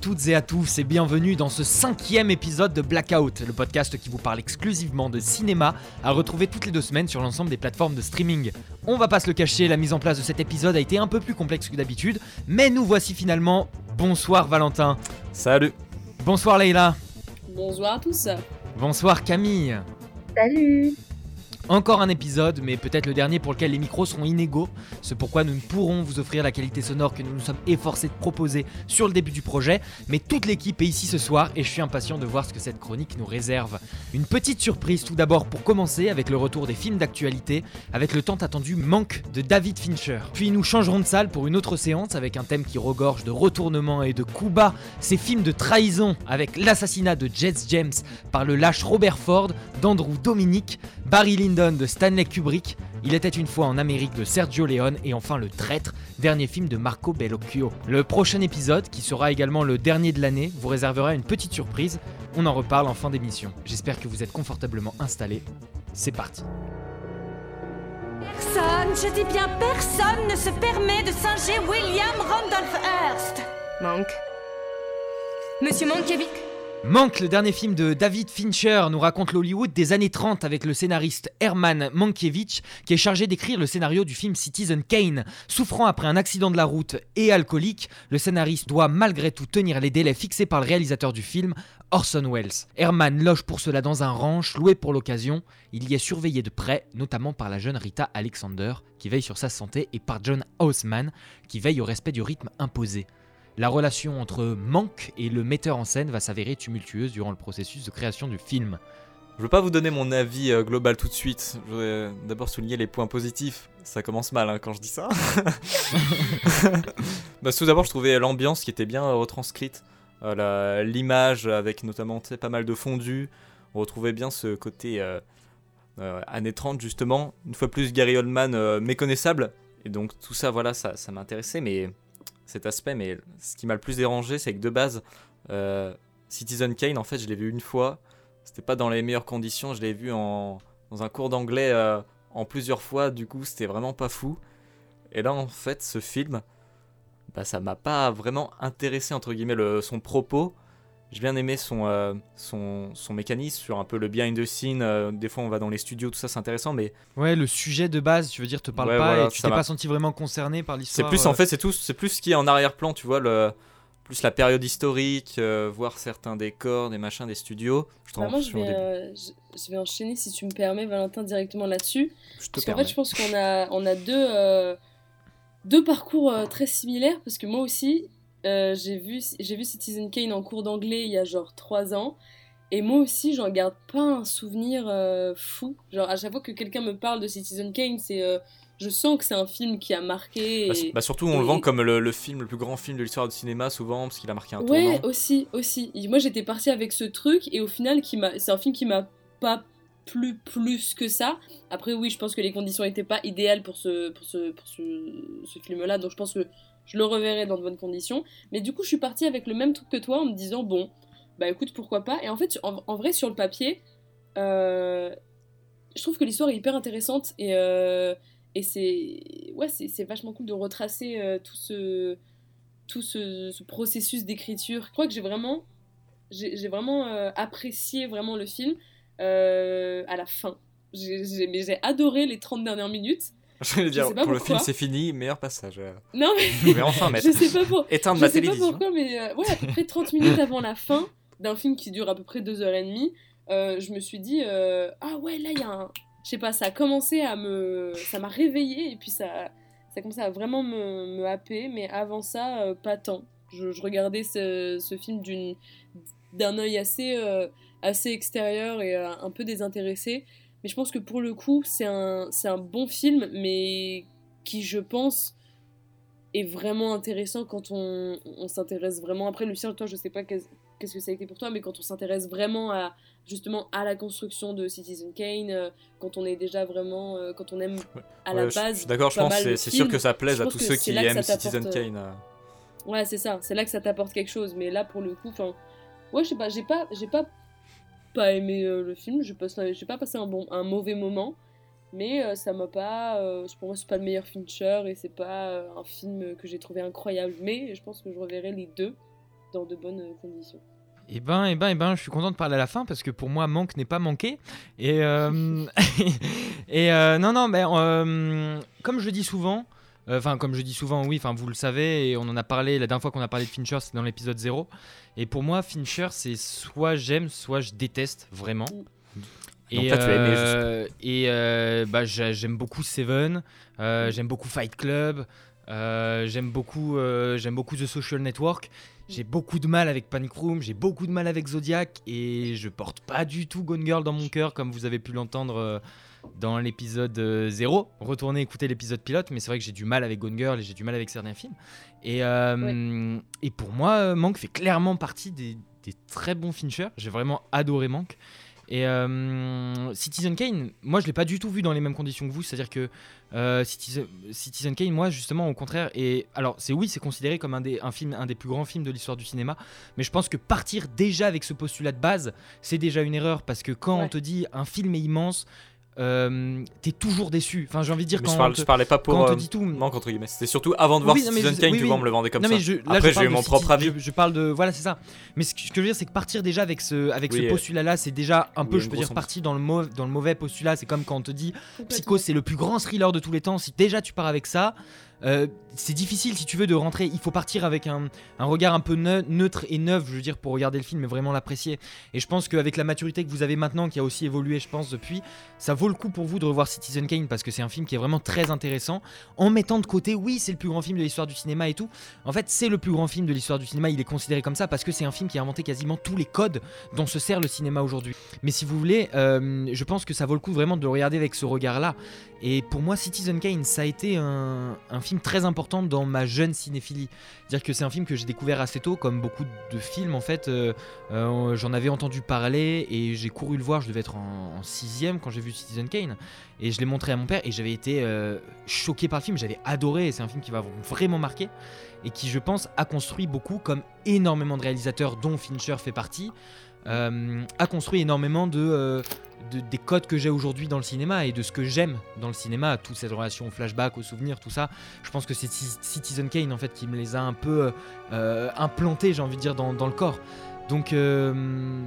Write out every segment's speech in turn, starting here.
toutes et à tous et bienvenue dans ce cinquième épisode de Blackout, le podcast qui vous parle exclusivement de cinéma, à retrouver toutes les deux semaines sur l'ensemble des plateformes de streaming. On va pas se le cacher, la mise en place de cet épisode a été un peu plus complexe que d'habitude, mais nous voici finalement. Bonsoir Valentin. Salut. Bonsoir Leïla. Bonsoir à tous. Bonsoir Camille. Salut encore un épisode, mais peut-être le dernier pour lequel les micros seront inégaux. C'est pourquoi nous ne pourrons vous offrir la qualité sonore que nous nous sommes efforcés de proposer sur le début du projet. Mais toute l'équipe est ici ce soir et je suis impatient de voir ce que cette chronique nous réserve. Une petite surprise tout d'abord pour commencer avec le retour des films d'actualité, avec le tant attendu Manque de David Fincher. Puis nous changerons de salle pour une autre séance avec un thème qui regorge de retournements et de coups bas. Ces films de trahison avec l'assassinat de Jess James par le lâche Robert Ford, d'Andrew Dominic, Barry Lyndon de Stanley Kubrick, Il était une fois en Amérique de Sergio Leone et enfin Le Traître, dernier film de Marco Bellocchio. Le prochain épisode, qui sera également le dernier de l'année, vous réservera une petite surprise. On en reparle en fin d'émission. J'espère que vous êtes confortablement installés. C'est parti. Personne, je dis bien personne, ne se permet de singer William Randolph Hearst. Manque. Monsieur Mankiewicz Manque, le dernier film de David Fincher, nous raconte l'Hollywood des années 30 avec le scénariste Herman Mankiewicz qui est chargé d'écrire le scénario du film Citizen Kane. Souffrant après un accident de la route et alcoolique, le scénariste doit malgré tout tenir les délais fixés par le réalisateur du film, Orson Welles. Herman loge pour cela dans un ranch loué pour l'occasion. Il y est surveillé de près, notamment par la jeune Rita Alexander qui veille sur sa santé et par John Houseman qui veille au respect du rythme imposé. La relation entre Manque et le metteur en scène va s'avérer tumultueuse durant le processus de création du film. Je veux pas vous donner mon avis euh, global tout de suite. Je voudrais d'abord souligner les points positifs. Ça commence mal hein, quand je dis ça. bah, tout d'abord, je trouvais l'ambiance qui était bien retranscrite. Euh, l'image avec notamment pas mal de fondu. On retrouvait bien ce côté euh, années 30 justement. Une fois plus Gary Oldman méconnaissable. Et donc tout ça, voilà, ça, ça m'intéressait. Mais cet aspect, mais ce qui m'a le plus dérangé, c'est que de base, euh, Citizen Kane, en fait, je l'ai vu une fois. C'était pas dans les meilleures conditions. Je l'ai vu en, dans un cours d'anglais euh, en plusieurs fois. Du coup, c'était vraiment pas fou. Et là, en fait, ce film, bah, ça m'a pas vraiment intéressé, entre guillemets, le, son propos. J'ai bien aimé son, euh, son, son, mécanisme sur un peu le behind the scene. Euh, des fois, on va dans les studios, tout ça, c'est intéressant, mais. Ouais, le sujet de base, tu veux dire, te parle pas et tu t'es pas senti vraiment concerné par l'histoire. C'est plus, en euh. fait, c'est tout, c'est plus ce qui est en arrière-plan, tu vois, le, plus la période historique, voir certains décors, des machins, des studios. Je, bah, je, vais, je, vais enchaîner, si tu me permets, Valentin, directement là-dessus. Je te Parce fait, je pense qu'on a, on a deux, deux parcours très similaires, parce que moi aussi, euh, j'ai vu, vu Citizen Kane en cours d'anglais il y a genre 3 ans. Et moi aussi, j'en garde pas un souvenir euh, fou. Genre, à chaque fois que quelqu'un me parle de Citizen Kane, c'est. Euh, je sens que c'est un film qui a marqué. Bah, bah, surtout, on le vend comme le, film, le plus grand film de l'histoire du cinéma, souvent, parce qu'il a marqué un tournant. Ouais, aussi, aussi. moi, j'étais partie avec ce truc, et au final, c'est un film qui m'a pas plu plus que ça. Après, oui, je pense que les conditions n'étaient pas idéales pour ce, pour ce, pour ce, ce film-là, donc je pense que je le reverrai dans de bonnes conditions. Mais du coup, je suis partie avec le même truc que toi en me disant, bon, bah écoute, pourquoi pas. Et en fait, en, vrai, sur le papier, euh, je trouve que l'histoire est hyper intéressante et, euh, et c'est ouais, c'est vachement cool de retracer euh, tout ce tout ce, processus d'écriture. Je crois que j'ai vraiment j'ai vraiment apprécié vraiment le film à la fin. J'ai adoré les 30 dernières minutes. Je vais dire, pour le film, c'est fini, meilleur passage. Non, mais. enfin mettre. je sais pas pour... Éteindre je ma sais pas pourquoi, mais euh, ouais, à peu près 30 minutes avant la fin d'un film qui dure à peu près 2h30, euh, je me suis dit, euh, ah ouais, là, il y a un. Je sais pas, ça a commencé à me. Ça m'a réveillé et puis ça, ça a commencé à vraiment me, me happer, mais avant ça, euh, pas tant. Je, je regardais ce, ce film d'une d'un œil assez, assez extérieur et un peu désintéressé. Mais je pense que pour le coup, c'est un, un bon film, mais qui, je pense, est vraiment intéressant quand on, on s'intéresse vraiment. Après, Lucien, toi, je sais pas qu'est-ce que ça a été pour toi, mais quand on s'intéresse vraiment à justement à la construction de Citizen Kane, euh, quand on est déjà vraiment, euh, quand on aime à la base. Je suis d'accord, je pense que c'est sûr que ça plaise à tous ceux qui aiment Citizen euh, Kane. Ouais, c'est ça, c'est là que ça t'apporte quelque chose. Mais là, pour le coup, enfin, ouais, je sais pas, j'ai pas, j'ai pas pas aimé euh, le film, je n'ai pas passé un, bon, un mauvais moment, mais euh, ça m'a pas. Euh, pour moi, c'est pas le meilleur Fincher et c'est pas un film que j'ai trouvé incroyable, mais je pense que je reverrai les deux. dans de bonnes conditions. Eh ben, eh ben, eh ben, je suis content de parler à la fin parce que pour moi, manque n'est pas manqué. Et, et non, non, mais comme je dis souvent, enfin, comme je dis souvent, oui, enfin, vous le savez, et on en a parlé la dernière fois qu'on a parlé de Fincher, c'était dans l'épisode 0. Et pour moi, Fincher, c'est soit j'aime, soit je déteste vraiment. Donc là, tu as aimé, euh, et euh, bah, j'a- j'aime beaucoup Seven, euh, j'aime beaucoup Fight Club, euh, j'aime beaucoup, euh, j'aime beaucoup The Social Network. J'ai beaucoup de mal avec Panic Room, j'ai beaucoup de mal avec Zodiac et je porte pas du tout Gone Girl dans mon cœur comme vous avez pu l'entendre euh, dans l'épisode euh, 0. Retournez écouter l'épisode pilote, mais c'est vrai que j'ai du mal avec Gone Girl et j'ai du mal avec certains films. Et, euh, et pour moi, euh, Mank fait clairement partie des, des très bons Fincher. J'ai vraiment adoré Mank. Et euh, Citizen Kane, moi je l'ai pas du tout vu dans les mêmes conditions que vous, c'est-à-dire que euh, Citizen, Citizen Kane, moi justement au contraire, et alors c'est oui, c'est considéré comme un des, un, film, un des plus grands films de l'histoire du cinéma, mais je pense que partir déjà avec ce postulat de base, c'est déjà une erreur parce que quand on te dit un film est immense, euh, t'es toujours déçu. Enfin, j'ai envie de dire Mais quand, je, on parle- te- je parlais pas quand pour on te euh, dit tout. manque entre guillemets. C'était surtout avant de voir Oui, Citizen je- Kane, oui, tu oui. vois, on me le vendait comme non, ça. mais je, là, Après, je j'ai parle eu de mon propre avis. Je, je parle de voilà, c'est ça. Mais ce que, ce que je veux dire, c'est que partir déjà avec ce avec Oui, ce postulat-là, c'est déjà un oui, peu, je peux dire, parti dans le mauvais dans le mauvais postulat. C'est comme quand on te dit. Psycho, c'est le plus grand thriller de tous les temps. Si déjà tu pars avec ça, euh, c'est difficile si tu veux de rentrer. Il faut partir avec un, regard un peu neu- neutre et neuf, je veux dire, pour regarder le film et vraiment l'apprécier. Et je pense qu'avec la maturité que vous avez maintenant, qui a aussi évolué, je pense, depuis, ça vaut le coup pour vous de revoir Citizen Kane parce que c'est un film qui est vraiment très intéressant. En mettant de côté, oui, c'est le plus grand film de l'histoire du cinéma et tout. En fait, c'est le plus grand film de l'histoire du cinéma. Il est considéré comme ça parce que c'est un film qui a inventé quasiment tous les codes dont se sert le cinéma aujourd'hui. Mais si vous voulez, euh, je pense que ça vaut le coup vraiment de le regarder avec ce regard-là. Et pour moi, Citizen Kane, ça a été un film très important dans ma jeune cinéphilie. C'est-à-dire que c'est un film que j'ai découvert assez tôt, comme beaucoup de films en fait. euh, euh, J'en avais entendu parler et j'ai couru le voir. Je devais être en, en sixième quand j'ai vu Citizen Kane. Et je l'ai montré à mon père et j'avais été euh, choqué par le film. J'avais adoré c'est un film qui va vraiment marquer et qui, je pense, a construit beaucoup, comme énormément de réalisateurs dont Fincher fait partie, a construit énormément de, euh, de- des codes que j'ai aujourd'hui dans le cinéma et de ce que j'aime dans le cinéma, toute cette relation au flashback, au souvenir, tout ça. Je pense que c'est Ci- Citizen Kane en fait qui me les a un peu euh, euh, implantés, j'ai envie de dire, dans, dans le corps. Donc, euh,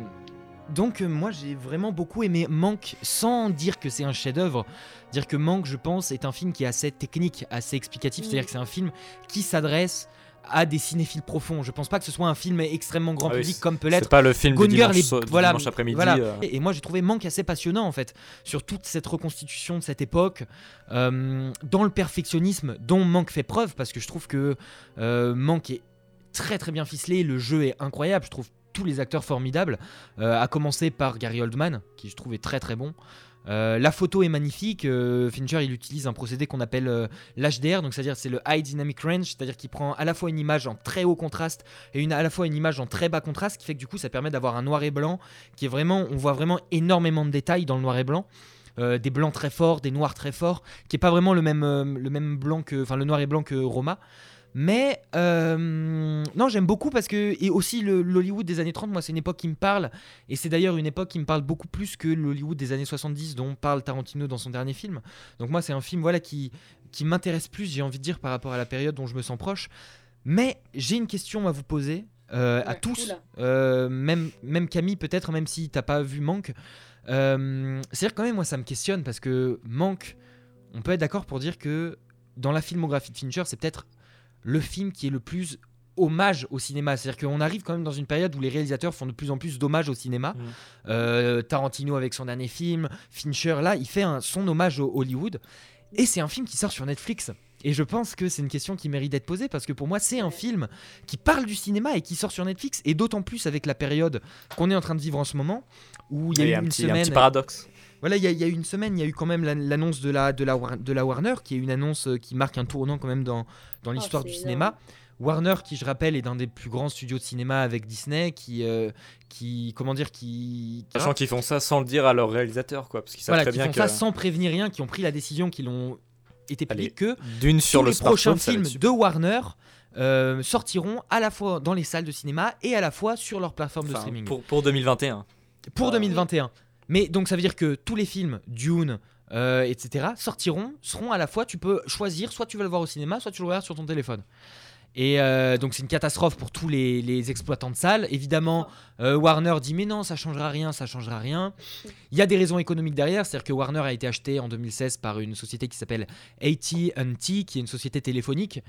donc euh, moi j'ai vraiment beaucoup aimé Manque sans dire que c'est un chef-d'œuvre. Dire que Manque, je pense, est un film qui est assez technique, assez explicatif. C'est-à-dire que c'est un film qui s'adresse à des cinéphiles profonds. Je pense pas que ce soit un film extrêmement grand Ah public comme peut l'être C'est pas le film du Gone Girl dimanche, du voilà, dimanche après-midi. voilà. euh. Et, et moi j'ai trouvé Manque assez passionnant en fait sur toute cette reconstitution de cette époque, euh, dans le perfectionnisme dont Manque fait preuve, parce que je trouve que euh, Manque est très très bien ficelé, le jeu est incroyable, je trouve tous les acteurs formidables, à commencer par Gary Oldman, qui je trouve est très très bon. Euh, la photo est magnifique. euh, Fincher, il utilise un procédé qu'on appelle euh, l'HDR, donc c'est-à-dire c'est le High Dynamic Range, c'est-à-dire qu'il prend à la fois une image en très haut contraste et à la fois une image en très bas contraste, ce qui fait que du coup ça permet d'avoir un noir et blanc qui est vraiment, on voit vraiment énormément de détails dans le noir et blanc. Des blancs très forts, des noirs très forts, qui est pas vraiment le même, le même blanc que, enfin le noir et blanc que Roma. Mais euh, non, j'aime beaucoup parce que et aussi l'Hollywood des années 30, moi c'est une époque qui me parle et c'est d'ailleurs une époque qui me parle beaucoup plus que l'Hollywood des années 70 dont parle Tarantino dans son dernier film. Donc moi c'est un film voilà qui qui m'intéresse plus, j'ai envie de dire par rapport à la période dont je me sens proche. Mais j'ai une question à vous poser euh, à tous, euh, même même Camille peut-être même si t'as pas vu Manque. C'est-à-dire quand même moi ça me questionne parce que Manque, on peut être d'accord pour dire que dans la filmographie de Fincher c'est peut-être le film qui est le plus hommage au cinéma. C'est-à-dire qu'on arrive quand même dans une période où les réalisateurs font de plus en plus d'hommages au cinéma. Mhm. Euh, Tarantino avec son dernier film, Fincher là, il fait un, son hommage au Hollywood. Et c'est un film qui sort sur Netflix. Et je pense que c'est une question qui mérite d'être posée parce que pour moi c'est un film qui parle du cinéma et qui sort sur Netflix et d'autant plus avec la période qu'on est en train de vivre en ce moment où il y a eu un une petit, un semaine petit paradoxe. Voilà, il y, y a eu une semaine, il y a eu quand même la- l'annonce de la, de, la, War- de la Warner, qui est une annonce euh, qui marque un tournant quand même dans, dans Ah, l'histoire du énorme. cinéma. Warner, qui je rappelle, est d'un des plus grands studios de cinéma avec Disney, qui, euh, qui comment dire, qui, Sachant qu'ils font ça sans le dire à leur réalisateur, quoi. Parce qu'ils savent voilà, très qui bien font que ça sans prévenir rien, qui ont pris la décision, qui l'ont été publics que d'une sur le les prochains films de Warner euh, sortiront à la fois dans les salles de cinéma et à la fois sur leur plateforme de streaming. Pour, pour 2021. pour Euh, 2021. Mais donc ça veut dire que tous les films, Dune, euh, etc., sortiront, seront à la fois, tu peux choisir, soit tu vas le voir au cinéma, soit tu le regardes sur ton téléphone. Et euh, donc c'est une catastrophe pour tous les, les exploitants de salles. Évidemment, euh, Warner dit mais non, ça changera rien, ça changera rien. Il y a des raisons économiques derrière, c'est-à-dire que Warner a été acheté en 2016 par une société qui s'appelle AT&T, qui est une société téléphonique.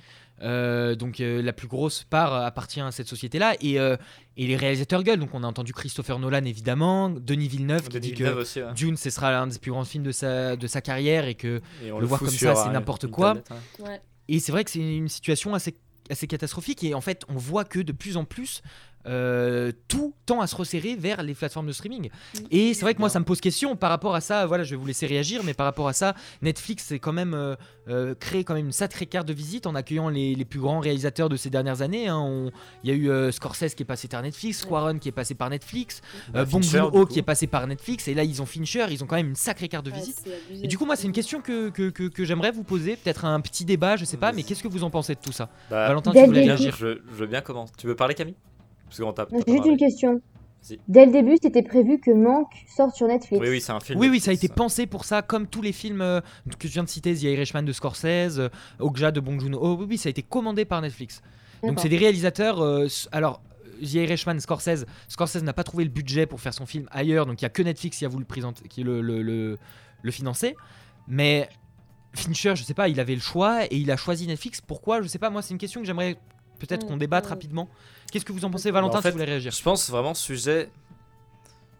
Euh, donc euh, la plus grosse part appartient à cette société-là et, euh, et les réalisateurs gueulent. Donc on a entendu Christopher Nolan évidemment, Denis Villeneuve qui Denis dit Villeneuve que aussi, ouais. Dune ce sera l'un des plus grands films de sa, de sa carrière et que Et on le voir comme sur, ça, c'est n'importe quoi. Internet, hein. Ouais. Et c'est vrai que c'est une situation assez, assez catastrophique. Et en fait, on voit que de plus en plus, euh, tout tend à se resserrer vers les plateformes de streaming. Et c'est vrai que moi, ça me pose question par rapport à ça. Voilà, je vais vous laisser réagir, mais par rapport à ça, Netflix c'est quand même euh, euh, créé quand même une sacrée carte de visite en accueillant les, les plus grands réalisateurs de ces dernières années. hein. Il y a eu euh, Scorsese qui est passé par Netflix. Quaron qui est passé par Netflix, Bah, Bong Joon-ho qui est passé par Netflix, et là ils ont Fincher. Ils ont quand même une sacrée carte de Ouais, visite. Et du coup, moi, c'est une question que, que, que- que j'aimerais vous poser, peut-être un petit débat, je sais pas, mais qu'est-ce que vous en pensez de tout ça? Bah, Valentin, tu voulais réagir je, je veux bien commencer. Tu veux parler, Camille? Parce qu'on tape. Juste une question. Dès le début, c'était prévu que Manque sorte sur Netflix. Oui, oui, c'est un film. Oui, oui, ça a été pensé pour ça, comme tous les films euh, que je viens de citer, The Irishman de Scorsese, euh, Okja de Bong Joon-ho. Oui, oui, ça a été commandé par Netflix. Donc c'est des réalisateurs. euh, alors, The Irishman, Scorsese, Scorsese n'a pas trouvé le budget pour faire son film ailleurs, donc il y a que Netflix qui a voulu le présenter, qui le, le, le, le financer. Mais Fincher, je sais pas, il avait le choix et il a choisi Netflix. Pourquoi? Je sais pas. Moi, c'est une question que j'aimerais peut-être Mm, qu'on débatte mm. rapidement. Qu'est-ce que vous en pensez, Bah, en Valentin voulais réagir? Je pense vraiment ce sujet.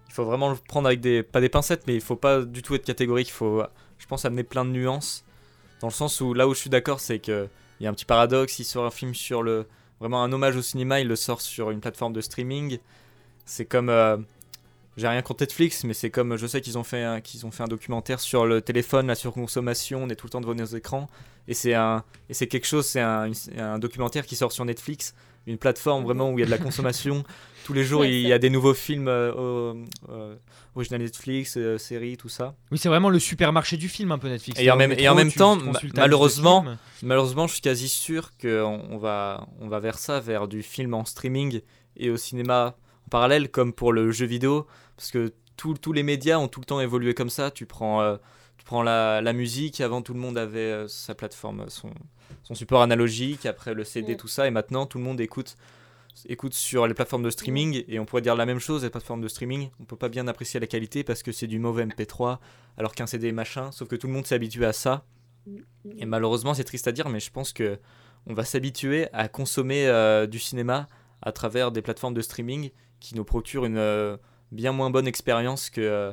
Il faut vraiment le prendre avec des. Pas des pincettes, mais il faut pas du tout être catégorique. Il faut, je pense, amener plein de nuances. Dans le sens où là où je suis d'accord, c'est que il y a un petit paradoxe. Il sort un film sur le. Vraiment un hommage au cinéma, il le sort sur une plateforme de streaming. C'est comme. euh, J'ai rien contre Netflix, mais c'est comme. Je sais qu'ils ont, fait un- qu'ils ont fait un documentaire sur le téléphone, la surconsommation. On est tout le temps devant nos écrans. Et c'est un, et c'est quelque chose, c'est un, documentaire qui sort sur Netflix, une plateforme vraiment où il y a de la consommation. Tous les jours, Ouais, il y a des nouveaux films euh, euh, original Netflix, euh, séries, tout ça. Oui, c'est vraiment le supermarché du film, un peu Netflix. Et en même- et en même tu temps, malheureusement. Malheureusement, je suis quasi sûr qu'on on va, on va vers ça, vers du film en streaming et au cinéma en parallèle, comme pour le jeu vidéo, parce que tous tous les médias ont tout le temps évolué comme ça. Tu prends, euh, tu prends la, la musique, avant tout le monde avait euh, sa plateforme, son, son support analogique, après le CD, Ouais. tout ça, et maintenant tout le monde écoute écoute sur les plateformes de streaming et on pourrait dire la même chose les plateformes de streaming on peut pas bien apprécier la qualité parce que c'est du mauvais MP3 alors qu'un CD machin sauf que tout le monde s'est habitué à ça. Et malheureusement, c'est triste à dire, mais je pense que on va s'habituer à consommer euh, du cinéma à travers des plateformes de streaming qui nous procurent une euh, bien moins bonne expérience que euh,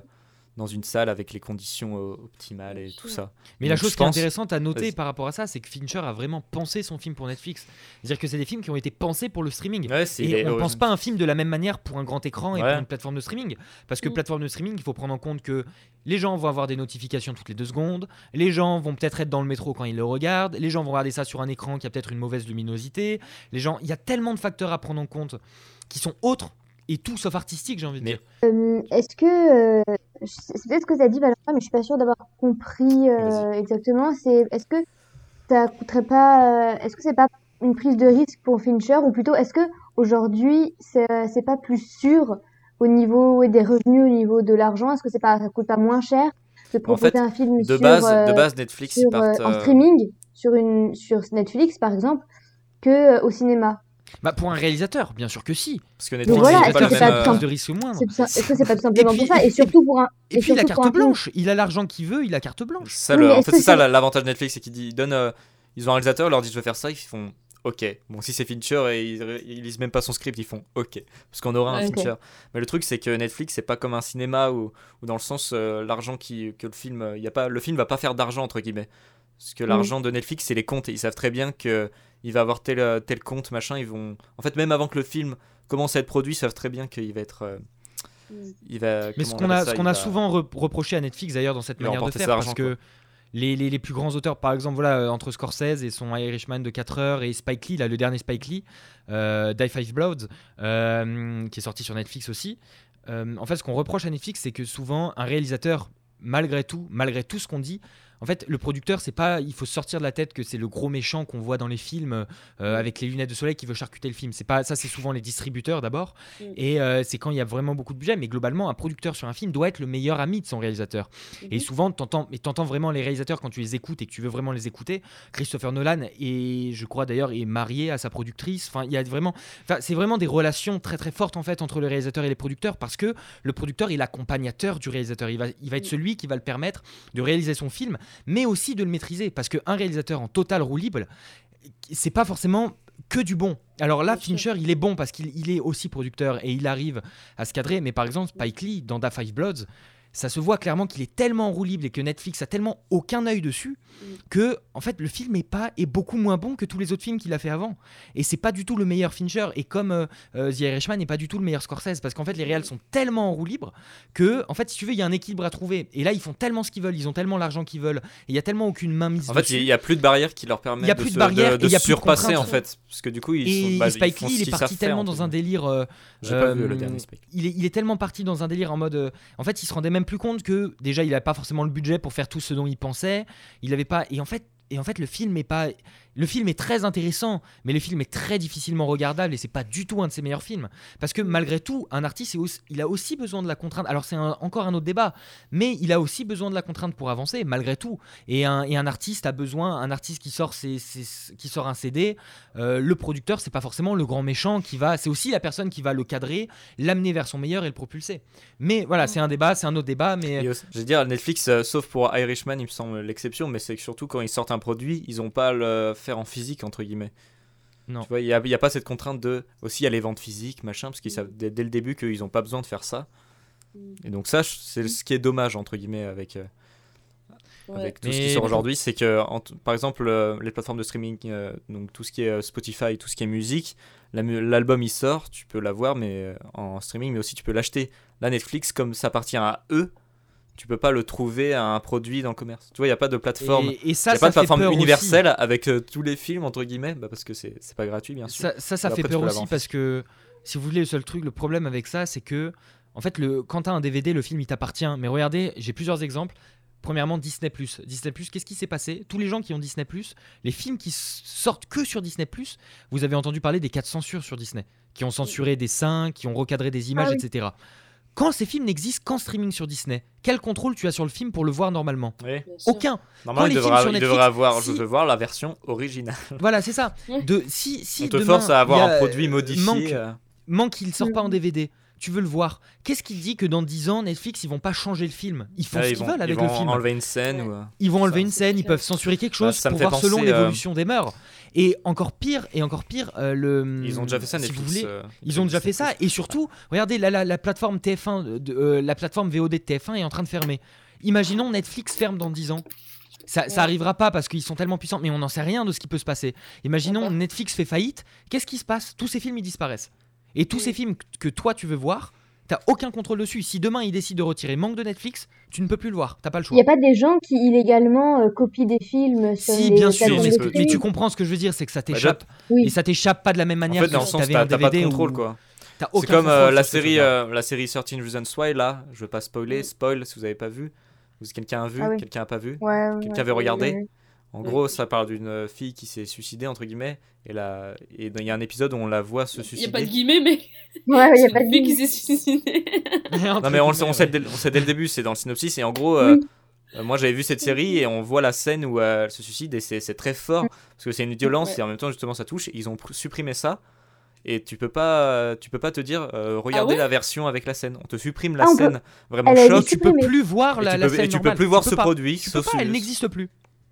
dans une salle avec les conditions euh, optimales et tout ça. Mais la chose qui est intéressante à noter par rapport à ça, c'est que Fincher a vraiment pensé son film pour Netflix. C'est-à-dire que c'est des films qui ont été pensés pour le streaming. Ouais, Et on pense pas un film de la même manière pour un grand écran et Ouais. pour une plateforme de streaming. Parce que Mm. plateforme de streaming, il faut prendre en compte que les gens vont avoir des notifications toutes les deux secondes, les gens vont peut-être être dans le métro quand ils le regardent, les gens vont regarder ça sur un écran qui a peut-être une mauvaise luminosité, les gens, il y a tellement de facteurs à prendre en compte qui sont autres et tout sauf artistiques, j'ai envie de Mais- dire. Euh, est-ce que euh, c'est peut-être ce que tu as dit Valentin, mais je suis pas sûre d'avoir compris euh, exactement. C'est est-ce que ça coûterait pas, euh, est-ce que c'est pas une prise de risque pour Fincher ou plutôt est-ce que aujourd'hui c'est c'est pas plus sûr au niveau des revenus, au niveau de l'argent, est-ce que c'est pas ça coûte pas moins cher de proposer fait, un film De sur base, de base Netflix, sur, euh, en streaming sur une sur Netflix par exemple que euh, au cinéma? Bah pour un réalisateur, bien sûr que si. parce que Netflix, voilà, c'est est-ce pas même. pas euh, de risque moindre. Ça- Est-ce que c'est pas tout simplement puis- pour ça et surtout pour un Et puis la carte blanche, il a l'argent qu'il veut, il a carte blanche. Ça, Oui, le- mais en fait, c'est ça l'avantage de Netflix, c'est qu'ils donnent. euh, ils ont un réalisateur, ils leur disent je veux faire ça, ils font ok. Bon, si c'est Fincher et ils, ils lisent même pas son script, ils font ok. Parce qu'on aura un Ouais, ok. Fincher. Mais le truc, c'est que Netflix, c'est pas comme un cinéma où, où dans le sens, euh, l'argent qui, que le film. y a pas, le film va pas faire d'argent, entre guillemets. Parce que Mm. l'argent de Netflix, c'est les comptes. Et ils savent très bien que il va avoir tel, euh, tel compte, machin. Ils vont. En fait, même avant que le film commence à être produit, ils savent très bien qu'il va être. euh, il va, Mais ce on qu'on a, ce qu'on a va- souvent re- reproché à Netflix d'ailleurs dans cette Il manière de faire, parce que les, les- les plus grands auteurs, par exemple, voilà, euh, entre Scorsese et son Irishman de 4 heures et Spike Lee, là, le dernier Spike Lee, euh, Die Five Bloods, euh, qui est sorti sur Netflix aussi. euh, en fait, ce qu'on reproche à Netflix, c'est que souvent un réalisateur, malgré tout, malgré tout ce qu'on dit, En fait, le producteur, c'est pas. Il faut sortir de la tête que c'est le gros méchant qu'on voit dans les films euh, avec les lunettes de soleil qui veut charcuter le film. C'est pas ça. C'est souvent les distributeurs d'abord, Mm. et euh, c'est quand il y a vraiment beaucoup de budget. Mais globalement, un producteur sur un film doit être le meilleur ami de son réalisateur. Et Mhm. souvent, t'entends, mais t'entends vraiment les réalisateurs quand tu les écoutes et que tu veux vraiment les écouter. Christopher Nolan et je crois d'ailleurs est marié à sa productrice. Enfin, il y a vraiment, enfin, c'est vraiment des relations très très fortes en fait entre le réalisateur et les producteurs parce que le producteur est l'accompagnateur du réalisateur. Il va, il va être Mm. celui qui va le permettre de réaliser son film, mais aussi de le maîtriser parce qu'un réalisateur en total roue libre, c'est pas forcément que du bon. Alors là. Fincher, il est bon parce qu'il il est aussi producteur et il arrive à se cadrer. Mais par exemple, Spike Lee, dans Da Five Bloods, ça se voit clairement qu'il est tellement en roue libre et que Netflix a tellement aucun œil dessus Mm. que en fait le film est pas est beaucoup moins bon que tous les autres films qu'il a fait avant et c'est pas du tout le meilleur Fincher et comme euh, euh, The Irishman n'est pas du tout le meilleur Scorsese parce qu'en fait les réals sont tellement en roue libre que en fait si tu veux il y a un équilibre à trouver et là ils font tellement ce qu'ils veulent ils ont tellement l'argent qu'ils veulent et il y a tellement aucune main mise En fait, dessus. il n'y a plus de barrières qui leur permettent y de, plus de se- barrières de et il y a plus de surpasser en fait. Parce que du coup, ils et sont bah, ils Spike font Lee il est parti tellement dans un délire euh, J'ai pas vu euh, le dernier Spike. il est, il est tellement parti dans un délire en mode. euh, en fait, il se rendait même plus compte que déjà, il n'avait pas forcément le budget pour faire tout ce dont il pensait. Il avait pas. Et en fait. Et en fait, le film est pas. Le film est très intéressant, mais le film est très difficilement regardable et c'est pas du tout un de ses meilleurs films. Parce que malgré tout, un artiste, il a aussi besoin de la contrainte. Alors c'est encore un autre débat, mais il a aussi besoin de la contrainte pour avancer, malgré tout. Et un, artiste a besoin, un artiste qui sort, ses- qui sort un CD, euh, le producteur, c'est pas forcément le grand méchant qui va. C'est aussi la personne qui va le cadrer, l'amener vers son meilleur et le propulser. Mais voilà, c'est un débat, c'est un autre débat, mais Je veux dire, Netflix, euh, sauf pour Irishman, il me semble l'exception, mais c'est surtout quand ils sortent un produit, ils n'ont pas le faire en physique, entre guillemets. Non. Tu vois, il n'y a, il y a pas cette contrainte de. Aussi, il y a les ventes physiques, machin, parce qu'ils savent dès, dès le début qu'ils n'ont pas besoin de faire ça. Mm. Et donc, ça, c'est ce qui est dommage, entre guillemets, avec, euh, Ouais. avec tout ce qui sort aujourd'hui. C'est que, en par exemple, euh, les plateformes de streaming, euh, donc tout ce qui est euh, Spotify, tout ce qui est musique, la mu- l'album il sort, tu peux l'avoir mais en streaming, mais aussi tu peux l'acheter. Là, Netflix, comme ça appartient à eux, tu peux pas le trouver à un produit dans le commerce. Tu vois, il n'y a pas de plateforme. Et, et ça, n'y a ça pas de plateforme aussi. universelle avec euh, tous les films, entre guillemets, bah, parce que c'est pas gratuit, bien sûr. Ça, ça, ça Et fait après, peur aussi parce que si vous voulez, le seul truc, le problème avec ça, c'est que en fait, le, quand t'as un DVD, le film il t'appartient. Mais regardez, j'ai plusieurs exemples. Premièrement, Disney+. Disney+, qu'est-ce qui s'est passé? Tous les gens qui ont Disney+, les films qui sortent que sur Disney+, vous avez entendu parler des cas de censure sur Disney, qui ont censuré des seins, qui ont recadré des images, Ah oui. etc. Quand ces films n'existent qu'en streaming sur Disney, quel contrôle tu as sur le film pour le voir normalement Oui. Aucun. Normalement, les il films devrait, sur il Netflix, devrait avoir, si- je veux voir la version originale. Voilà, c'est ça. De, si, si On te demain, force à avoir il a, un produit euh, modifié. manque- euh, manque qu'il sort pas en. DVD. Tu veux le voir. Qu'est-ce qui dit que dans 10 ans, Netflix, ils vont pas changer le film? Ils font ah, ce ils qu'ils vont, veulent ils avec vont le film. enlever une scène Ouais. ou. euh, Ils vont enlever ça, une scène, ils peuvent censurer quelque Bah, chose ça pour voir selon penser, euh, l'évolution des mœurs. Et encore pire, et encore pire, euh, le. Ils ont déjà fait ça, si Netflix. vous voulez, euh, ils ont déjà fait ça et surtout, regardez, la, la, la plateforme TF1, de, euh, la plateforme VOD de TF1 est en train de fermer. Imaginons Netflix ferme dans 10 ans. Ça, ça arrivera pas parce qu'ils sont tellement puissants, mais on n'en sait rien de ce qui peut se passer. Imaginons. Netflix fait faillite, qu'est-ce qui se passe? Tous ces films ils disparaissent. Et tous Oui. ces films que toi tu veux voir, t'as aucun contrôle dessus. Si demain ils décident de retirer manque de Netflix, tu ne peux plus le voir, t'as pas le Il choix. n'y a pas des gens qui illégalement euh, copient des films sur Si, les bien sûr, mais, tu comprends ce que je veux dire, c'est que ça Bah, t'échappe. Oui. Et ça t'échappe pas de la même En manière fait, que dans le si sens, t'avais t'as un t'as pas de DVD contrôle, ou- quoi. T'as C'est comme euh, contrôle la série, euh, la série 13 Reasons Why, là, je veux pas spoiler, spoil si vous avez pas vu. Ou si quelqu'un a vu, Ah oui. quelqu'un a pas vu. Ouais, Quelqu'un ouais, avait regardé ouais. En Ouais. gros, ça parle d'une fille qui s'est suicidée, entre guillemets. Et là, et il y a un épisode où on la voit se Il n'y a suicider. pas de guillemets, mais Ouais, il n'y a pas c'est de fille qui s'est suicidée. Non, mais on, le sait- on, sait dès, on sait dès le début, c'est dans le synopsis. Et en gros, euh, euh, moi j'avais vu cette série et on voit la scène où euh, elle se suicide et c'est très fort parce que c'est une violence Ouais. et en même temps, justement, ça touche. Ils ont pr- supprimé ça. Et tu peux pas, tu peux pas te dire, euh, regardez ouais la version avec la scène. On te supprime la Ah, on peut- scène vraiment choc. tu peux plus voir Et la, tu la peux, scène et tu peux normale. plus voir Tu ce peux pas. produit. Tu peux sauf pas, elle le- n'existe plus.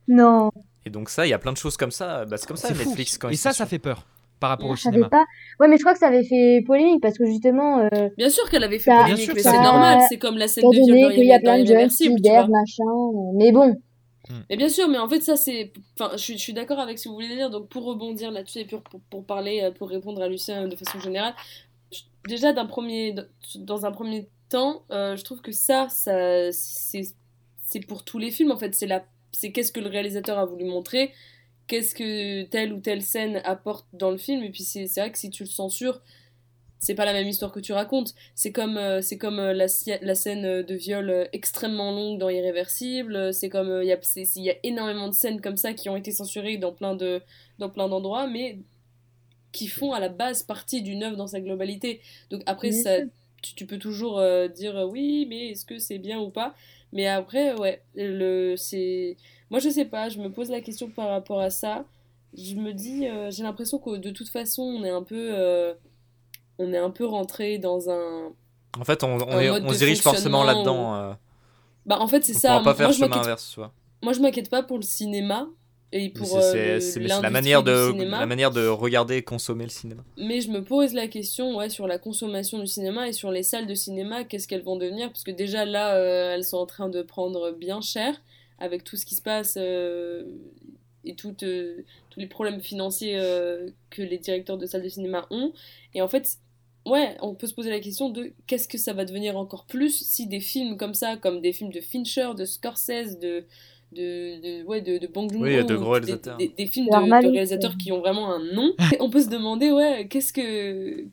Non, Et donc ça, il y a plein de choses comme ça. Bah, c'est comme ça C'est fou. Netflix quand Et ça, ça fait peur par rapport au je savais cinéma. pas. Ouais, mais je crois que ça avait fait polémique parce que justement, euh, Bien sûr qu'elle avait fait Ça- polémique, mais c'est normal. C'est comme la scène de viol qu'il y a plein de jeunes cyber, machin. euh, Mais bon, Mais bien sûr, mais en fait, ça, c'est. Enfin, je suis, je suis d'accord avec ce que vous voulez dire. Donc, pour rebondir là-dessus et pour, pour, pour parler, euh, pour répondre à Lucien de façon générale, je- déjà, d'un premier, dans un premier temps, euh, je trouve que ça, ça c'est c'est pour tous les films, en fait. C'est la- c'est qu'est-ce que le réalisateur a voulu montrer, qu'est-ce que telle ou telle scène apporte dans le film. Et puis, c'est vrai que si tu le censures, c'est pas la même histoire que tu racontes. C'est comme, euh, c'est comme euh, la, la scène de viol euh, extrêmement longue dans Irréversible. C'est comme il y, a, y a énormément de scènes comme ça qui ont été censurées dans plein de dans plein d'endroits, mais qui font à la base partie d'une œuvre dans sa globalité. Donc après, ça, tu, tu peux toujours euh, dire oui, mais est-ce que c'est bien ou pas? Mais après, ouais, le, c'est. Moi, je sais pas, je me pose la question par rapport à ça. Je me dis, euh, j'ai l'impression que de toute façon, on est un peu. euh, on est un peu rentré dans un. En fait, on, on, est- on se dirige forcément là-dedans. euh, Bah, en fait, c'est ça. pourra pas Moi, faire je chemin inverse, vois. Moi, je m'inquiète pas pour le cinéma et Mais pour c'est- euh, la manière de cinéma. la manière de regarder et consommer le cinéma. Mais je me pose la question ouais, sur la consommation du cinéma et sur les salles de cinéma, qu'est-ce qu'elles vont devenir? Parce que déjà là, euh, elles sont en train de prendre bien cher avec tout ce qui se passe euh, et tout, euh, tous les problèmes financiers que les directeurs de salles de cinéma ont. Et en fait, ouais, on peut se poser la question de qu'est-ce que ça va devenir encore plus si des films comme ça, comme des films de Fincher, de Scorsese, de de, de, ouais, de, de Bong Joon-ho, Oui, de ou gros des- réalisateurs. Des, des films de, de réalisateurs qui ont vraiment un nom. On peut se demander, ouais, qu'est-ce que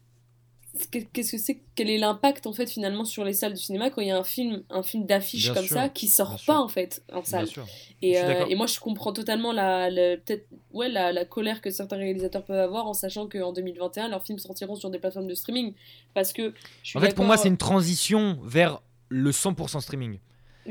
qu'est-ce que c'est quel est l'impact en fait finalement sur les salles de cinéma quand il y a un film un film d'affiche comme sûr, ça qui sort pas sûr. en fait en salle et, euh, et moi je comprends totalement la, la- peut-être ouais la, la colère que certains réalisateurs peuvent avoir en sachant qu'en 2021 leurs films sortiront sur des plateformes de streaming parce que je suis En fait, pour moi, c'est une transition vers le 100% streaming.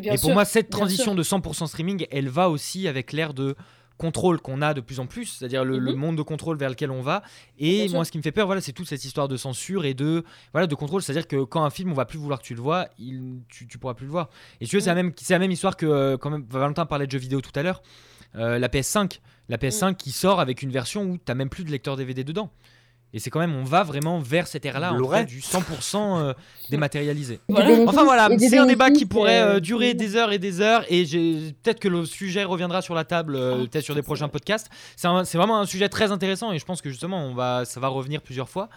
Bien et pour moi, cette transition de 100% streaming, elle va aussi avec l'ère de contrôle qu'on a de plus en plus, c'est-à-dire le, le Mhm. monde de contrôle vers lequel on va. Bien Et sûr. moi, ce qui me fait peur, voilà, c'est toute cette histoire de censure et de voilà de contrôle, c'est-à-dire que quand un film, on va plus vouloir que tu le vois, il, tu, tu pourras plus le voir. Et tu veux, c'est la Mhm. même, c'est la même histoire que euh, quand même Valentin parlait de jeux vidéo tout à l'heure. Euh, la PS5, la PS5 Mm. qui sort avec une version où t'as même plus de lecteur DVD dedans. Et c'est quand même, on va vraiment vers cette ère-là, en Blu-ray. du 100% euh, dématérialisé. Voilà. Enfin voilà, c'est un débat qui pourrait euh, durer des heures et des heures et j'ai peut-être que le sujet reviendra sur la table euh, Ah, peut-être sur des prochains podcasts. C'est vraiment un sujet très intéressant et je pense que justement on va ça va revenir plusieurs fois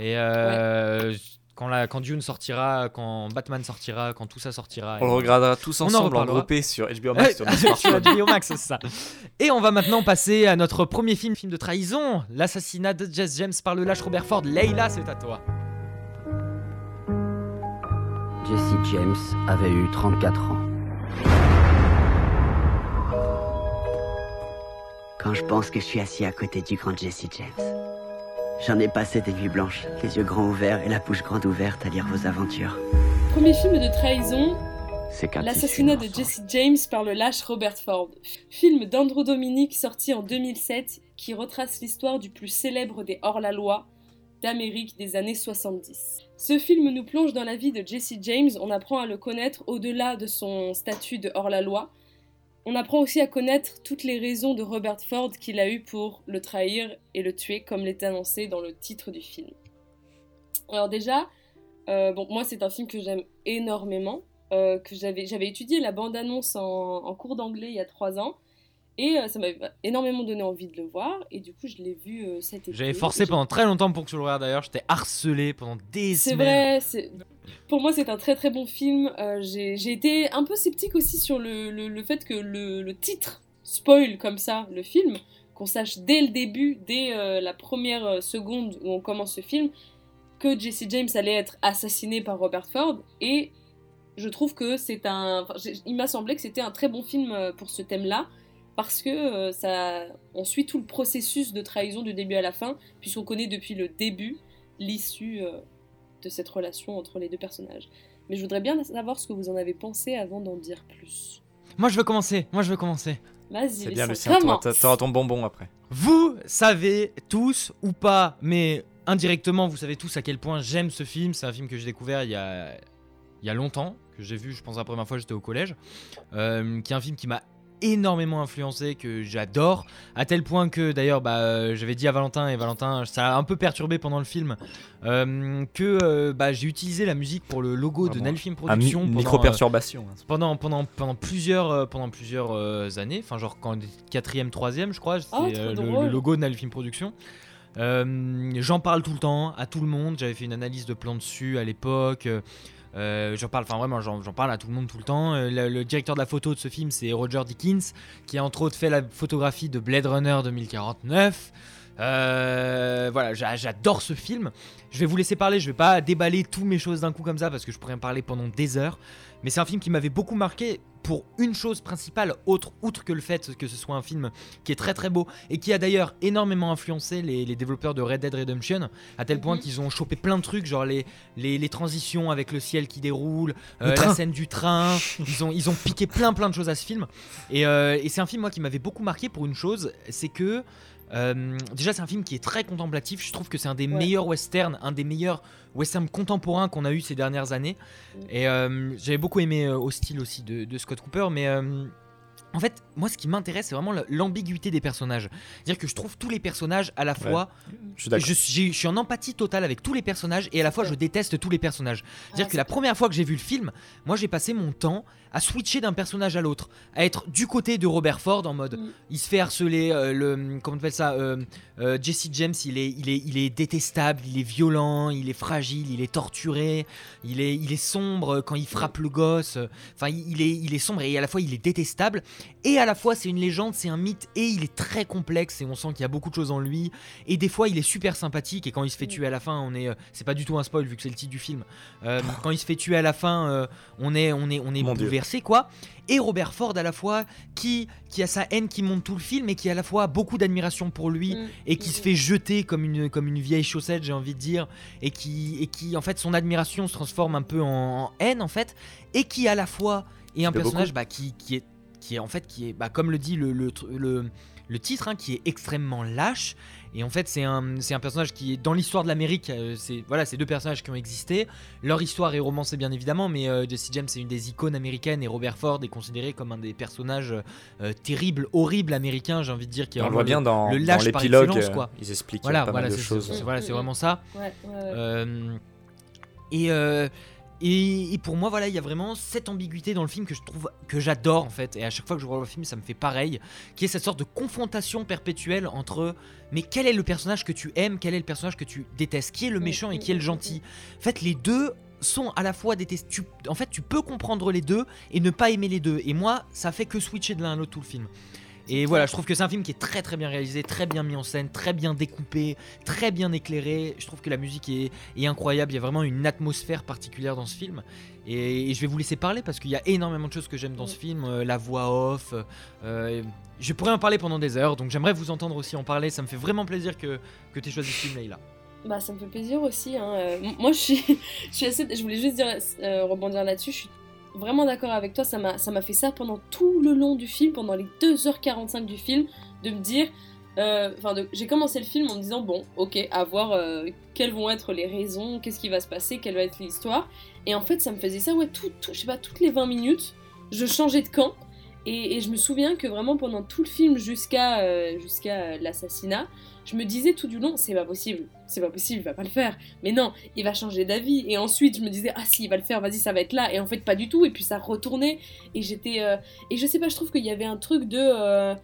et euh, quand la quand Dune sortira, quand Batman sortira, quand tout ça sortira. On le regardera tous On en ensemble, reparlera. regroupés sur HBO Ouais, Max. sur. HBO Max, c'est ça. Et on va maintenant passer à notre premier film, film de trahison, l'assassinat de Jess James par le lâche Robert Ford. Leila, c'est à toi. Jesse James avait eu 34 ans. Quand je pense que je suis assis à côté du grand Jesse James, j'en ai passé des nuits blanches, les yeux grands ouverts et la bouche grande ouverte à lire vos aventures. premier film de trahison L'assassinat de Jesse James par le lâche Robert Ford. Film d'Andrew Dominic sorti en 2007 qui retrace l'histoire du plus célèbre des hors-la-loi d'Amérique des années 70. Ce film nous plonge dans la vie de Jesse James, on apprend à le connaître au-delà de son statut de hors-la-loi. On apprend aussi à connaître toutes les raisons de Robert Ford qu'il a eues pour le trahir et le tuer comme l'est annoncé dans le titre du film. Alors déjà, euh, moi c'est un film que j'aime énormément euh, que j'avais étudié la bande-annonce en cours d'anglais il y a trois ans et euh, ça m'avait énormément donné envie de le voir et du coup je l'ai vu euh, cet été. J'avais forcé pendant très longtemps pour que tu le regardes d'ailleurs, j'étais harcelé pendant des C'est semaines. vrai, c'est- pour moi c'est un très très bon film. Euh, J'ai j'ai été un peu sceptique aussi sur le, le- le fait que le, le titre spoil comme ça le film, qu'on sache dès le début, dès euh, la première seconde où on commence ce film, que Jesse James allait être assassiné par Robert Ford et je trouve que c'est un. enfin, il m'a semblé que c'était un très bon film pour ce thème-là parce que euh, ça, on suit tout le processus de trahison du début à la fin puisqu'on connaît depuis le début l'issue euh, de cette relation entre les deux personnages. Mais je voudrais bien savoir ce que vous en avez pensé avant d'en dire plus. Moi je veux commencer, moi je veux commencer. Vas-y, C'est bien, Lucien, Lucien. t'auras- T'auras ton bonbon après. Vous savez tous ou pas, mais indirectement vous savez tous à quel point j'aime ce film. C'est un film que j'ai découvert il y a, il y a longtemps, que j'ai vu je pense la première fois j'étais au collège, euh, qui est un film qui m'a énormément influencé, que j'adore, à tel point que d'ailleurs bah, euh, j'avais dit à Valentin, et Valentin ça a un peu perturbé pendant le film, euh, que euh, bah, j'ai utilisé la musique pour le logo de Vraiment. Nelfilm Un mi- Productions. pendant, euh, micro-perturbation. hein. pendant, pendant, pendant plusieurs, euh, pendant plusieurs euh, années, enfin genre quand quatrième, troisième je crois, c'est Oh, euh, le, logo de Nalfilm Productions. Euh, J'en parle tout le temps à tout le monde. J'avais fait une analyse de plan dessus à l'époque. Euh, j'en parle, enfin vraiment, j'en parle à tout le monde tout le temps. Euh, le, directeur de la photo de ce film, c'est Roger Dickens, qui a entre autres fait la photographie de Blade Runner 2049. Euh, voilà, j'a- j'adore ce film. Je vais vous laisser parler, je vais pas déballer tous mes choses d'un coup comme ça parce que je pourrais en parler pendant des heures. Mais c'est un film qui m'avait beaucoup marqué pour une chose principale, autre, outre que le fait que ce soit un film qui est très très beau et qui a d'ailleurs énormément influencé les, les développeurs de Red Dead Redemption, à tel point Mhm. qu'ils ont chopé plein de trucs, genre les, les, les transitions avec le ciel qui déroule, Le euh, la scène du train. ils, ont, ils ont piqué plein plein de choses à ce film. Et, euh, et c'est un film moi qui m'avait beaucoup marqué pour une chose, c'est que euh, déjà c'est un film qui est très contemplatif. Je trouve que c'est un des Ouais. meilleurs westerns, un des meilleurs westerns contemporains qu'on a eu ces dernières années. Et euh, j'avais beaucoup aimé euh, au style aussi de, de Scott Cooper, mais euh, en fait, moi, ce qui m'intéresse, c'est vraiment la- l'ambiguïté des personnages. C'est-à-dire que je trouve tous les personnages à la fois. Je suis d'accord. Je, suis- je suis en empathie totale avec tous les personnages et à la fois je déteste tous les personnages. C'est-à-dire Ah, que la première fois que j'ai vu le film, moi j'ai passé mon temps à switcher d'un personnage à l'autre, à être du côté de Robert Ford en mode Mm. il se fait harceler, euh, le comment on appelle ça, euh, euh, Jesse James, il est, il est, il est détestable, il est violent, il est fragile, il est torturé, il est, il est sombre quand il frappe le gosse. Enfin, il il est, il est sombre et à la fois il est détestable et à la fois c'est une légende, c'est un mythe et il est très complexe et on sent qu'il y a beaucoup de choses en lui. Et des fois il est super sympathique et quand il se fait tuer à la fin, on est, euh, c'est pas du tout un spoil vu que c'est le titre du film. Euh, quand il se fait tuer à la fin, euh, on est, on est, on est Mon Bouleversé quoi? Et Robert Ford à la fois qui, qui a sa haine qui monte tout le film et qui à la fois a beaucoup d'admiration pour lui Mm. et qui se fait jeter comme une, comme une vieille chaussette, j'ai envie de dire, et qui, et qui, en fait, son admiration se transforme un peu en, en haine, en fait, et qui, à la fois, est un personnage bah, qui, qui, est, qui est, en fait, qui est, bah, comme le dit le, le, tr- le, le titre, hein, qui est extrêmement lâche. Et en fait, c'est un, c'est un personnage qui est dans l'histoire de l'Amérique. euh, c'est voilà, c'est deux personnages qui ont existé. Leur histoire est romancée bien évidemment, mais euh, Jesse James est une des icônes américaines et Robert Ford est considéré comme un des personnages euh, terribles, horribles américains. J'ai envie de dire qui On le voit bien dans, le dans lâche par excellence, euh, quoi. Ils expliquent voilà, pas voilà, mal de c'est, choses. c'est- voilà, c'est vraiment ça. Ouais, ouais, ouais. Euh, et, euh, et, et pour moi, voilà, il y a vraiment cette ambiguïté dans le film que je trouve que j'adore en fait. Et à chaque fois que je vois le film, ça me fait pareil, qui est cette sorte de confrontation perpétuelle entre mais quel est le personnage que tu aimes, quel est le personnage que tu détestes, qui est le Mm, méchant et qui est le gentil? En fait, les deux sont à la fois détestés. Tu- En fait, tu peux comprendre les deux et ne pas aimer les deux. Et moi, ça fait que switcher de l'un à l'autre tout le film. Et voilà, je trouve que c'est un film qui est très très bien réalisé, très bien mis en scène, très bien découpé, très bien éclairé. Je trouve que la musique est, est incroyable, il y a vraiment une atmosphère particulière dans ce film. Et, et je vais vous laisser parler parce qu'il y a énormément de choses que j'aime dans ce film, euh, la voix off. euh, je pourrais en parler pendant des heures, donc j'aimerais vous entendre aussi en parler. Ça me fait vraiment plaisir que, que tu aies choisi ce film, Leïla. Bah, ça me fait plaisir aussi. hein. Euh, moi, je suis, je suis assez. Je voulais juste dire, euh, rebondir là-dessus. Je suis vraiment d'accord avec toi. Ça m'a, fait ça pendant tout le long du film, pendant les 2h45 du film, de me dire. euh, Enfin, j'ai commencé le film en me disant bon, ok, à voir euh, quelles vont être les raisons, qu'est-ce qui va se passer, quelle va être l'histoire. Et en fait, ça me faisait ça, ouais, je sais pas, toutes les 20 minutes, je changeais de camp. Et, et je me souviens que vraiment pendant tout le film jusqu'à euh, jusqu'à l'assassinat, je me disais tout du long, c'est pas possible, c'est pas possible, il va pas le faire. Mais non, il va changer d'avis. Et ensuite, je me disais, ah si, il va le faire, vas-y, ça va être là. Et en fait, pas du tout. Et puis ça retournait. Et j'étais. euh, Et je sais pas, je trouve qu'il y avait un truc de. euh,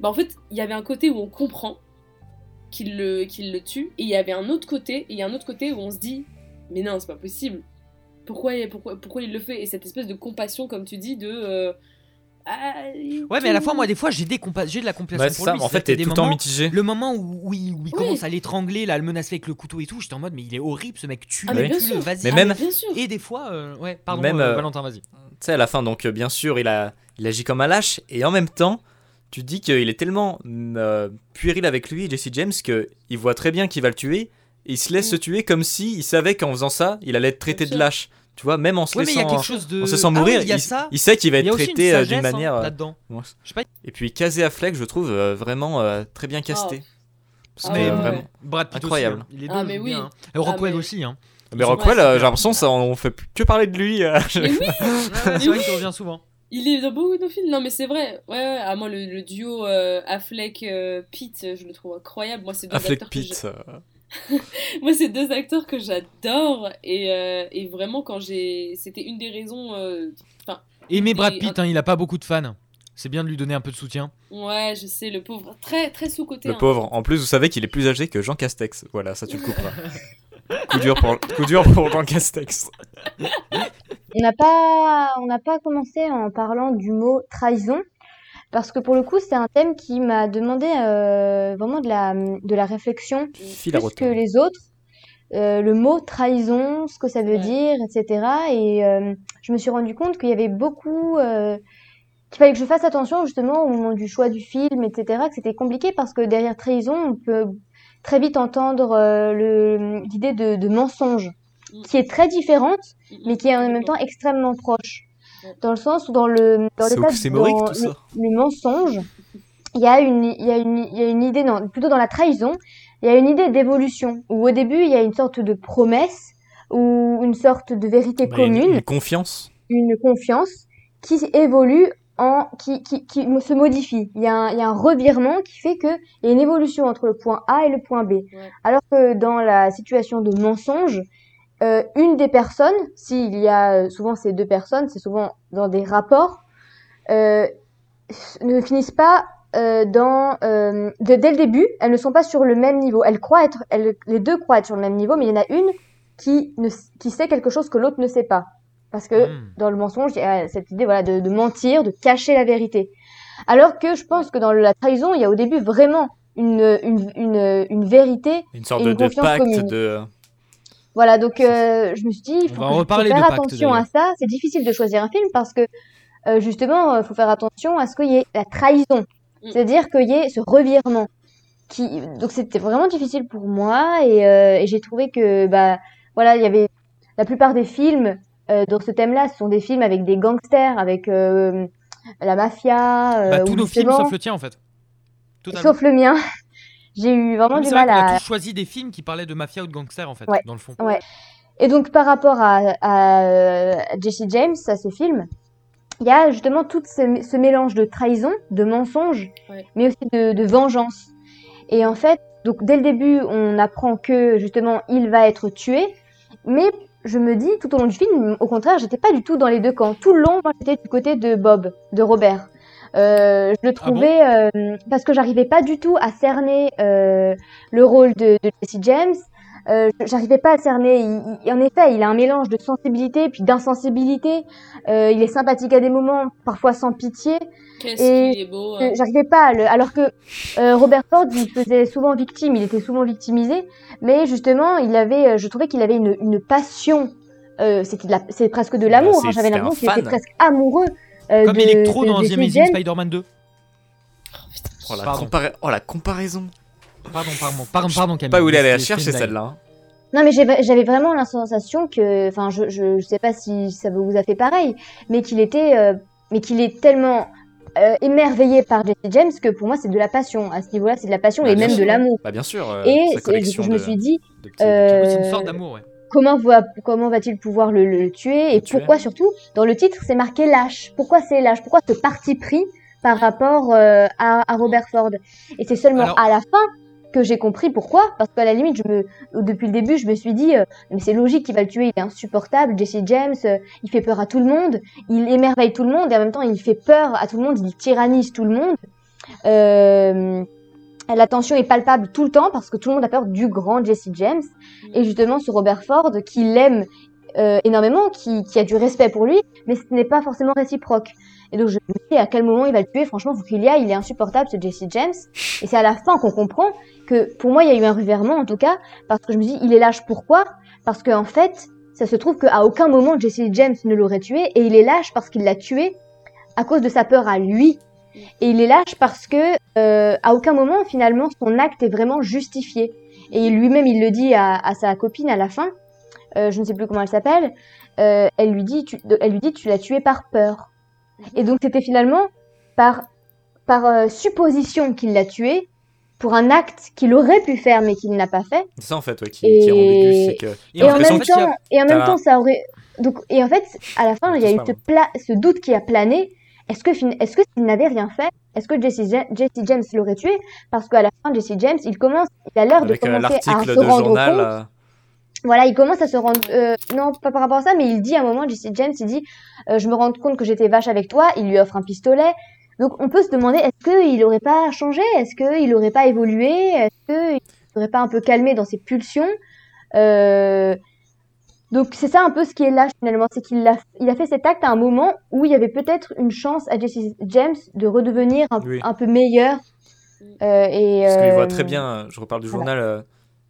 Bah en fait, il y avait un côté où on comprend qu'il le, qu'il le tue. Et il y avait un autre côté, et il y a un autre côté où on se dit, mais non, c'est pas possible. Pourquoi, pourquoi, pourquoi il le fait? Et cette espèce de compassion, comme tu dis, de. euh, Ouais, mais à la fois, moi, des fois, j'ai des compa- j'ai de la compassion Ouais, pour ça. lui. En fait, t'es tout des le temps mitigé. Le moment où, où il, où il Oui. commence à l'étrangler, là, à le menacer avec le couteau et tout, j'étais en mode, mais il est horrible ce mec, tue Ah, mais bien le vas-y. Mais Ah, même- bien sûr. Et des fois, euh, ouais, pardon, Même, euh, euh, Valentin, vas-y. Tu sais, à la fin, donc, euh, bien sûr, il, a, il agit comme un lâche. Et en même temps, tu te dis qu'il est tellement mm, euh, puéril avec lui, Jesse James, qu'il voit très bien qu'il va le tuer. Et il se laisse se tuer comme si il savait qu'en faisant ça, il allait être traité Bien de sûr. Tu vois, même en se Ouais, mais il y a laissant. quelque chose de. en se sent Ah mourir, oui, il y a il, ça. il sait qu'il va être traité euh, d'une hein, manière. euh, là-dedans. pas. Et puis Casey Affleck, je trouve euh, vraiment euh, très bien casté. Ah ouais, vraiment. ouais. Brad Pitt Incroyable. aussi, hein. Les deux Ah, mais oui. bien, hein. Et Rockwell mais- aussi. Hein. Mais Rockwell, j'ai l'impression ça, on fait plus que parler de lui. euh, Mais oui, Ouais, c'est vrai qu'il revient souvent. Il est dans beaucoup de films, non mais c'est vrai. Ouais, ouais, à moi le, le duo euh, Affleck euh, Pitt, je le trouve incroyable. Moi c'est deux Affleck acteurs Pitt. moi c'est deux acteurs que j'adore et, euh, et vraiment quand j'ai c'était une des raisons euh, Et- Brad Pitt, hein, il a pas beaucoup de fans. C'est bien de lui donner un peu de soutien. ouais, je sais le pauvre très très sous côté Le pauvre. En plus, vous savez qu'il est plus âgé que Jean Castex. Voilà, ça tu le couperas. coup, dur pour, coup dur pour Jean Castex. On n'a pas, on n'a pas commencé en parlant du mot trahison. Parce que pour le coup, c'est un thème qui m'a demandé euh, vraiment de la, de la réflexion Fil plus que les autres. Euh, le mot trahison, ce que ça veut Ouais. dire, etc. Et euh, je me suis rendu compte qu'il y avait beaucoup, qu'il fallait que je fasse attention justement au moment du choix du film, etc. Que c'était compliqué parce que derrière trahison, on peut très vite entendre l'idée de, de mensonge, Mm. qui est très différente, Mm, mais qui est en même temps extrêmement proche. Dans le sens où dans le dans l'état dans tout ça. le, le mensonge, il y a une il y a une il y a une idée non, plutôt dans la trahison, il y a une idée d'évolution où au début il y a une sorte de promesse ou une sorte de vérité Bah, une- commune, une confiance. une confiance qui évolue en qui, qui, qui se modifie. Il y, a un, il y a un revirement qui fait que il y a une évolution entre le point A et le point B. Alors que dans la situation de mensonge, euh, une des personnes, s'il y a souvent ces deux personnes, c'est souvent dans des rapports, euh, ne finissent pas euh, dans euh, de- dès le début, elles ne sont pas sur le même niveau. Elles croient être, elles, les deux croient être sur le même niveau, mais il y en a une qui ne, qui sait quelque chose que l'autre ne sait pas. Parce que Hmm. dans le mensonge, il y a cette idée voilà de, de mentir, de cacher la vérité. Alors que je pense que dans la trahison, il y a au début vraiment une, une, une, une vérité. Une sorte Et de, une de confiance pacte commune. de. Voilà, donc euh, je me suis dit, il faut, faire attention à ça. C'est difficile de choisir un film parce que euh, justement, il faut faire attention à ce qu'il y ait la trahison, Mm. c'est-à-dire qu'il y ait ce revirement. Qui... Donc c'était vraiment difficile pour moi et, euh, et j'ai trouvé que bah voilà, il y avait la plupart des films euh, dans ce thème-là, ce sont des films avec des gangsters, avec euh, la mafia. euh, Bah, ou tous nos films sauf le tien en fait. Totalement. sauf le mien. J'ai eu vraiment du c'est vrai mal qu'on a à, tous choisi des films qui parlaient de mafia ou de gangsters en fait, Ouais. dans le fond. Ouais. Et donc par rapport à, à euh, Jesse James, à ce film, il y a justement tout ce, ce mélange de trahison, de mensonge, Ouais. mais aussi de, de vengeance. Et en fait, donc dès le début, on apprend que justement il va être tué, mais je me dis tout au long du film, au contraire, j'étais pas du tout dans les deux camps. Tout le long, moi j'étais du côté de Bob, de Robert. Euh, je le Ah bon? trouvais euh, parce que j'arrivais pas du tout à cerner euh, le rôle de, de Jesse James. Euh, j'arrivais pas à cerner. Il- il- en effet, il a un mélange de sensibilité puis d'insensibilité. Euh, il est sympathique à des moments, parfois sans pitié. Qu'est-ce Et qu'il est beau. Hein. J'arrivais pas à le... Alors que euh, Robert Ford, il faisait souvent victime, il était souvent victimisé, mais justement, il avait, euh, je trouvais qu'il avait une, une passion. Euh, c'était de la- c'est presque de l'amour. Bah, c'est- hein. J'avais l'impression qu'il était presque amoureux. Euh, Comme de, Electro de dans The Jesse Amazing. Spider-Man 2. Oh la, Pardon. compara- oh, la comparaison. Pardon, pardon, pardon, pardon Camille. Pas où il allait la chercher celle-là. Non, mais j'avais vraiment la sensation que, enfin, je, je, je sais pas si ça vous a fait pareil, mais qu'il était, euh, mais qu'il est tellement euh, émerveillé par Jesse James que pour moi c'est de la passion. À ce niveau-là, c'est de la passion Bah, et même de l'amour. Bah bien sûr. euh, et je me de- suis dit, de euh, C'est une sorte d'amour, ouais. Comment va, comment va-t-il pouvoir le, le tuer et Le tuer. pourquoi surtout dans le titre c'est marqué lâche. Pourquoi c'est lâche? Pourquoi ce parti pris par rapport euh, à, à Robert Ford? Et c'est seulement Alors- à la fin que j'ai compris pourquoi, parce qu'à la limite, je me, depuis le début, je me suis dit, euh, mais c'est logique qu'il va le tuer, il est insupportable, Jesse James, euh, il fait peur à tout le monde, il émerveille tout le monde, et en même temps, il fait peur à tout le monde, il tyrannise tout le monde. La tension est palpable tout le temps, parce que tout le monde a peur du grand Jesse James, et justement, ce Robert Ford, qui l'aime euh, énormément, qui, qui a du respect pour lui, mais ce n'est pas forcément réciproque. Et donc je me dis à quel moment il va le tuer, franchement, faut qu'il y aille, il est insupportable ce Jesse James. Et c'est à la fin qu'on comprend que pour moi il y a eu un revirement en tout cas, parce que je me dis il est lâche pourquoi? Parce qu'en fait, ça se trouve qu'à aucun moment Jesse James ne l'aurait tué, et il est lâche parce qu'il l'a tué à cause de sa peur à lui. Et il est lâche parce que euh, à aucun moment finalement son acte est vraiment justifié. Et lui-même il le dit à, à sa copine à la fin, euh, je ne sais plus comment elle s'appelle, euh, elle lui dit tu, elle lui dit tu l'as tué par peur. Et donc c'était finalement par par supposition qu'il l'a tué pour un acte qu'il aurait pu faire mais qu'il n'a pas fait. C'est ça en fait ouais, qui, qui est ambigu, c'est que Et, Et, en même a- temps, et en même la- temps ça aurait donc et en fait à la fin il y a eu pla- ce doute qui a plané. Est-ce que est-ce que s'il n'avait rien fait, est-ce que Jesse, Ja- Jesse James l'aurait tué? Parce qu'à la fin Jesse James il commence il a l'air de euh, commencer à se de rendre journal. compte euh, voilà, il commence à se rendre. euh, non, pas par rapport à ça, mais il dit à un moment, Jesse James, il dit euh, Je me rends compte que j'étais vache avec toi. Il lui offre un pistolet. Donc on peut se demander est-ce qu'il n'aurait pas changé? Est-ce qu'il n'aurait pas évolué? Est-ce qu'il n'aurait pas un peu calmé dans ses pulsions? Euh, Donc c'est ça un peu ce qui est lâche finalement, c'est qu'il a, il a fait cet acte à un moment où il y avait peut-être une chance à Jesse James de redevenir un, Oui. un peu meilleur. Euh, et, Parce qu'il euh, voit très bien, je reparle du voilà. journal, euh,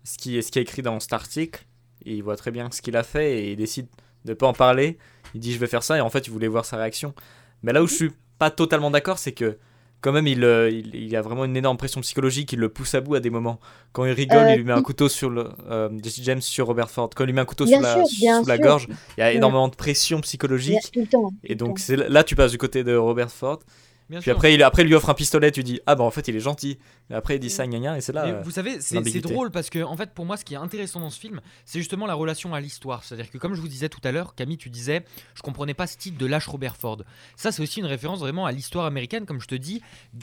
ce qui ce qui est écrit dans cet article, et il voit très bien ce qu'il a fait et il décide de pas en parler. Il dit je vais faire ça et en fait il voulait voir sa réaction. Mais là où je suis pas totalement d'accord, c'est que quand même il, euh, il, il a vraiment une énorme pression psychologique, il le pousse à bout à des moments. Quand il rigole, Euh, il lui met un couteau sur le euh, Jesse James sur Robert Ford. Quand il lui met un couteau Bien sous, la, sûr, sous la gorge, il y a énormément de pression psychologique. tout le temps. Et donc là tu passes du côté de Robert Ford. Bien Puis sûr. après il, après lui offre un pistolet, tu dis ah bah en fait il est gentil. Et après il dit ça gna gna et c'est là. Euh, vous savez, c'est drôle parce que, en fait, pour moi, ce qui est intéressant dans ce film, c'est justement la relation à l'histoire. C'est-à-dire que, comme je vous disais tout à l'heure, Camille, tu disais, je comprenais pas ce titre de lâche Robert Ford. Ça, c'est aussi une référence vraiment à l'histoire américaine. Comme je te dis,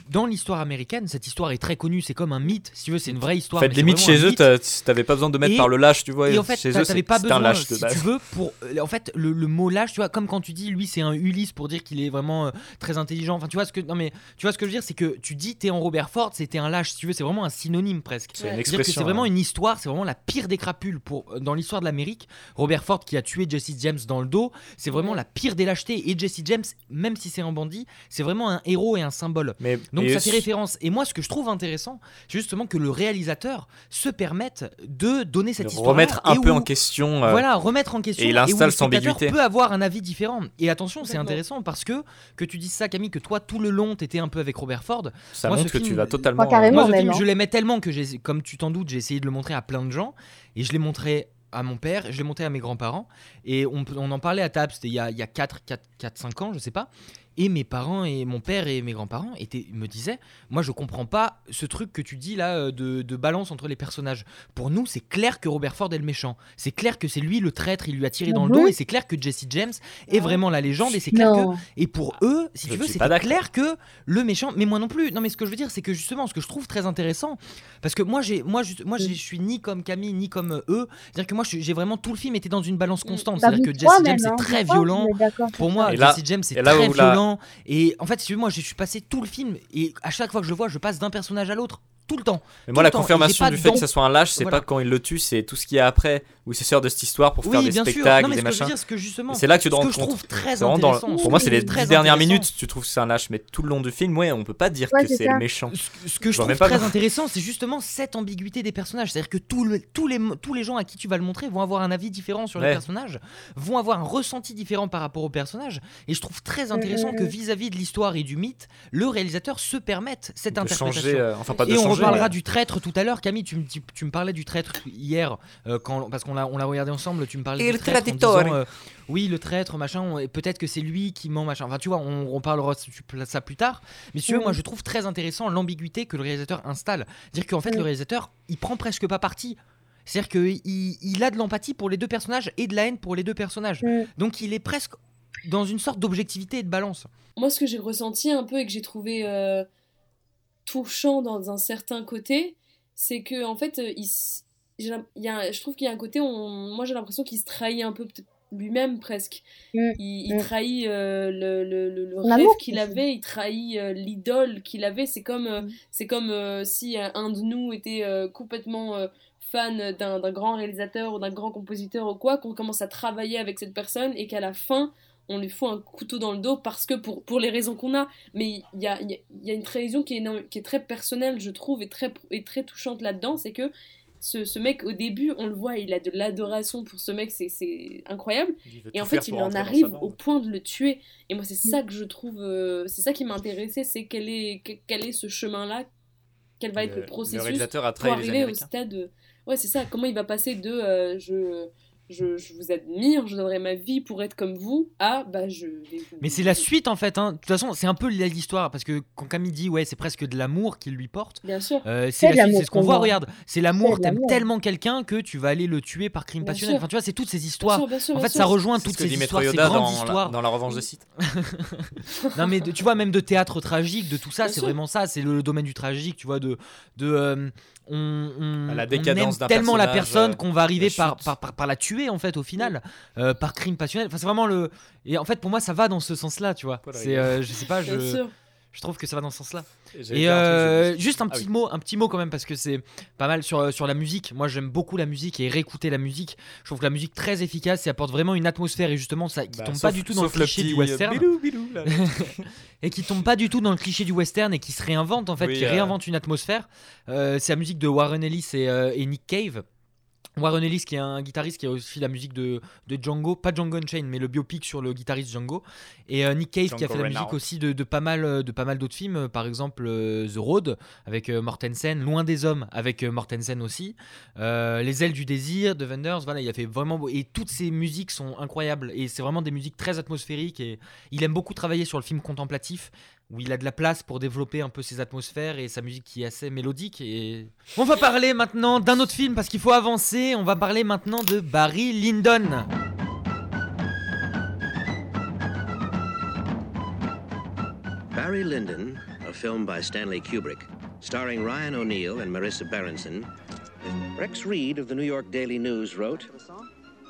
dans l'histoire américaine, cette histoire est très connue. C'est comme un mythe. Si tu veux, c'est une vraie En histoire. fait, mais les mythes chez eux, t'avais pas besoin de mettre Et- par le lâche, tu vois. Et en fait, chez eux, t'avais c'est pas besoin, un lâche de si base. tu veux, pour. En fait, le, le mot lâche, tu vois, comme quand tu dis, lui, c'est un Ulysse pour dire qu'il est vraiment euh, très intelligent. Enfin, tu vois ce que. Non, mais tu vois ce que je veux dire, c'est que tu dis, t'es en Robert Ford, c'était un lâche. Si tu veux, c'est vraiment un synonyme presque. C'est une Ouais. C'est-à-dire que c'est vraiment une histoire, c'est vraiment la pire des crapules pour, euh, dans l'histoire de l'Amérique. Robert Ford qui a tué Jesse James dans le dos, c'est vraiment Ouais. la pire des lâchetés. Et Jesse James, même si c'est un bandit, c'est vraiment un héros et un symbole. Mais, Donc et ça fait référence. Et moi, ce que je trouve intéressant, c'est justement que le réalisateur se permette de donner cette de histoire. remettre un peu en question. euh, Voilà, remettre en question. et il installe le son ambiguïté. peut avoir un avis différent. Et attention, c'est intéressant parce que que tu dises ça, Camille, que toi tout le long t'étais un peu avec Robert Ford. ça moi, montre ce que tu vas totalement. Moi, carrément. Moi, ce film, hein. je l'aimais tellement que j'ai, comme tu t'en doutes, j'ai essayé de le montrer à plein de gens et je l'ai montré à mon père, je l'ai montré à mes grands-parents et on, on en parlait à table, c'était il y a, il y a 4, 4, 4, 5 ans, je sais pas. Et mes parents et mon père et mes grands-parents étaient, me disaient, moi je comprends pas ce truc que tu dis là euh, de, de balance entre les personnages. Pour nous, c'est clair que Robert Ford est le méchant. C'est clair que c'est lui le traître, il lui a tiré dans le dos et c'est clair que Jesse James est vraiment la légende et c'est clair que et pour eux, si Je tu veux, d'accord. clair que le méchant. Mais moi non plus. Non, mais ce que je veux dire, c'est que justement, ce que je trouve très intéressant, parce que moi, j'ai, moi, juste- moi, je suis ni comme Camille ni comme euh, eux. C'est-à-dire que moi, j'ai vraiment tout le film était dans une balance constante. Bah, C'est-à-dire vous que trois Jesse James hein, est très violent. Pour moi, Jesse James est très où Et en fait, si moi, je suis passé tout le film. Et à chaque fois que je le vois, je passe d'un personnage à l'autre tout le temps. Mais moi, la temps. Confirmation du fait que ça soit un lâche, c'est Voilà. pas quand il le tue, c'est tout ce qu'il y a après, où il se sert de cette histoire pour faire des bien sûr. spectacles, Non, mais des ce machins. c'est C'est là que tu te ce rends que je compte. très C'est dans-. Pour moi, ce c'est les 10 dernières minutes, tu trouves que c'est un lâche, mais tout le long du film, ouais, on peut pas dire Ouais, que c'est c'est le méchant. Ce, ce que je trouve même pas très intéressant, c'est justement cette ambiguïté des personnages. C'est-à-dire que tout le- tous, les, tous les gens à qui tu vas le montrer vont avoir un avis différent sur les Ouais. personnages, vont avoir un ressenti différent par rapport aux personnages. Et je trouve très intéressant que vis-à-vis de l'histoire et du mythe, le réalisateur se permette cette interprétation. euh, enfin pas de et on changer. reparlera mais- du traître tout à l'heure. Camille, tu, me- tu, tu me parlais du traître hier, euh, quand, parce qu'on l'a, on l'a regardé ensemble. Tu me parlais Il du traître en traditore. disant, euh, oui, le traître, machin, on- et peut-être que c'est lui qui ment, machin. Enfin, tu vois, on, on parlera de ça plus tard. Mais si tu veux, Mm. moi, je trouve très intéressant l'ambiguïté que le réalisateur installe. Dire qu'en fait, Mm. le réalisateur, il prend presque pas parti. C'est-à-dire qu'il il a de l'empathie pour les deux personnages et de la haine pour les deux personnages. Mm. Donc, il est presque dans une sorte d'objectivité et de balance. Moi, ce que j'ai ressenti un peu et que j'ai trouvé euh, touchant dans un certain côté, c'est que en fait, euh, il, y a, je trouve qu'il y a un côté, on, moi j'ai l'impression qu'il se trahit un peu lui-même presque. Mm. Il, il Mm. trahit euh, le, le, rêve qu'il avait, il trahit euh, l'idole qu'il avait. C'est comme, euh, Mm. c'est comme si un de nous était complètement fan d'un d'un grand réalisateur ou d'un grand compositeur ou quoi, qu'on commence à travailler avec cette personne et qu'à la fin, on lui fout un couteau dans le dos parce que pour, pour les raisons qu'on a. Mais il y a, il y a- il y a une trahison qui est, énorme- qui est très personnelle, je trouve, et très, et très touchante là-dedans. C'est que ce, ce mec, au début, on le voit, il a de l'adoration pour ce mec, c'est- c'est incroyable. Et en fait, il en arrive au point de le tuer. Et moi, c'est ça que je trouve. euh, c'est ça qui m'a intéressé, c'est quel est, que- quel est ce chemin-là, quel va être le, Le processus réalisateur a pour trahi les arriver au stade. Ouais, c'est ça. Comment il va passer de euh, je, je, je vous admire, je donnerai ma vie pour être comme vous à bah je vais vous. Mais c'est la suite en fait. hein. De toute façon, c'est un peu l'histoire parce que quand Camille dit ouais, c'est presque de l'amour qu'il lui porte. Bien sûr. Euh, C'est ce qu'on voit. Regarde, c'est l'amour. T'aimes tellement quelqu'un que tu vas aller le tuer par crime Bien passionnel. sûr. Enfin, tu vois, c'est toutes ces Bien histoires. sûr, bien sûr, En bien fait, sûr. ça rejoint toutes ce que ces dit histoires, ces grandes dans, histoires. la, dans la revanche de Sith. non mais de- tu vois même de théâtre tragique de tout ça Bien c'est vraiment ça c'est le, le domaine du tragique tu vois de de euh, on, on- À la on décadence aime tellement la personne qu'on va arriver par, chute. par, par, par la tuer en fait au final euh, par crime passionnel enfin c'est vraiment le et en fait pour moi ça va dans ce sens là tu vois c'est euh, je sais pas Bien je sûr. Je trouve que ça va dans ce sens-là. Et euh, juste un Ah petit oui. mot, un petit mot quand même parce que c'est pas mal sur sur la musique. Moi, j'aime beaucoup la musique et réécouter la musique. Je trouve que la musique très efficace et apporte vraiment une atmosphère et justement ça qui Bah, tombe sauf- pas du tout dans le cliché du euh, western bilou, bilou, là. et qui tombe pas du tout dans le cliché du western et qui se réinvente en fait, Oui, qui euh. réinvente une atmosphère. Euh, c'est la musique de Warren Ellis et, euh, et Nick Cave. Warren Ellis qui est un guitariste qui a aussi la musique de, de Django, pas Django Unchained mais le biopic sur le guitariste Django. Et euh, Nick Cave qui a fait la musique aussi de, de pas mal euh, de pas mal d'autres films, euh, par exemple euh, The Road avec euh, Mortensen, Loin des hommes avec Mortensen aussi, Les ailes du désir de Wenders, voilà il a fait vraiment beau- et toutes ces musiques sont incroyables et c'est vraiment des musiques très atmosphériques et il aime beaucoup travailler sur le film contemplatif où il a de la place pour développer un peu ses atmosphères et sa musique qui est assez mélodique. Et on va parler maintenant d'un autre film parce qu'il faut avancer. On va parler maintenant de Barry Lyndon. Barry Lyndon, a film by Stanley Kubrick, starring Ryan O'Neill and Marissa Berenson. Rex Reed of the New York Daily News wrote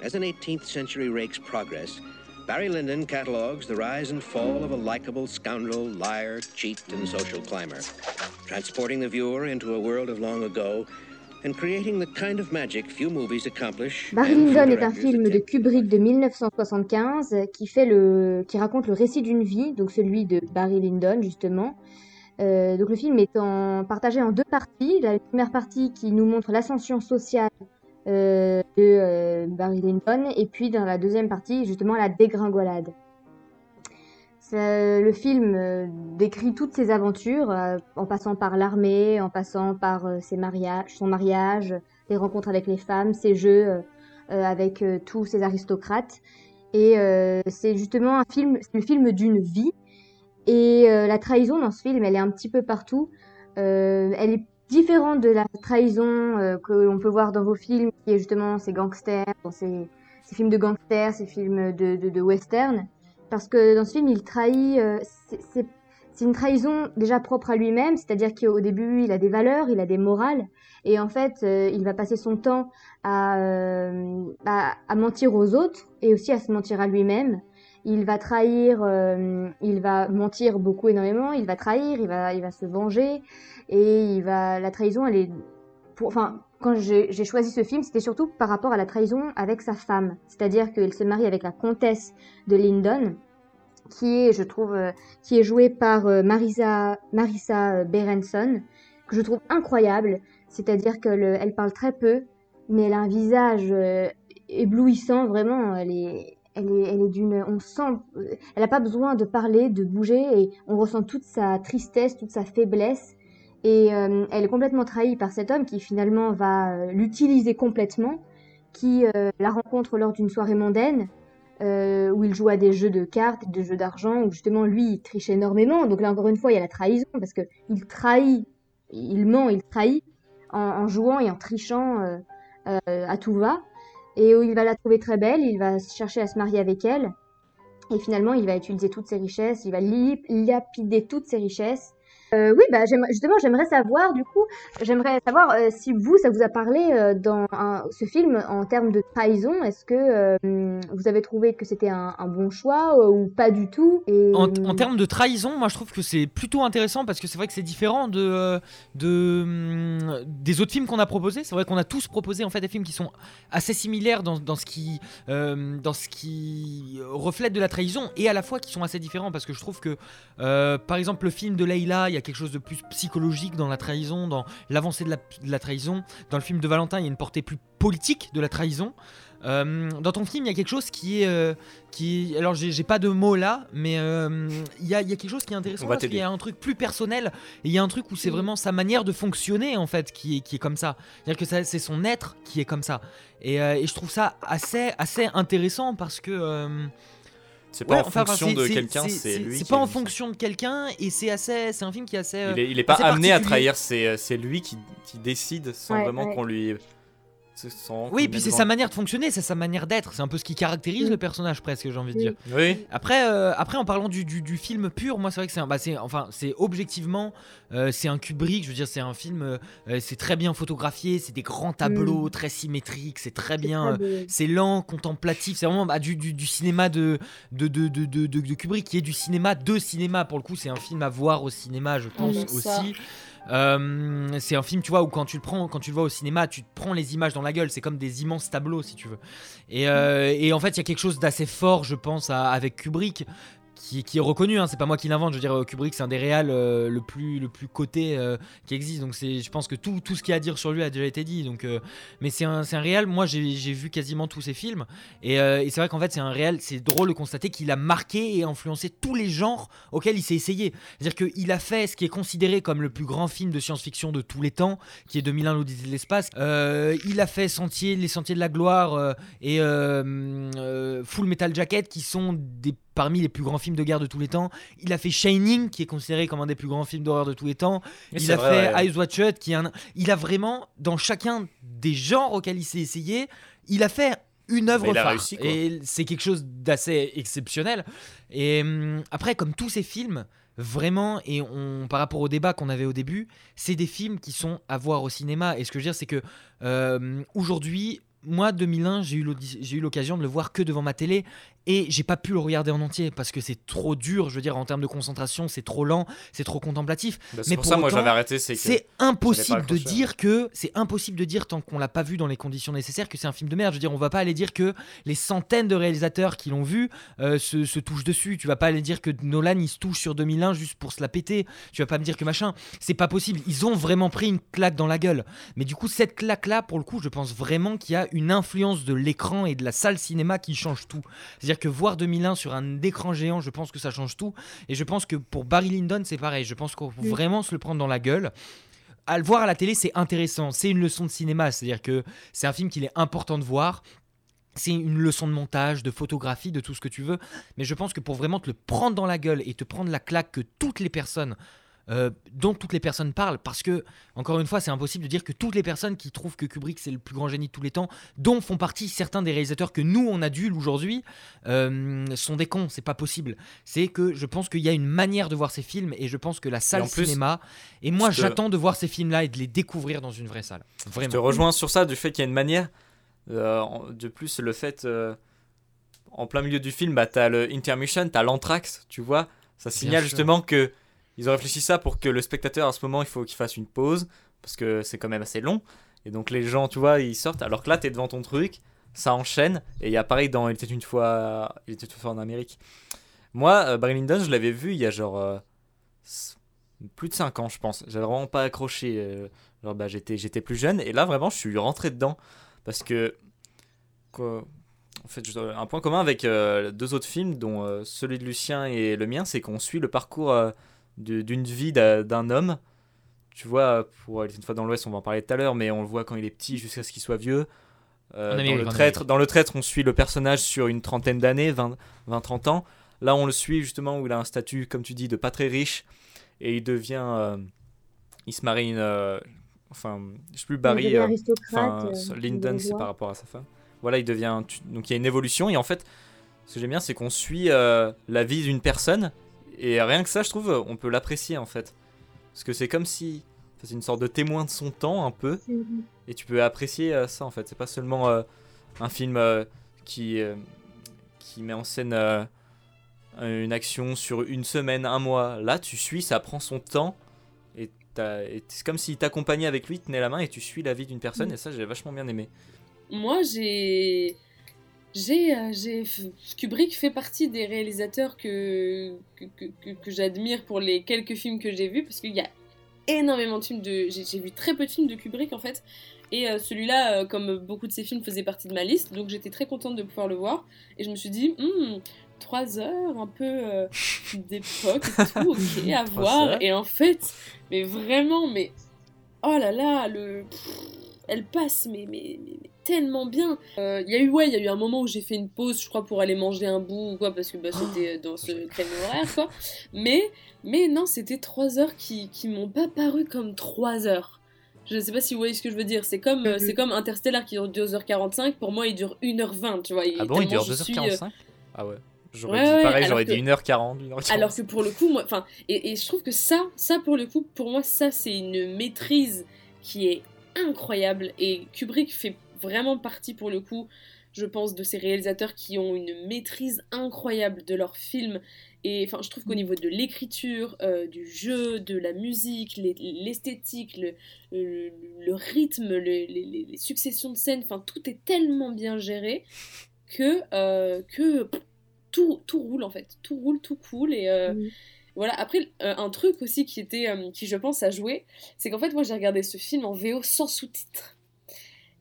As an 18th century rake's progress, Barry Lyndon catalogues the rise and fall of a likable scoundrel, liar, cheat, and social climber, transporting the viewer into a world of long ago and creating the kind of magic few movies accomplish. Barry Lyndon est un film de. Kubrick de 1975 qui fait le, qui raconte le récit d'une vie, donc celui de Barry Lyndon justement. Euh, donc le film est en, partagé en deux parties. La première partie qui nous montre l'ascension sociale euh, de euh, Barry Lyndon et puis dans la deuxième partie justement la dégringolade. Ça- le film euh, décrit toutes ses aventures euh, en passant par l'armée, en passant par euh, ses mariages, son mariage, les rencontres avec les femmes, ses jeux euh, euh, avec euh, tous ces aristocrates. Et euh, c'est justement un film, le film d'une vie. Et euh, la trahison dans ce film, elle est un petit peu partout. Euh, elle est différente de la trahison euh, que l'on peut voir dans vos films, qui est justement ces gangsters, ces, films de gangsters, ces films de, de, western. Parce que dans ce film, il trahit. euh, c'est- une trahison déjà propre à lui-même, c'est-à-dire qu'au début, il a des valeurs, il a des morales, et en fait, euh, il va passer son temps à mentir aux autres et aussi à se mentir à lui-même. Il va trahir, euh, il va mentir beaucoup énormément, il va trahir, il va, il va se venger, et il va, la trahison, elle est, pour, enfin, quand j'ai choisi ce film, c'était surtout par rapport à la trahison avec sa femme, c'est-à-dire qu'il se marie avec la comtesse de Lyndon, qui est, je trouve, euh, qui est jouée par euh, Marisa, euh, Berenson, que je trouve incroyable. C'est-à-dire qu'elle parle très peu, mais elle a un visage euh, éblouissant, vraiment. Elle est, elle est, elle est d'une, on sent, elle n'a pas besoin de parler, de bouger, et on ressent toute sa tristesse, toute sa faiblesse. Et euh, elle est complètement trahie par cet homme qui finalement va euh, l'utiliser complètement, qui euh, la rencontre lors d'une soirée mondaine, où il joue à des jeux de cartes, des jeux d'argent, où justement lui il triche énormément. Donc là encore une fois il y a la trahison parce que il trahit, il ment, il trahit en, jouant et en trichant à tout va. Et où il va la trouver très belle, il va chercher à se marier avec elle. Et finalement il va utiliser toutes ses richesses, il va lapider toutes ses richesses. Euh, oui, bah, justement, j'aimerais savoir, du coup, j'aimerais savoir euh, si vous, ça vous a parlé euh, dans ce film en termes de trahison. Est-ce que vous avez trouvé que c'était un, bon choix ou pas du tout? En, termes de trahison, moi je trouve que c'est plutôt intéressant parce que c'est vrai que c'est différent de, hum, des autres films qu'on a proposés. C'est vrai qu'on a tous proposé en fait des films qui sont assez similaires dans, ce qui, dans ce qui reflète de la trahison et à la fois qui sont assez différents parce que je trouve que par exemple le film de Leïla, il y a quelque chose de plus psychologique dans la trahison, dans l'avancée de la, de la trahison. Dans le film de Valentin, il y a une portée plus politique de la trahison. Euh, dans ton film, il y a quelque chose qui est, euh, qui alors j'ai pas de mots là, mais euh, il y, a, il y a quelque chose qui est intéressant parce qu'il y a un truc plus personnel et il y a un truc où c'est vraiment sa manière de fonctionner en fait qui est, qui est comme ça. C'est-à-dire que ça- c'est son être qui est comme ça. Et, euh, et je trouve ça assez, assez intéressant parce que euh, C'est pas ouais, en enfin, fonction de quelqu'un, c'est- lui. C'est pas en fonction de quelqu'un et c'est assez, c'est un film qui est assez. euh, Il est, il est pas assez amené à trahir, c'est c'est lui qui, qui décide sans Ouais, vraiment ouais. qu'on lui c'est sans Oui, puis c'est sa manière de fonctionner, c'est sa manière d'être. C'est un peu ce qui caractérise le personnage presque, j'ai envie de dire. Oui. Après, euh, après en parlant du, du- du film pur, moi c'est vrai que c'est un- bah, c'est enfin c'est objectivement euh, c'est un Kubrick. Je veux dire c'est un film, euh, c'est très bien photographié, c'est des grands tableaux très symétriques, c'est très bien. euh, c'est lent, contemplatif, c'est vraiment bah, du, du- du cinéma de de, de, de, de- de- de Kubrick qui est du cinéma de cinéma. Pour le coup, c'est un film à voir au cinéma, je pense Mm, ça. Euh, c'est un film, tu vois, où quand tu le prends, quand tu le vois au cinéma, tu te prends les images dans la gueule. C'est comme des immenses tableaux, si tu veux. Et, euh, en fait, il y a quelque chose d'assez fort, je pense, avec Kubrick. Qui, est reconnu, hein, c'est pas moi qui l'invente. Je veux dire, euh, Kubrick, c'est un des réals euh, le plus le plus coté euh, qui existe. Donc je pense que tout, tout ce qu'il y a à dire sur lui a déjà été dit. Donc, euh, mais c'est un, un réal. Moi, j'ai, vu quasiment tous ses films, et, c'est vrai qu'en fait, c'est un réal. C'est drôle de constater qu'il a marqué et influencé tous les genres auxquels il s'est essayé. C'est-à-dire qu'il a fait ce qui est considéré comme le plus grand film de science-fiction de tous les temps, qui est 2001 l'Odyssée de l'espace. Il a fait Sentier, Les Sentiers de la Gloire et Full Metal Jacket, qui sont des parmi les plus grands films de guerre de tous les temps. Il a fait Shining, qui est considéré comme un des plus grands films d'horreur de tous les temps. Il a vrai, fait ouais. Eyes Wide Shut, qui est un... Il a vraiment, dans chacun des genres auxquels il s'est essayé, il a fait une œuvre phare. réussi. Et c'est quelque chose d'assez exceptionnel. Et hum, après, comme tous ces films, vraiment, et on, par rapport au débat qu'on avait au début, c'est des films qui sont à voir au cinéma. Et ce que je veux dire, c'est que euh, aujourd'hui, moi, 2001, j'ai eu l'audi- j'ai eu l'occasion de le voir que devant ma télé et j'ai pas pu le regarder en entier parce que c'est trop dur. Je veux dire, en termes de concentration, c'est trop lent, c'est trop contemplatif. Bah, c'est Mais pour, ça, moi, autant, j'avais arrêté. C'est impossible de dire que c'est impossible de dire tant qu'on l'a pas vu dans les conditions nécessaires que c'est un film de merde. Je veux dire, on va pas aller dire que les centaines de réalisateurs qui l'ont vu euh, se, se touchent dessus. Tu vas pas aller dire que Nolan il se touche sur 2001 juste pour se la péter. Tu vas pas me dire que machin. C'est pas possible. Ils ont vraiment pris une claque dans la gueule. Mais du coup, cette claque là, pour le coup, je pense vraiment qu'il y a une influence de l'écran et de la salle cinéma qui change tout. C'est-à-dire que voir 2001 sur un écran géant, je pense que ça change tout. Et je pense que pour Barry Lyndon, c'est pareil. Je pense qu'il faut vraiment se le prendre dans la gueule. À le voir à la télé, c'est intéressant. C'est une leçon de cinéma. C'est-à-dire que c'est un film qu'il est important de voir. C'est une leçon de montage, de photographie, de tout ce que tu veux. Mais je pense que pour vraiment te le prendre dans la gueule et te prendre la claque que toutes les personnes, euh, dont toutes les personnes parlent, parce que, encore une fois, c'est impossible de dire que toutes les personnes qui trouvent que Kubrick c'est le plus grand génie de tous les temps, dont font partie certains des réalisateurs que nous on adule aujourd'hui, euh, sont des cons. C'est pas possible. C'est que je pense qu'il y a une manière de voir ces films et je pense que la salle plus, cinéma. Et moi, je te- j'attends de voir ces films-là et de les découvrir dans une vraie salle. Je Vraiment. te rejoins sur ça, du fait qu'il y a une manière. euh, de plus, le fait. en plein milieu du film, bah, t'as le intermission, t'as l'anthrax, tu vois. Ça signale justement que. Ils ont réfléchi ça pour que le spectateur, à ce moment, il faut qu'il fasse une pause. Parce que c'est quand même assez long. Et donc, les gens, tu vois, ils sortent. Alors que là, t'es devant ton truc. Ça enchaîne. Et il y a pareil dans Il était une fois, il une fois en Amérique. Moi, euh, Barry Lyndon, je l'avais vu il y a genre. euh, plus de 5 ans, je pense. J'avais vraiment pas accroché. euh, genre, bah, j'étais, j'étais plus jeune. Et là, vraiment, je suis rentré dedans. Parce que. quoi, en fait, un point commun avec euh, deux autres films, dont celui de Lucien et le mien, c'est qu'on suit le parcours d'une vie d'un homme. Tu vois, pour aller une fois dans l'Ouest, on va en parler tout à l'heure, mais on le voit quand il est petit jusqu'à ce qu'il soit vieux. Euh, dans, Amérique, le traître, dans le traître, on suit le personnage sur une trentaine d'années, 20-30 ans. Là, on le suit justement où il a un statut, comme tu dis, de pas très riche. Et il devient. euh, il se marie une. euh, enfin, je sais plus, Barry. euh, Enfin, euh, Lyndon, c'est par rapport à sa femme. Voilà, il devient. tu- Donc il y a une évolution. Et en fait, ce que j'aime bien, c'est qu'on suit euh, la vie d'une personne. Et rien que ça, je trouve, on peut l'apprécier en fait. Parce que c'est comme si. enfin, C'est une sorte de témoin de son temps, un peu. Mhm. Et tu peux apprécier euh, ça en fait. C'est pas seulement euh, un film euh, qui, qui met en scène une action sur une semaine, un mois. Là, tu suis, ça prend son temps. Et, c'est comme s'il t'accompagnait avec lui, tenait la main et tu suis la vie d'une personne. Mm. Et ça, j'ai vachement bien aimé. Moi, j'ai. J'ai, euh, j'ai- Kubrick fait partie des réalisateurs que, que, que, j'admire pour les quelques films que j'ai vus, parce qu'il y a énormément de films de... J'ai vu très peu de films de Kubrick, en fait, et euh, celui-là, euh, comme beaucoup de ses films, faisait partie de ma liste, donc j'étais très contente de pouvoir le voir, et je me suis dit, Hmm, trois heures, un peu euh, d'époque et tout, ok, à voir, heures. et en fait, mais vraiment, mais... Oh là là, le... Elle passe, mais, mais, mais- mais tellement bien. Euh, Il y a eu, ouais, il y a eu un moment où j'ai fait une pause, je crois, pour aller manger un bout ou quoi, parce que bah, c'était dans ce créneau horaire, quoi. Mais, mais non, c'était trois heures qui, qui m'ont pas paru comme trois heures. Je sais pas si vous voyez ce que je veux dire. C'est comme, euh, Mhm. c'est comme Interstellar qui dure 2h45. Pour moi, il dure 1h20, tu vois. Ah bon, il dure je suis, euh, 2h45 Ah ouais. J'aurais Ouais, dit ouais, pareil, alors j'aurais que- dit 1h40, 1h45. Alors que pour le coup, moi, enfin, et, et je trouve que ça, ça pour le coup, pour moi, ça c'est une maîtrise qui est incroyable et Kubrick fait vraiment partie pour le coup, je pense, de ces réalisateurs qui ont une maîtrise incroyable de leurs films. Et enfin, je trouve qu'au niveau de l'écriture, euh, du jeu, de la musique, les- l'esthétique, le, rythme, le- les, successions de scènes, enfin, tout est tellement bien géré que, euh, que tout, tout roule en fait. Tout roule, tout cool. Et euh, Mhm. Voilà. Après, euh, un truc aussi qui était, euh, qui je pense a joué, c'est qu'en fait, moi j'ai regardé ce film en VO sans sous-titres.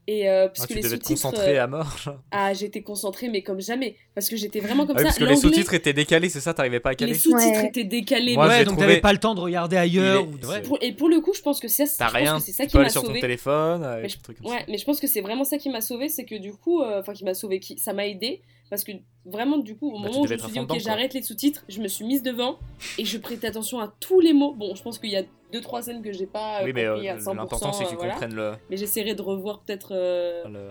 Et euh, parce Ah, que tu les devais te sous-titres. concentrer euh, à mort. Ah, j'étais concentrée, mais comme jamais. Parce que j'étais vraiment comme Ah oui, ça. parce que les sous-titres étaient décalés, c'est ça T'arrivais pas à caler les sous-titres Ouais. étaient décalés. Moi, mais- ouais, donc trouvé- t'avais pas le temps de regarder ailleurs. Il est- ou de- ouais. pour- et pour le coup, je pense que c'est pense rien, que c'est ça tu qui peux m'a aller sur ton sauvé. téléphone, Mais avec je- des trucs comme Ouais, ça. mais je pense que c'est vraiment ça qui m'a sauvé, c'est que du coup, euh, enfin qui m'a sauvé, qui, ça m'a aidé parce que vraiment du coup, au Bah, moment où je me suis dit ok, j'arrête les sous-titres, je me suis mise devant et je prêtais attention à tous les mots. Bon, je pense qu'il y a deux trois scènes que j'ai pas euh, Oui, mais euh, à 100%. l'important c'est que tu euh, voilà. comprennes le. Mais j'essaierai de revoir peut-être. euh, le-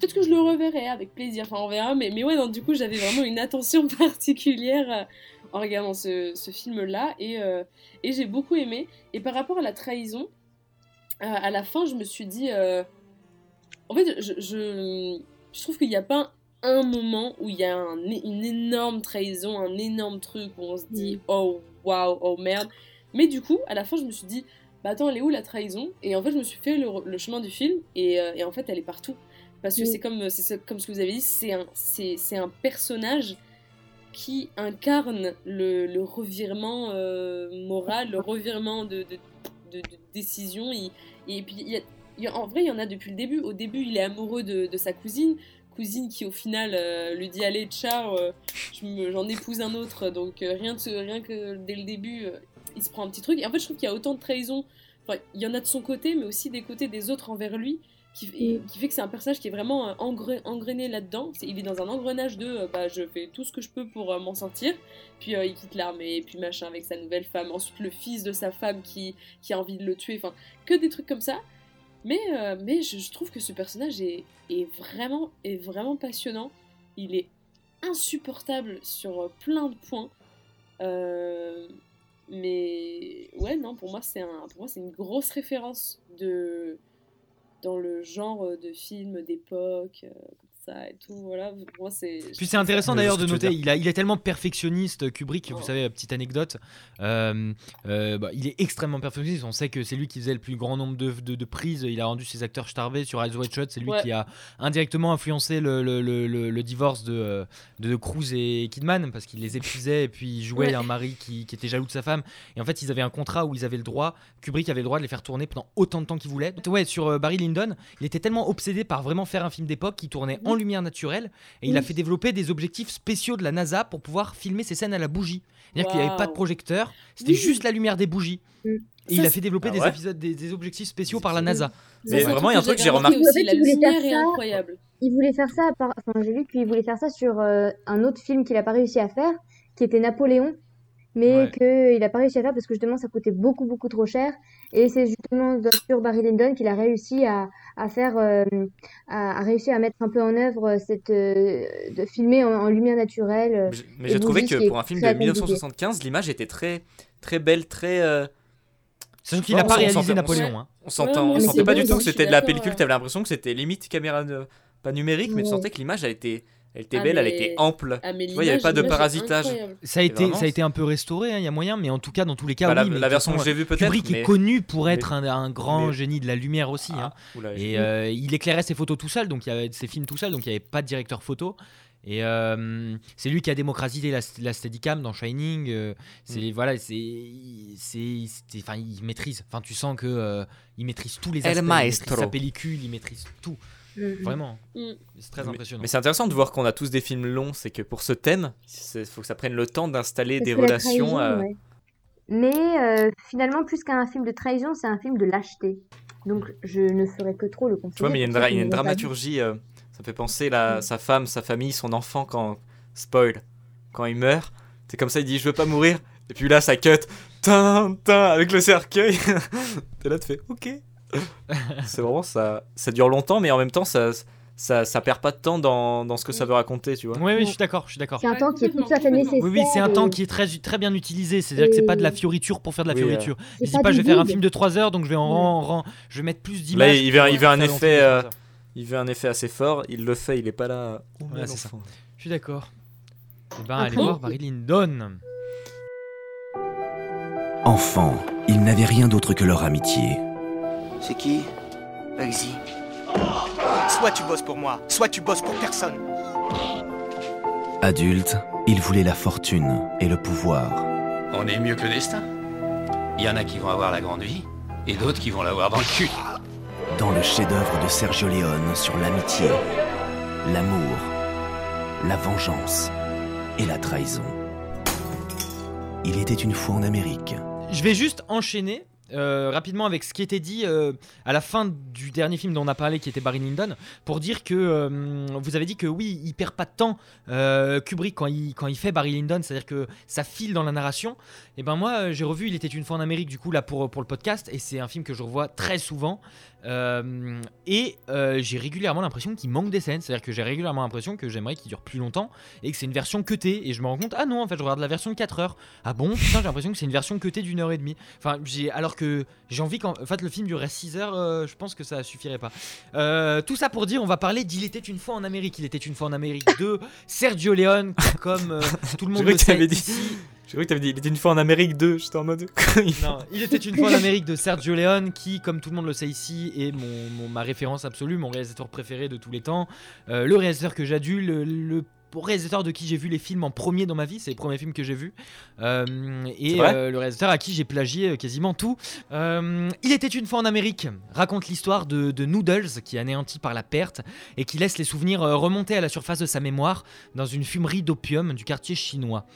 Peut-être que je le reverrai avec plaisir. Enfin, on verra. Mais, mais ouais, non, du coup, j'avais vraiment une attention particulière euh, en regardant ce, ce film-là et, euh, et j'ai beaucoup aimé. Et par rapport à la trahison, euh, à la fin, je me suis dit. euh, En fait, je, je, je trouve qu'il n'y a pas un moment où il y a un- une énorme trahison, un énorme truc où on se dit oh waouh, oh merde. Mais du coup, à la fin, je me suis dit bah attends, elle est où la trahison? Et en fait, je me suis fait le, le chemin du film et, euh, et en fait, elle est partout. Parce que Oui. c'est comme, c'est comme ce que vous avez dit, c'est un, c'est, un personnage qui incarne le, le revirement euh, moral, le revirement de, de, de- de décision. Il- et puis, y a- il y a- en vrai, il y en a depuis le début. Au début, il est amoureux de, de sa cousine. Cousine qui, au final, euh, lui dit Allez, ciao, euh, je j'en épouse un autre. Donc, euh, rien, de ce- rien que dès le début, il se prend un petit truc. Et en fait, je trouve qu'il y a autant de trahison. Enfin, il y en a de son côté, mais aussi des côtés des autres envers lui qui, et- qui fait que c'est un personnage qui est vraiment engre- engrainé là-dedans. Il est dans un engrenage de bah, je fais tout ce que je peux pour m'en sortir, puis il quitte l'armée, et puis machin avec sa nouvelle femme. Ensuite, le fils de sa femme qui, qui a envie de le tuer, enfin, que des trucs comme ça. Mais, euh, mais je, trouve que ce personnage est, vraiment, est vraiment passionnant. Il est insupportable sur euh, plein de points. Euh, mais ouais, non, pour moi, c'est un, une grosse référence de, dans le genre de film d'époque, ça et tout. Voilà, moi, c'est. Puis c'est intéressant d'ailleurs de noter, il, a, il est tellement perfectionniste, Kubrick, Oh. vous savez, petite anecdote, euh, euh, bah, il est extrêmement perfectionniste, on sait que c'est lui qui faisait le plus grand nombre de, de- de prises, il a rendu ses acteurs starvés sur Eyes Wide Shut, c'est lui Ouais. qui a indirectement influencé le, le- le- le- le divorce de, euh, de Cruise et Kidman, parce qu'il les épuisait et puis il jouait Ouais. un mari qui, qui était jaloux de sa femme, et en fait ils avaient un contrat où ils avaient le droit, Kubrick avait le droit de les faire tourner pendant autant de temps qu'il voulait. Ouais, sur euh, Barry Lyndon, il était tellement obsédé par vraiment faire un film d'époque qui tournait en lumière naturelle, et il a fait développer des objectifs spéciaux de la NASA pour pouvoir filmer ces scènes à la bougie. C'est-à-dire qu'il n'y avait pas de projecteur, c'était Oui. juste la lumière des bougies. Mm. Et Ça, il a fait développer Ah des ouais épisodes, des, des objectifs spéciaux par la NASA. Mais vraiment, il y a un truc que j'ai remarqué aussi, la lumière faire est ça. incroyable. Il voulait faire ça, par- enfin j'ai vu qu'il voulait faire ça sur euh, un autre film qu'il n'a pas réussi à faire, qui était Napoléon, mais Ouais. qu'il n'a pas réussi à faire parce que justement ça coûtait beaucoup beaucoup trop cher. Et c'est justement sur Barry Lyndon qu'il a réussi à, à faire, euh, à, à réussir à mettre un peu en œuvre cette, euh, de filmer en, en lumière naturelle. euh, Mais j'ai- trouvé que pour un film de compliqué. 1975, l'image était très, très belle, très. euh, Sachant qu'il n'a on pas réalisé Napoléon. hein. On s'entend, Ouais, sentait pas du tout que c'était de la pellicule. ouais. T'avais l'impression que c'était limite caméra pas numérique, mais tu sentais que l'image, elle était, elle était Ah, belle, elle mais- était ample. Ah, mais Tu vois, il y avait pas de parasitage. Ça a, été, vraiment, ça a été un peu restauré, hein, il y a moyen, mais en tout cas, dans tous les cas, Bah, la, oui. mais la version que j'ai vue peut-être. Kubrick mais... est connu pour être mais- un, un grand mais- génie de la lumière aussi. hein. Ah, oula, Et euh, il éclairait ses photos tout seul, donc il y avait ses films tout seul, donc il n'y avait pas de directeur photo. Et euh, c'est lui qui a démocratisé la, la Steadicam dans Shining. euh, c'est voilà, c'est enfin il maîtrise. Enfin tu sens que euh, il maîtrise tous les El aspects. Il maîtrise sa pellicule, il maîtrise tout. Mm, Vraiment, Mm. c'est très impressionnant. Mais c'est intéressant de voir qu'on a tous des films longs, c'est que pour ce thème, il faut que ça prenne le temps d'installer des relations. trahison, ouais. Mais euh, finalement, plus qu'un film de trahison, c'est un film de lâcheté. Donc je ne ferai que trop le conseiller. Tu vois, mais il y a une, dra- une dramaturgie. euh, ça me fait penser la, Mm. sa femme, sa famille, son enfant quand spoil, quand il meurt. C'est comme ça, il dit je veux pas mourir. Et puis là, ça cut, tin, tin, avec le cercueil. T'es là, tu fais ok, c'est vraiment ça. Ça dure longtemps, mais en même temps, ça, ça, ça perd pas de temps dans, dans ce que ça veut raconter, tu vois. Oui, oui, je suis d'accord, je suis d'accord. C'est un temps qui est tout à fait nécessaire. Oui, oui, c'est un et- temps qui est très, très bien utilisé. C'est-à-dire que c'est pas de la fioriture pour faire de la Oui, fioriture. Je dis pas pas, je vais faire un film de 3 heures, donc je vais en, en- en- je vais mettre plus d'images. Là, il veut, il veut euh, un effet, euh, il veut un effet assez fort. Il le fait, il est pas là. Oh, Ouais, c'est ça. Je suis d'accord. Eh ben, allez voir Barry Lyndon. Enfant, ils n'avaient rien d'autre que leur amitié. C'est qui Bugsy. Soit tu bosses pour moi, soit tu bosses pour personne. Adultes, ils voulaient la fortune et le pouvoir. On est mieux que le destin. Il y en a qui vont avoir la grande vie, et d'autres qui vont l'avoir dans le cul. Dans le chef-d'œuvre de Sergio Leone sur l'amitié, l'amour, la vengeance et la trahison. Il était une fois en Amérique. Je vais juste enchaîner euh, rapidement avec ce qui était dit euh, à la fin du dernier film dont on a parlé, qui était Barry Lyndon, pour dire que euh, vous avez dit que oui, il perd pas de temps Kubrick quand il, quand il fait Barry Lyndon, c'est-à-dire que ça file dans la narration. Et ben moi, j'ai revu Il était une fois en Amérique du coup là pour pour le podcast, et c'est un film que je revois très souvent. Euh, et euh, j'ai régulièrement l'impression qu'il manque des scènes, c'est-à-dire que j'ai régulièrement l'impression que j'aimerais qu'il dure plus longtemps et que c'est une version cutée. Et je me rends compte, ah non, en fait, je regarde la version de 4 heures. Ah bon, putain, j'ai l'impression que c'est une version cutée d'une heure et demie. Enfin, j'ai, alors que j'ai envie qu'en en fait, le film durait 6 heures, euh, je pense que ça suffirait pas. Tout ça pour dire, on va parler d'Il était une fois en Amérique. Il était une fois en Amérique de Sergio Leone, comme tout le monde le sait. dit- ici. J'ai cru que t'avais dit, il était une fois en Amérique 2. J'étais en mode. Non, il était une fois en Amérique de Sergio Leone, qui, comme tout le monde le sait ici, est mon, mon- ma référence absolue, mon réalisateur préféré de tous les temps. Euh, le réalisateur que j'adule, le, le réalisateur de qui j'ai vu les films en premier dans ma vie, c'est les premiers films que j'ai vus. Euh, et euh, le réalisateur à qui j'ai plagié quasiment tout. Euh, il était une fois en Amérique, raconte l'histoire de, de Noodles, qui est anéanti par la perte et qui laisse les souvenirs remonter à la surface de sa mémoire dans une fumerie d'opium du quartier chinois.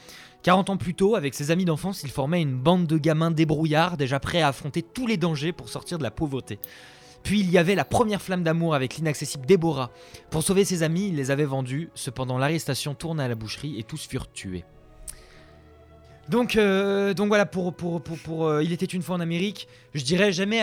40 ans plus tôt, avec ses amis d'enfance, il formait une bande de gamins débrouillards, déjà prêts à affronter tous les dangers pour sortir de la pauvreté. Puis il y avait la première flamme d'amour avec l'inaccessible Déborah. Pour sauver ses amis, il les avait vendus, cependant l'arrestation tourna à la boucherie et tous furent tués. Donc, euh, donc voilà, pour, pour, pour, euh, Il était une fois en Amérique, je dirais jamais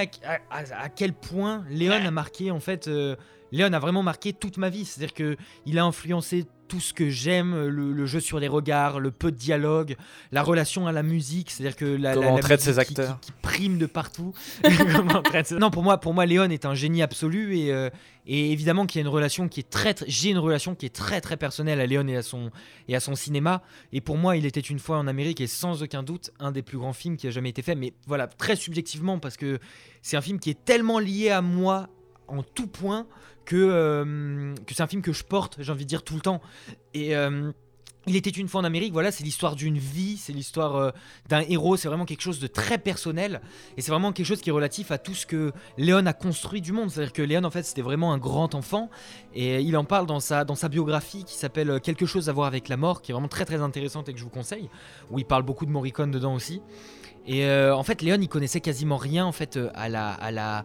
à quel point Léon a marqué, en fait, euh, Léon a vraiment marqué toute ma vie. C'est-à-dire que il a influencé tout ce que j'aime, le, le jeu sur les regards, le peu de dialogue, la relation à la musique, c'est-à-dire que la, Comment la- on la traite ses acteurs. qui, qui prime de partout. Traite non, pour moi, pour moi, Léon est un génie absolu et, euh, et évidemment qu'il y a une relation qui est très, très- j'ai une relation qui est très très personnelle à Léon et à son et à son cinéma. Et pour moi, il était une fois en Amérique et sans aucun doute un des plus grands films qui a jamais été fait. Mais voilà, très subjectivement parce que c'est un film qui est tellement lié à moi en tout point que, euh, que c'est un film que je porte, j'ai envie de dire tout le temps. Et euh, il était une fois en Amérique, voilà, c'est l'histoire d'une vie, c'est l'histoire euh, d'un héros, c'est vraiment quelque chose de très personnel et c'est vraiment quelque chose qui est relatif à tout ce que Léon a construit du monde. C'est-à-dire que Léon, en fait, c'était vraiment un grand enfant et il en parle dans sa, dans sa biographie qui s'appelle Quelque chose à voir avec la mort, qui est vraiment très très intéressante et que je vous conseille, où il parle beaucoup de Morricone dedans aussi. Et en fait, Léon, il connaissait quasiment rien en fait à la, à la,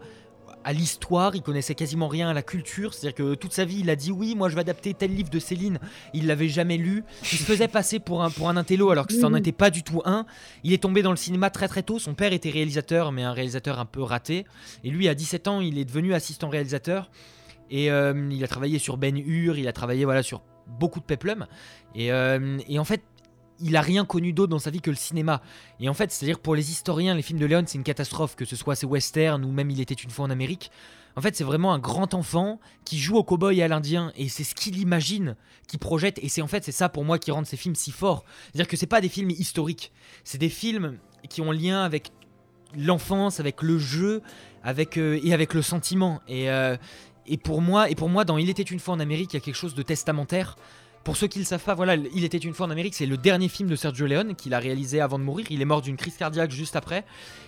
à l'histoire, il connaissait quasiment rien à la culture, c'est-à-dire que toute sa vie il a dit oui, moi je vais adapter tel livre de Céline, il l'avait jamais lu, il se faisait passer pour un, pour un intello alors que ça n'en Mhm. était pas du tout un, il est tombé dans le cinéma très très tôt, son père était réalisateur mais un réalisateur un peu raté, et lui à 17 ans il est devenu assistant réalisateur, et euh, il a travaillé sur Ben Hur, il a travaillé voilà sur beaucoup de peplum, et, euh, et en fait il a rien connu d'autre dans sa vie que le cinéma. Et en fait, c'est-à-dire pour les historiens, les films de Léon, c'est une catastrophe, que ce soit ses westerns ou même Il était une fois en Amérique. En fait, c'est vraiment un grand enfant qui joue au cowboy et à l'indien, et c'est ce qu'il imagine, qu'il projette, et c'est en fait c'est ça pour moi qui rend ces films si forts. C'est-à-dire que c'est pas des films historiques, c'est des films qui ont lien avec l'enfance, avec le jeu, avec euh, et avec le sentiment. Et euh, et pour moi, et pour moi, dans Il était une fois en Amérique, il y a quelque chose de testamentaire. Pour ceux qui ne le savent pas, voilà, Il était une fois en Amérique, c'est le dernier film de Sergio Leone qu'il a réalisé avant de mourir. Il est mort d'une crise cardiaque juste après.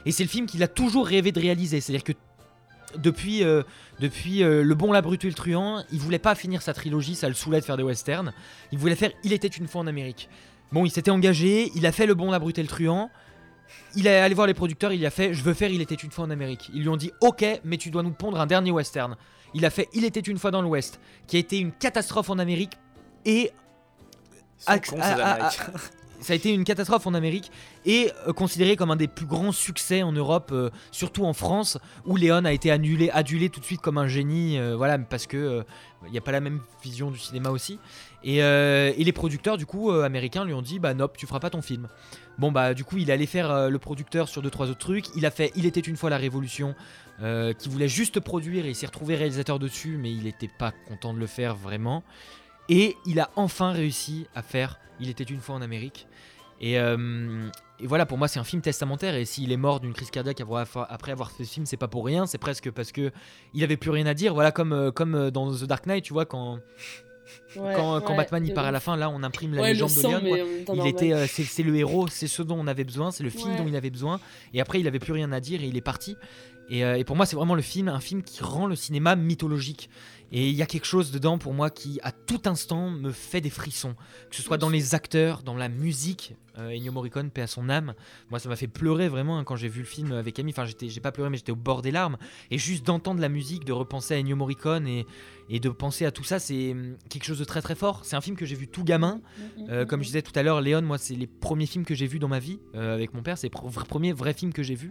Et c'est le film qu'il a toujours rêvé de réaliser. C'est-à-dire que depuis, euh, depuis euh, Le Bon, la Brute et le Truand, il voulait pas finir sa trilogie, ça le saoulait de faire des westerns. Il voulait faire Il était une fois en Amérique. Bon, il s'était engagé, il a fait Le Bon, la Brute et le Truand. Il est allé voir les producteurs, il a fait Je veux faire Il était une fois en Amérique. Ils lui ont dit Ok, mais tu dois nous pondre un dernier western. Il a fait Il était une fois dans l'Ouest, qui a été une catastrophe en Amérique et à- à- ça a été une catastrophe en Amérique et euh, considéré comme un des plus grands succès en Europe, euh, surtout en France, où Léon a été annulé, adulé tout de suite comme un génie, euh, voilà, parce que il n'y a pas la même vision du cinéma aussi. Et, et les producteurs du coup américains lui ont dit bah nope, tu feras pas ton film. Bon bah du coup il allait faire le producteur sur deux trois autres trucs. Il a fait Il était une fois la Révolution, qui voulait juste produire et il s'est retrouvé réalisateur dessus, mais il n'était pas content de le faire vraiment. Et il a enfin réussi à faire Il était une fois en Amérique. Et, euh, et voilà, pour moi, c'est un film testamentaire. Et s'il est mort d'une crise cardiaque après avoir- fait ce film, c'est pas pour rien. C'est presque parce que il avait plus rien à dire. Voilà, comme, euh, comme euh, dans The Dark Knight, tu vois, quand, Ouais, quand, Batman il part à la fin, là, on imprime la Ouais, légende de Il normal. était, euh, c'est le héros, c'est ce dont on avait besoin, c'est le film dont il avait besoin. Et après, il avait plus rien à dire et il est parti. Et, euh, et pour moi, c'est vraiment le film, un film qui rend le cinéma mythologique. Et il y a quelque chose dedans pour moi qui, à tout instant, me fait des frissons. Que ce soit dans les acteurs, dans la musique. Euh, Ennio Morricone, paix à son âme. Moi, ça m'a fait pleurer vraiment hein, quand j'ai vu le film avec Camille. Enfin, j'ai pas pleuré, mais j'étais au bord des larmes. Et juste d'entendre la musique, de repenser à Ennio Morricone et, et de penser à tout ça, c'est hum, quelque chose de très très fort. C'est un film que j'ai vu tout gamin. Euh, comme je disais tout à l'heure, Léon, moi, c'est les premiers films que j'ai vus dans ma vie euh, avec mon père. C'est le pr- premier vrai film que j'ai vu.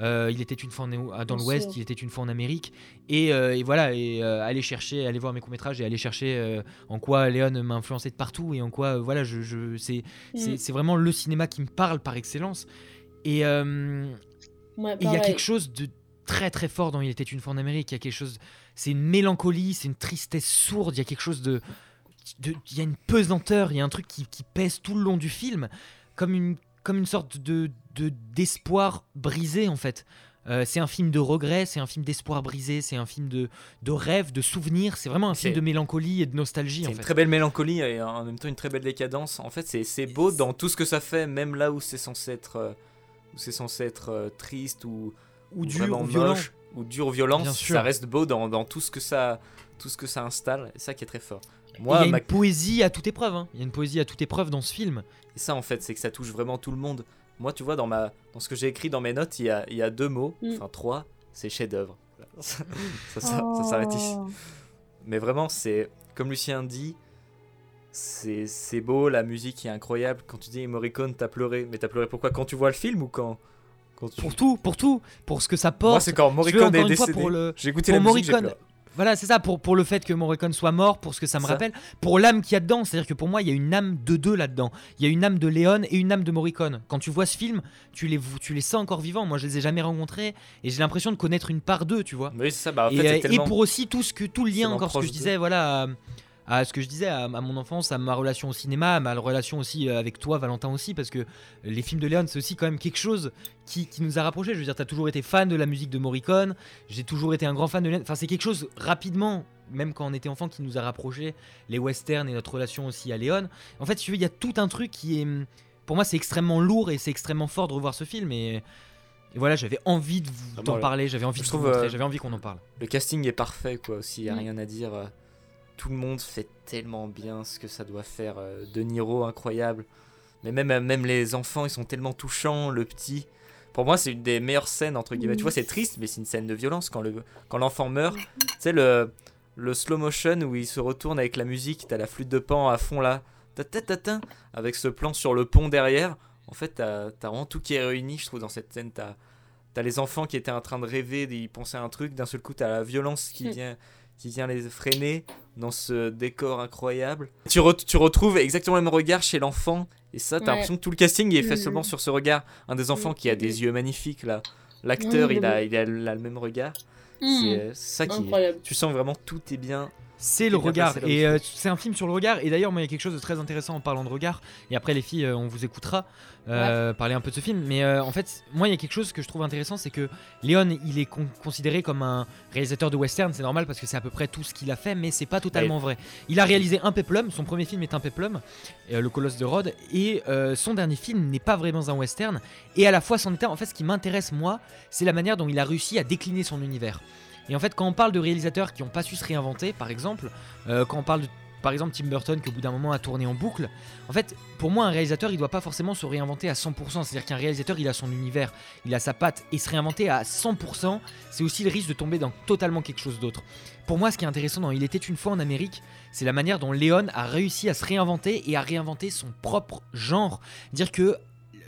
Euh, il était une fois en- dans l'Ouest, il était une fois en Amérique. Et, et voilà, et aller chercher, aller voir mes courts-métrages et aller chercher euh, en quoi Léon m'a influencé de partout et en quoi, euh, voilà, je, je, c'est, c'est, Mm. c'est vraiment le cinéma qui me parle par excellence. Et euh, Ouais, il y a quelque chose de très très fort dans Il était une fois en Amérique. Il y a quelque chose, c'est une mélancolie, c'est une tristesse sourde. Il y a quelque chose de, il y a une pesanteur, il y a un truc qui, qui pèse tout le long du film, comme une, comme une sorte de, de- d'espoir brisé en fait. Euh, c'est un film de regret, c'est un film d'espoir brisé, c'est un film de, de rêve, de souvenir. C'est vraiment un film de mélancolie et de nostalgie C'est une fait. très belle mélancolie et en même temps une très belle décadence. En fait, c'est beau dans tout ce que ça fait, même là où c'est censé être, euh, où c'est censé être euh, triste ou, Ou dur, ou violent. ou dur ou violent. Bien sûr. Ça reste beau dans, dans tout ce que ça, tout ce que ça installe. Et ça qui est très fort. Et il Moi, y a ma- une poésie à toute épreuve. hein. Il y a une poésie à toute épreuve dans ce film. Et ça, en fait, c'est que ça touche vraiment tout le monde. Moi, tu vois, dans, ma, dans ce que j'ai écrit dans mes notes, il y a, il y a deux mots, Mm. enfin trois, c'est chef-d'œuvre. Ça, ça s'arrête ici. Oh. Mais vraiment, c'est comme Lucien dit, c'est c'est beau, la musique est incroyable. Quand tu dis Morricone, t'as pleuré. Mais t'as pleuré pourquoi? Quand tu vois le film ou quand, quand tu... Pour tout, pour tout, pour ce que ça porte. Moi, c'est quand Morricone est décédé. pour le- J'ai écouté pour la musique, Morricone. Voilà, c'est ça, pour, pour le fait que Morricone soit mort, pour ce que ça me Ça. rappelle, pour l'âme qu'il y a dedans. C'est-à-dire que pour moi, il y a une âme de deux là-dedans. Il y a une âme de Léon et une âme de Morricone. Quand tu vois ce film, tu les, tu les sens encore vivants. Moi, je les ai jamais rencontrés et j'ai l'impression de connaître une part d'eux, tu vois. Oui, c'est ça. Bah, en et, fait, euh, et tellement- pour aussi tout ce que tout le lien encore ce que je disais voilà à, à ce que je disais à, à mon enfance à ma relation au cinéma à ma relation aussi euh, avec toi Valentin aussi parce que les films de Léon c'est aussi quand même quelque chose qui, qui nous a rapprochés je veux dire t'as toujours été fan de la musique de Morricone j'ai toujours été un grand fan de Léon enfin c'est quelque chose rapidement même quand on était enfant qui nous a rapprochés les westerns et notre relation aussi à Léon en fait si tu veux il y a tout un truc qui est pour moi c'est extrêmement lourd et c'est extrêmement fort de revoir ce film et, et voilà j'avais envie de vous Ah, t'en parler j'avais envie je de vous montrer, euh, j'avais envie qu'on en parle Le casting est parfait, quoi. Aussi, y a Mm. rien à dire. Tout le monde fait tellement bien ce que ça doit faire. euh, De Niro, incroyable. Mais même, euh, même les enfants, ils sont tellement touchants. Le petit. Pour moi, c'est une des meilleures scènes, entre guillemets. Tu vois, c'est triste, mais c'est une scène de violence quand le quand l'enfant meurt. Tu sais, le, le slow motion où il se retourne avec la musique, t'as la flûte de pan à fond là. Avec ce plan sur le pont derrière. En fait, t'as t'as vraiment tout qui est réuni, je trouve, dans cette scène. T'as T'as les enfants qui étaient en train de rêver, ils pensaient à un truc, d'un seul coup t'as la violence qui vient, qui vient les freiner dans ce décor incroyable. Tu, re- tu retrouves exactement le même regard chez l'enfant, et ça t'as Ouais. l'impression que tout le casting est fait Mm. seulement sur ce regard. Un des enfants qui a des yeux magnifiques là. L'acteur Mm. il, a, il, a, il a le même regard. Mm. C'est euh, ça qui. Incroyable. Tu sens vraiment tout est bien. C'est le regard. Et euh, c'est un film sur le regard. Et d'ailleurs, moi, il y a quelque chose de très intéressant en parlant de regard. Et après, les filles, euh, on vous écoutera euh, parler un peu de ce film. Mais euh, en fait, moi, il y a quelque chose que je trouve intéressant c'est que Léon, il est con- considéré comme un réalisateur de western. C'est normal parce que c'est à peu près tout ce qu'il a fait, mais c'est pas totalement vrai. Il a réalisé un peplum. Son premier film est un peplum, euh, Le Colosse de Rhodes. Et euh, son dernier film n'est pas vraiment un western. Et à la fois, c'en était. En fait, ce qui m'intéresse, moi, c'est la manière dont il a réussi à décliner son univers. Et en fait, quand on parle de réalisateurs qui n'ont pas su se réinventer, par exemple, euh, quand on parle de par exemple Tim Burton qui au bout d'un moment a tourné en boucle. En fait, pour moi, un réalisateur, il doit pas forcément se réinventer à 100%. C'est-à-dire qu'un réalisateur, il a son univers, il a sa patte, et se réinventer à 100%, c'est aussi le risque de tomber dans totalement quelque chose d'autre. Pour moi, ce qui est intéressant dans Il était une fois en Amérique, c'est la manière dont Léon a réussi à se réinventer et à réinventer son propre genre. Dire que,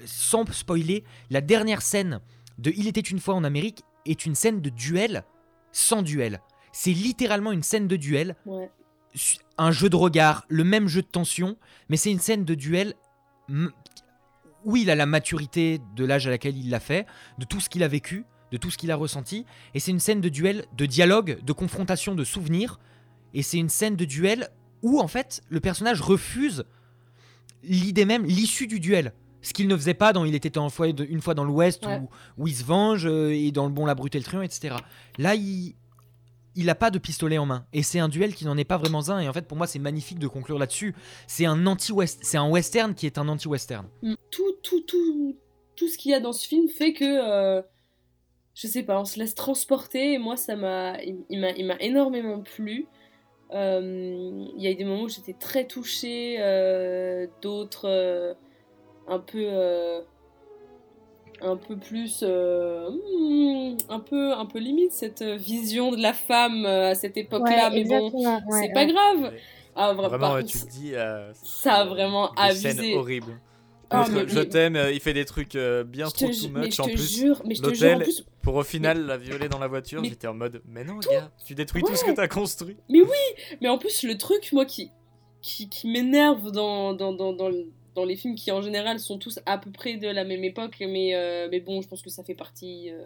sans spoiler, la dernière scène de Il était une fois en Amérique est une scène de duel sans duel. C'est littéralement une scène de duel, Ouais. un jeu de regard, le même jeu de tension, mais c'est une scène de duel où il a la maturité de l'âge à laquelle il l'a fait, de tout ce qu'il a vécu, de tout ce qu'il a ressenti, et c'est une scène de duel, de dialogue, de confrontation, de souvenirs, et c'est une scène de duel où en fait le personnage refuse l'idée même, l'issue du duel. Ce qu'il ne faisait pas dans Il était une fois, une fois dans l'Ouest Ouais. où, où il se venge euh, et dans Le Bon, la Brute et le Truand, etc. Là, il il a pas de pistolet en main et c'est un duel qui n'en est pas vraiment un et en fait pour moi c'est magnifique de conclure là-dessus c'est un anti west c'est un western qui est un anti western Mm. Tout, tout, tout, tout ce qu'il y a dans ce film fait que, euh, je sais pas, on se laisse transporter. Et moi, ça m'a, il, m'a, énormément plu. Euh, Il y a eu des moments où j'étais très touchée, euh, d'autres euh, un peu, euh, un peu plus, euh, hmm, un peu, un peu limite cette vision de la femme euh, à cette époque-là. Ouais, mais bon, ouais, c'est pas ouais. grave. Ah, vra- Vraiment, par contre, tu te dis. euh, ça a vraiment scènes horribles. Ah, mais- je mais- t'aime, il fait des trucs euh, bien trop too much je en te plus. jure- mais je te jure, en L'hôtel, plus- pour au final la violer dans la voiture, j'étais en mode Mais non, gars, tu détruis tout ce que t'as construit. Mais oui, mais en plus le truc moi qui qui, qui m'énerve dans, dans, dans, dans, le- dans les films qui en général sont tous à peu près de la même époque, mais, euh, mais bon, je pense que ça fait partie euh,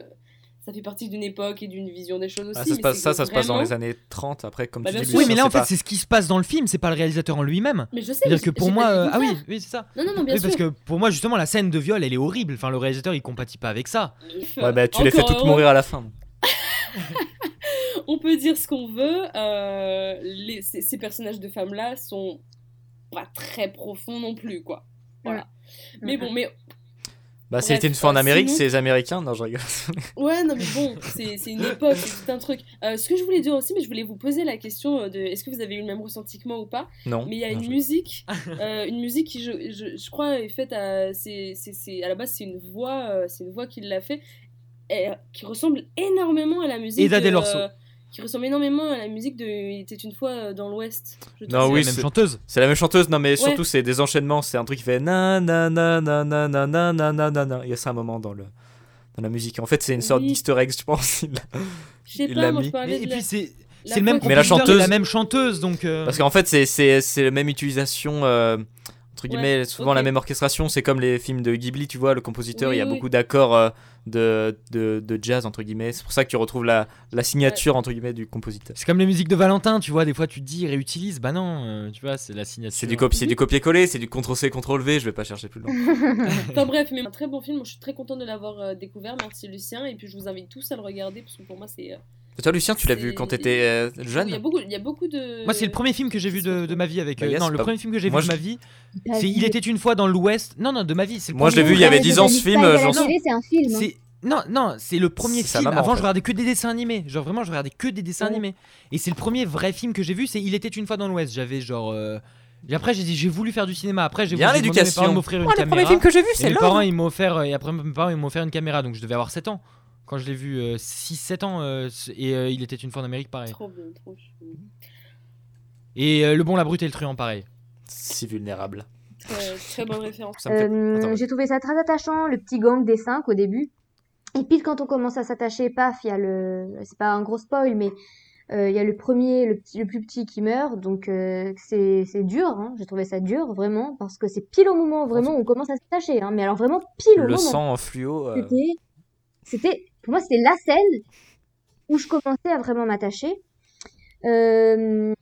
ça fait partie d'une époque et d'une vision des choses aussi. Ah, ça se passe, ça, ça se passe dans les années 30, après, comme Bah, tu dis. oui mais là en fait pas- c'est ce qui se passe dans le film c'est pas le réalisateur en lui-même Mais je sais, dire que pour moi euh, ah oui oui c'est ça Non, non, non, bien oui, parce sûr. que pour moi justement la scène de viol elle est horrible enfin le réalisateur il compatit pas avec ça Ouais, bah, tu les fais toutes mourir à la fin. on peut dire ce qu'on veut, euh, les, ces, ces personnages de femmes-là sont pas très profonds non plus, quoi. Voilà. Mais bon, mais Bah, c'était une fois en euh, Amérique, sinon- c'est les Américains. Non, je rigole. Ouais, non, mais bon, c'est c'est une époque, c'est tout un truc. Euh, ce que je voulais dire aussi, mais je voulais vous poser la question euh, de est-ce que vous avez eu le même ressenti que moi ou pas? Non. Mais il y a Non, une je- musique, euh, une musique qui, je, je, je crois, est faite à. c'est c'est- c'est- à la base, c'est une voix, euh, c'est une voix qui l'a fait, et, qui ressemble énormément à la musique. Eda de, Delorso. Euh, qui ressemble énormément à la musique de Il était une fois euh, dans l'Ouest. Non, oui, la même c'est- chanteuse. C'est la même chanteuse, non, mais Ouais. surtout, c'est des enchaînements. C'est un truc qui fait na na na na na na na na na na na. Il y a ça un moment dans, le, dans la musique. En fait, c'est une sorte Oui. d'easter egg, je pense. Il l'a- Je sais il pas, l'a moi mis. je parlais et de la- puis c'est la c'est le même Mais la et chanteuse- la même chanteuse donc euh, Parce qu'en fait, c'est- c'est c'est la même utilisation, euh, entre guillemets, souvent la ok. même orchestration. C'est comme les films de Ghibli, tu vois, le compositeur, Oui, il y a oui, beaucoup d'accords euh, de, de, de jazz, entre guillemets. C'est pour ça que tu retrouves la, la signature, entre guillemets, du compositeur. c'est comme les musiques de Valentin tu vois des fois tu te dis réutilise bah non euh, tu vois c'est la signature C'est du, du copier-coller, c'est du CTRL-C, CTRL-V, je vais pas chercher plus loin. Enfin bref, mais un très bon film, je suis très contente de l'avoir euh, découvert, merci Lucien, et puis je vous invite tous à le regarder, parce que pour moi c'est... Toi, Lucien, tu l'as vu quand t'étais euh, Il y, a jeune beaucoup, il y a beaucoup de... moi c'est le premier film que j'ai vu de, de ma vie avec Bah, euh, yes, non le pas- premier film que j'ai vu de ma vie T'as c'est il était une fois dans l'Ouest non non de ma vie c'est le Moi, je l'ai vu il y avait Ouais, 10 mais ans ce film, télé, c'est un film. hein. Non non c'est le premier film. maman, en Avant fait. je regardais que des dessins animés. Genre vraiment je regardais que des dessins Ouais. animés. Et c'est le premier vrai film que j'ai vu. C'est Il était une fois dans l'Ouest. J'avais genre. euh, Et après j'ai dit j'ai voulu faire du cinéma. Après j'ai voulu mes l'éducation. parents de m'offrir une Oh, le caméra. premier film que j'ai vu, c'est mes Love. parents ils m'ont offert euh, et après mes parents ils m'ont offert une caméra donc je devais avoir 7 ans quand je l'ai vu 6 7 ans euh, et euh, il était une fois en Amérique pareil. Trop bien, trop chou. Et euh, le bon la brute et le truand pareil. Si vulnérable. Très, très bonne référence. Ça me fait- Euh, J'ai trouvé ça très attachant, le petit gang des cinq au début. Et puis quand on commence à s'attacher, paf, il y a le, c'est pas un gros spoil, mais euh, il y a le premier, le petit, le plus petit qui meurt. Donc euh, c'est c'est dur. Hein. J'ai trouvé ça dur vraiment parce que c'est pile au moment vraiment où on commence à s'attacher. Hein. Mais alors vraiment pile au Le moment. sang en fluo. euh, C'était, c'était, pour moi, c'était la scène où je commençais à vraiment m'attacher. Euh,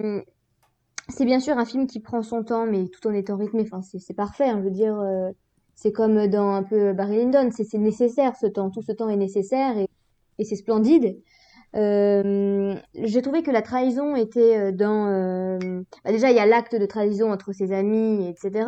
c'est bien sûr un film qui prend son temps, mais tout en étant rythmé. Enfin, c'est, parfait. hein, je veux dire, euh, c'est comme dans un peu Barry Lyndon. C'est, nécessaire ce temps. Tout ce temps est nécessaire et, c'est splendide. Euh, j'ai trouvé que la trahison était dans. bah déjà, il y a l'acte de trahison entre ses amis, etc.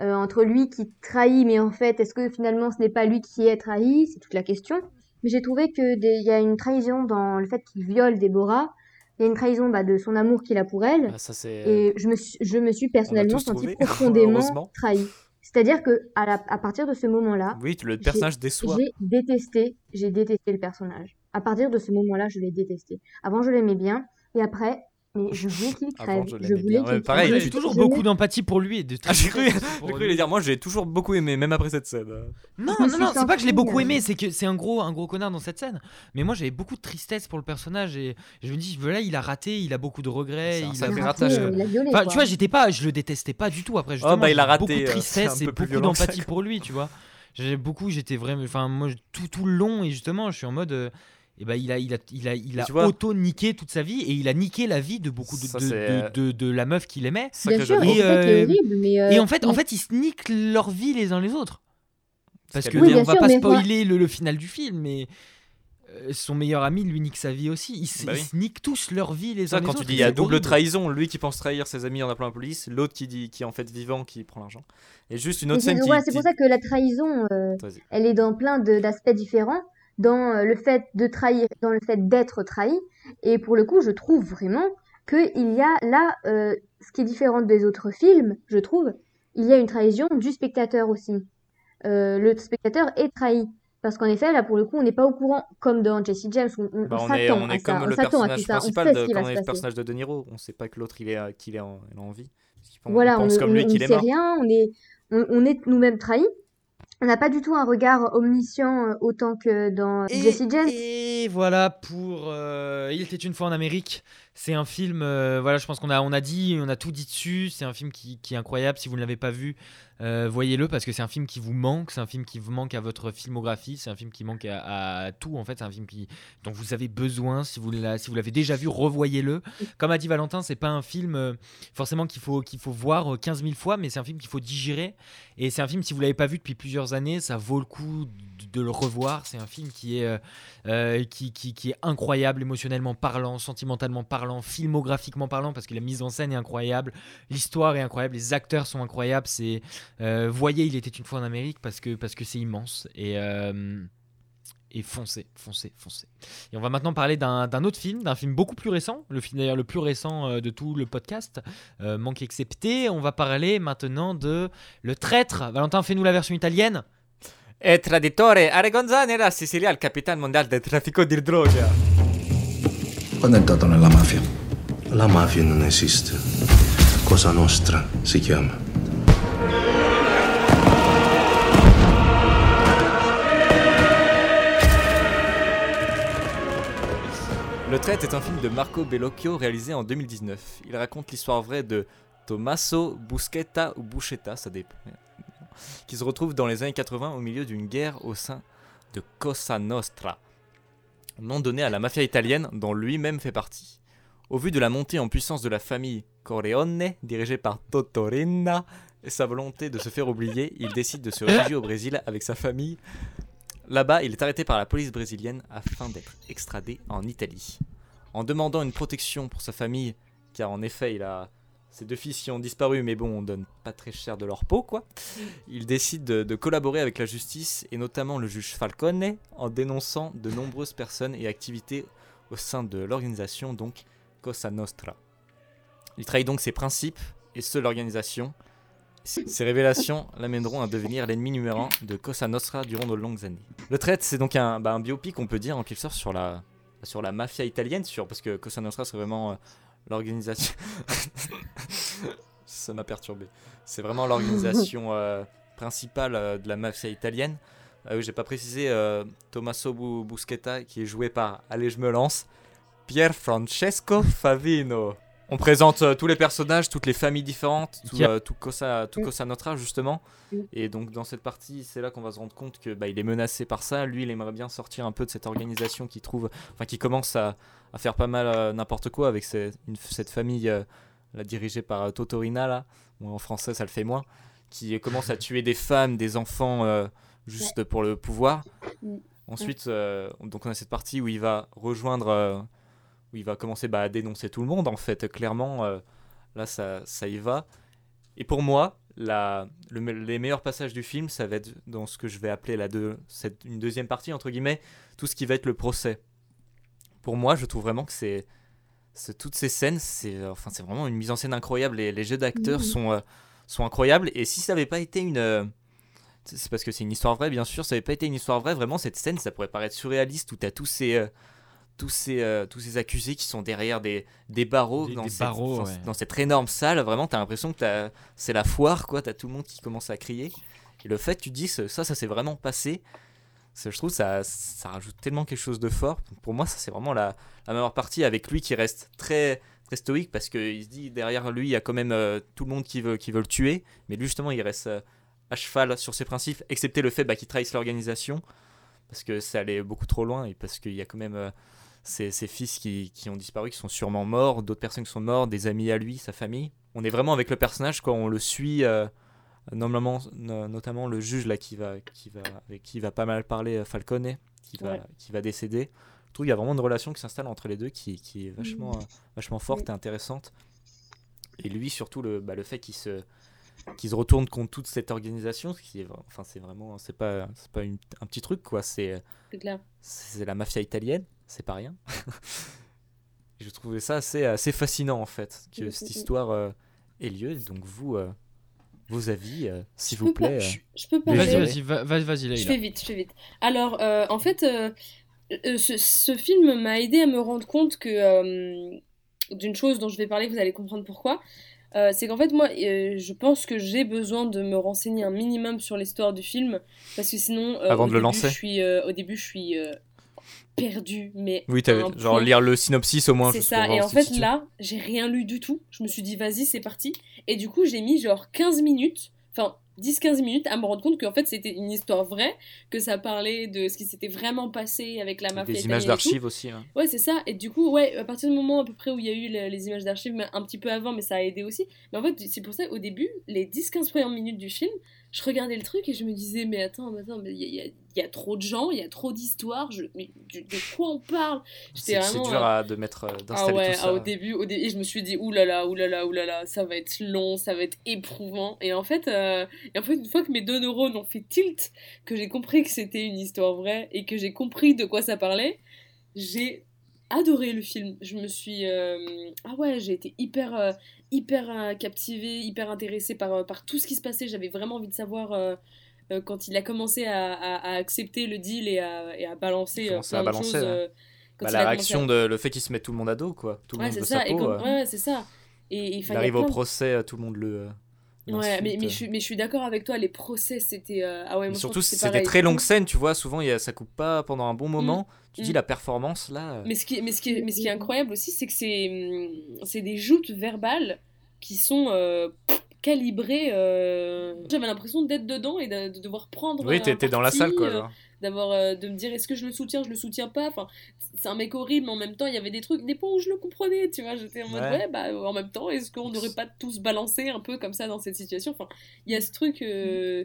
Euh, entre lui qui trahit, mais en fait, est-ce que finalement ce n'est pas lui qui est trahi? C'est toute la question. Mais j'ai trouvé que des- il y a une trahison dans le fait qu'il viole Déborah, il y a une trahison bah, de son amour qu'il a pour elle. Ah, ça, c'est. Et je me suis, je me suis personnellement sentie profondément trahie. C'est-à-dire que à, la- à partir de ce moment-là, Oui, le personnage déçoit. j'ai détesté, j'ai détesté le personnage. À partir de ce moment-là, je l'ai détesté. Avant, je l'aimais bien, et après, mais je voulais qu'il crève. Avant, je je voulais qu'il pareil, j'ai toujours Je beaucoup d'empathie pour lui et de Ah, j'ai cru, j'ai cru dire, moi j'ai toujours beaucoup aimé, même après cette scène. Non, me non, non, c'est pas que je l'ai beaucoup euh, aimé, c'est que c'est un gros, un gros connard dans cette scène. Mais moi, j'avais beaucoup de tristesse pour le personnage et je me dis, voilà, il a raté, il a beaucoup de regrets. Il a... raté, ratage, euh, quoi. il a violé, Enfin, quoi. tu vois, j'étais pas, je le détestais pas du tout. Après, justement, bah, il a raté, beaucoup de euh, tristesse et beaucoup d'empathie pour lui, tu vois. J'ai beaucoup, j'étais vraiment, enfin, moi, tout, tout le long et justement, je suis en mode. Euh, eh ben, il a, il a, il a, il a auto-niqué toute sa vie et il a niqué la vie de beaucoup de, Ça, de, c'est- de, de- de la meuf qu'il aimait. Bien sûr, et euh, horrible, mais... euh, Et en fait, en fait, ils se niquent leur vie les uns les autres. Parce que dit. on Oui, va pas moi- spoiler le, le final du film, mais euh, son meilleur ami lui nique sa vie aussi. Ils, se- Bah ils oui. se niquent tous leur vie les uns Ça, les quand autres. tu dis il y a double horrible. trahison, lui qui pense trahir ses amis en appelant la police, l'autre qui dit qui est en fait vivant qui prend l'argent. Et juste une Mais autre c'est qui. pour ça que la trahison, euh, elle est dans plein d'aspects différents, dans euh, le fait de trahir, dans le fait d'être trahi. Et pour le coup, je trouve vraiment qu'il y a là, euh, ce qui est différent des autres films, je trouve, il y a une trahison du spectateur aussi. Euh, le spectateur est trahi. Parce qu'en effet, là, pour le coup, on n'est pas au courant, comme dans Jesse James, on, on- Bah, on on est, on est ça, comme on le personnage ça, on principal de, quand on est le personnage de De Niro. On sait pas que l'autre il est, qu'il est en, il. Parce qu'il pense- Voilà, il on pense ne comme on- lui on qu'il ne est sait mort. rien, on est, on, on est nous-mêmes trahis. On n'a pas du tout un regard omniscient euh, autant que dans Et, Jesse James. et voilà pour euh, Il était une fois en Amérique. C'est un film, euh, voilà, je pense qu'on a, on a dit, on a tout dit dessus. C'est un film qui, est incroyable. Si vous ne l'avez pas vu, euh, voyez-le parce que c'est un film qui vous manque. C'est un film qui vous manque à votre filmographie. C'est un film qui manque à, tout en fait. C'est un film dont vous avez besoin. Si vous l'avez déjà vu, revoyez-le. Comme a dit Valentin, c'est pas un film euh, forcément qu'il faut, qu'il faut voir euh, 15 000 fois, mais c'est un film qu'il faut digérer. Et c'est un film, si vous l'avez pas vu depuis plusieurs années, ça vaut le coup de, le revoir. C'est un film qui est, qui est incroyable, émotionnellement parlant, sentimentalement parlant, filmographiquement parlant, parce que la mise en scène est incroyable, l'histoire est incroyable, les acteurs sont incroyables. C'est, euh, voyez, il était une fois en Amérique parce que parce que c'est immense et euh, et foncez, foncez, foncez. Et on va maintenant parler d'un autre film, d'un film beaucoup plus récent, le film d'ailleurs le plus récent euh, de tout le podcast, manque excepté. On va parler maintenant de Le Traître. Valentin, fais-nous la version italienne. E traditore Aragonza nella Sicilia il capitano mondiale del traffico di droga. Quando è entrato nella mafia? La mafia non esiste. Cosa nostra si chiama? Le Traître est un film de Marco Bellocchio réalisé en 2019. Il raconte l'histoire vraie de Tommaso Buscetta ou Buscetta, ça dépend, qui se retrouve dans les années 80 au milieu d'une guerre au sein de Cosa Nostra, nom donné à la mafia italienne dont lui-même fait partie. Au vu de la montée en puissance de la famille Corleone, dirigée par Totorina, et sa volonté de se faire oublier, il décide de se réfugier au Brésil avec sa famille. Là-bas, il est arrêté par la police brésilienne afin d'être extradé en Italie. En demandant une protection pour sa famille, car en effet, il a ses deux fils qui ont disparu, mais bon, on donne pas très cher de leur peau, quoi. Il décide de, collaborer avec la justice et notamment le juge Falcone en dénonçant de nombreuses personnes et activités au sein de l'organisation, donc Cosa Nostra. Il trahit donc ses principes et ceux de l'organisation. Ces révélations l'amèneront à devenir l'ennemi numéro 1 de Cosa Nostra durant de longues années. Le Traite, c'est donc un, bah, un biopic, on peut dire, en quelque sorte, sur la, sur la mafia italienne, sur, parce que Cosa Nostra, c'est vraiment euh, l'organisation. Ça m'a perturbé. C'est vraiment l'organisation euh, principale euh, de la mafia italienne. Ah oui, j'ai pas précisé euh, Tommaso Bu- Buscetta, qui est joué par, allez, je me lance, Pier Francesco Favino. On présente euh, tous les personnages, toutes les familles différentes, tout, Yep. euh, tout Cosa, tout Cosa Nostra justement. Et donc dans cette partie, c'est là qu'on va se rendre compte que bah, il est menacé par ça. Lui, il aimerait bien sortir un peu de cette organisation qui trouve, enfin qui commence à, à faire pas mal euh, n'importe quoi avec une- cette famille, euh, là, dirigée par euh, Totorina là, ou en français ça le fait moins, qui commence à tuer des femmes, des enfants euh, juste pour le pouvoir. Mm. Ensuite, euh, donc on a cette partie où il va rejoindre, euh, où il va commencer bah, à dénoncer tout le monde en fait. Clairement, euh, là ça, ça y va. Et pour moi, la, le me- les meilleurs passages du film, ça va être dans ce que je vais appeler la deux, cette, une deuxième partie entre guillemets, tout ce qui va être le procès. Pour moi, je trouve vraiment que c'est toutes ces scènes, c'est enfin, c'est vraiment une mise en scène incroyable. Les, les jeux d'acteurs sont, euh, sont incroyables. Et si ça n'avait pas été une. euh, c'est c'est parce que c'est une histoire vraie, bien sûr. Ça n'avait pas été une histoire vraie, vraiment, cette scène, ça pourrait paraître surréaliste où tu as tous ces. euh, tous ces, euh, tous ces accusés qui sont derrière des, des barreaux, Des- dans, des cette, barreaux, dans- ouais. dans cette énorme salle, vraiment, tu as l'impression que t'as- c'est la foire, quoi. Tu as tout le monde qui commence à crier. Et le fait, tu te dis, ça, ça, s'est vraiment passé. Je trouve ça, ça rajoute tellement quelque chose de fort. Pour moi, ça, c'est vraiment la, la meilleure partie avec lui qui reste très, très stoïque parce qu'il se dit derrière lui, il y a quand même euh, tout le monde qui veut, qui veut le tuer. Mais lui, justement, il reste euh, à cheval sur ses principes, excepté le fait bah, qu'il trahisse l'organisation parce que ça allait beaucoup trop loin et parce qu'il y a quand même ses, ses fils qui, qui ont disparu, qui sont sûrement morts, d'autres personnes qui sont mortes, des amis à lui, sa famille. On est vraiment avec le personnage quand on le suit. euh, Normalement, no- notamment le juge là qui va, qui va, avec qui va pas mal parler euh, Falcone, qui va, Ouais. qui va décéder. Je trouve qu'il y a vraiment une relation qui s'installe entre les deux qui, qui est vachement, Mhm. euh, vachement forte Oui. et intéressante. Et lui, surtout, le, bah, le fait qu'il se, qu'il se retourne contre toute cette organisation, ce qui est, enfin, c'est vraiment, c'est pas, c'est pas une- un petit truc, quoi. C'est, C'est la mafia italienne, c'est pas rien. Je trouvais ça assez, assez fascinant, en fait, que Mhm, cette mhm. histoire euh, ait lieu. Donc, vous, euh, vos avis, euh, s'il Je vous peux pas- plaît. je- euh, je peux pas Vas-y, aller- vas-y, va- vas-y, vas-y, Je fais vite, je fais vite. Alors, euh, en fait, euh, ce, ce film m'a aidé à me rendre compte que euh, d'une chose dont je vais parler, vous allez comprendre pourquoi. Euh, c'est qu'en fait, moi, euh, je pense que j'ai besoin de me renseigner un minimum sur l'histoire du film, parce que sinon, euh, Avant au de le début, lancer. je suis, au début, je suis perdue, mais Oui, un genre point. lire le synopsis au moins. C'est ça, et en fait là, j'ai rien lu du tout. Je me suis dit, vas-y, c'est parti. Et du coup, j'ai mis genre 15 minutes, enfin 10-15 minutes à me rendre compte qu'en fait c'était une histoire vraie, que ça parlait de ce qui s'était vraiment passé avec la mafia Des images d'archives aussi. hein. Ouais, c'est ça. Et du coup, ouais, à partir du moment à peu près où il y a eu le- les images d'archives, mais un petit peu avant, mais ça a aidé aussi. Mais en fait, c'est pour ça, au début, les 10-15 premières minutes du film, je regardais le truc et je me disais, mais attends, mais attends, il y, y a- il y a trop de gens, il y a trop d'histoires, mais de, de quoi on parle? C'est dur euh, à, de mettre, euh, ah d'installer ouais, tout ah, ça. au début, au dé- et je me suis dit oulala, oulala, oulala, ça va être long, ça va être éprouvant. Et en fait, euh, et en fait, une fois que mes deux neurones ont fait tilt, que j'ai compris que c'était une histoire vraie et que j'ai compris de quoi ça parlait, j'ai adoré le film. Je me suis, euh, ah ouais, j'ai été hyper, euh, hyper euh, captivée, hyper intéressée par, par tout ce qui se passait. J'avais vraiment envie de savoir. euh, quand il a commencé à, à- à accepter le deal et à, et à balancer à plein de balancer, choses, ouais. quand Bah, il la a réaction à- de le fait qu'il se mette tout le monde à dos, quoi. Tout le Ouais, monde veut ça, sa et peau. euh. ouais, c'est ça. Et, Il arrive au de- procès, tout le monde le. Ouais, mais, mais, euh. je suis, mais je suis d'accord avec toi, les procès, c'était... euh, Ah ouais, moi, surtout, pareil. très longues scènes, tu vois, souvent il y a- ça coupe pas pendant un bon moment. Tu dis Mm. la performance là. euh, Mais ce qui, mais ce qui, est- mais ce qui est incroyable aussi, c'est que c'est, c'est des joutes verbales qui sont euh, calibrées. euh, J'avais l'impression d'être dedans et de, de devoir prendre. Oui, t'étais dans la salle, quoi, genre. D'avoir, euh, de me dire est-ce que je le soutiens, je le soutiens pas? Enfin, c'est un mec horrible, mais en même temps, il y avait des trucs, des points où je le comprenais, tu vois? J'étais en mode Ouais. ouais, bah en même temps, est-ce qu'on n'aurait pas tous balancé un peu comme ça dans cette situation? Enfin, il y a ce truc euh,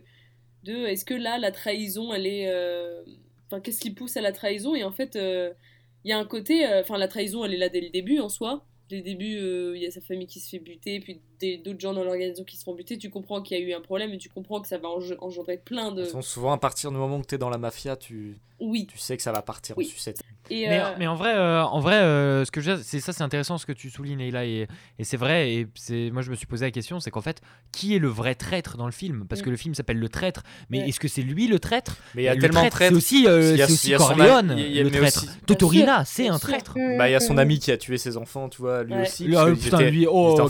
de est-ce que là, la trahison, elle est. euh, Enfin, qu'est-ce qui pousse à la trahison? Et en fait, il y a un côté. Enfin, la trahison, elle est là dès le début en soi. Dès le début, il y a sa famille qui se fait buter, puis d'autres gens dans l'organisation qui se font buter. Tu comprends qu'il y a eu un problème et tu comprends que ça va enge- engendrer plein de. façon, souvent à partir du moment que t'es dans la mafia, tu, oui. tu sais que ça va partir Oui. en sucette. Et, Mais, euh, mais en vrai, euh, en vrai, euh, ce que je c'est ça, c'est intéressant ce que tu soulignes là, et, et c'est vrai. Et c'est, moi, je me suis posé la question, c'est qu'en fait, qui est le vrai traître dans le film? Parce que Mm. le film s'appelle Le Traître, mais Ouais. est-ce que c'est lui le traître? Mais il y a Le tellement de traître, C'est traîtres. aussi, euh, Il y a- c'est aussi Corleone, ami- il y a- le traître. aussi- Totorina, c'est un traître. Bah, il y a son ami qui a tué ses enfants, tu vois, lui Ouais. aussi. Ah, putain, lui, oh, quel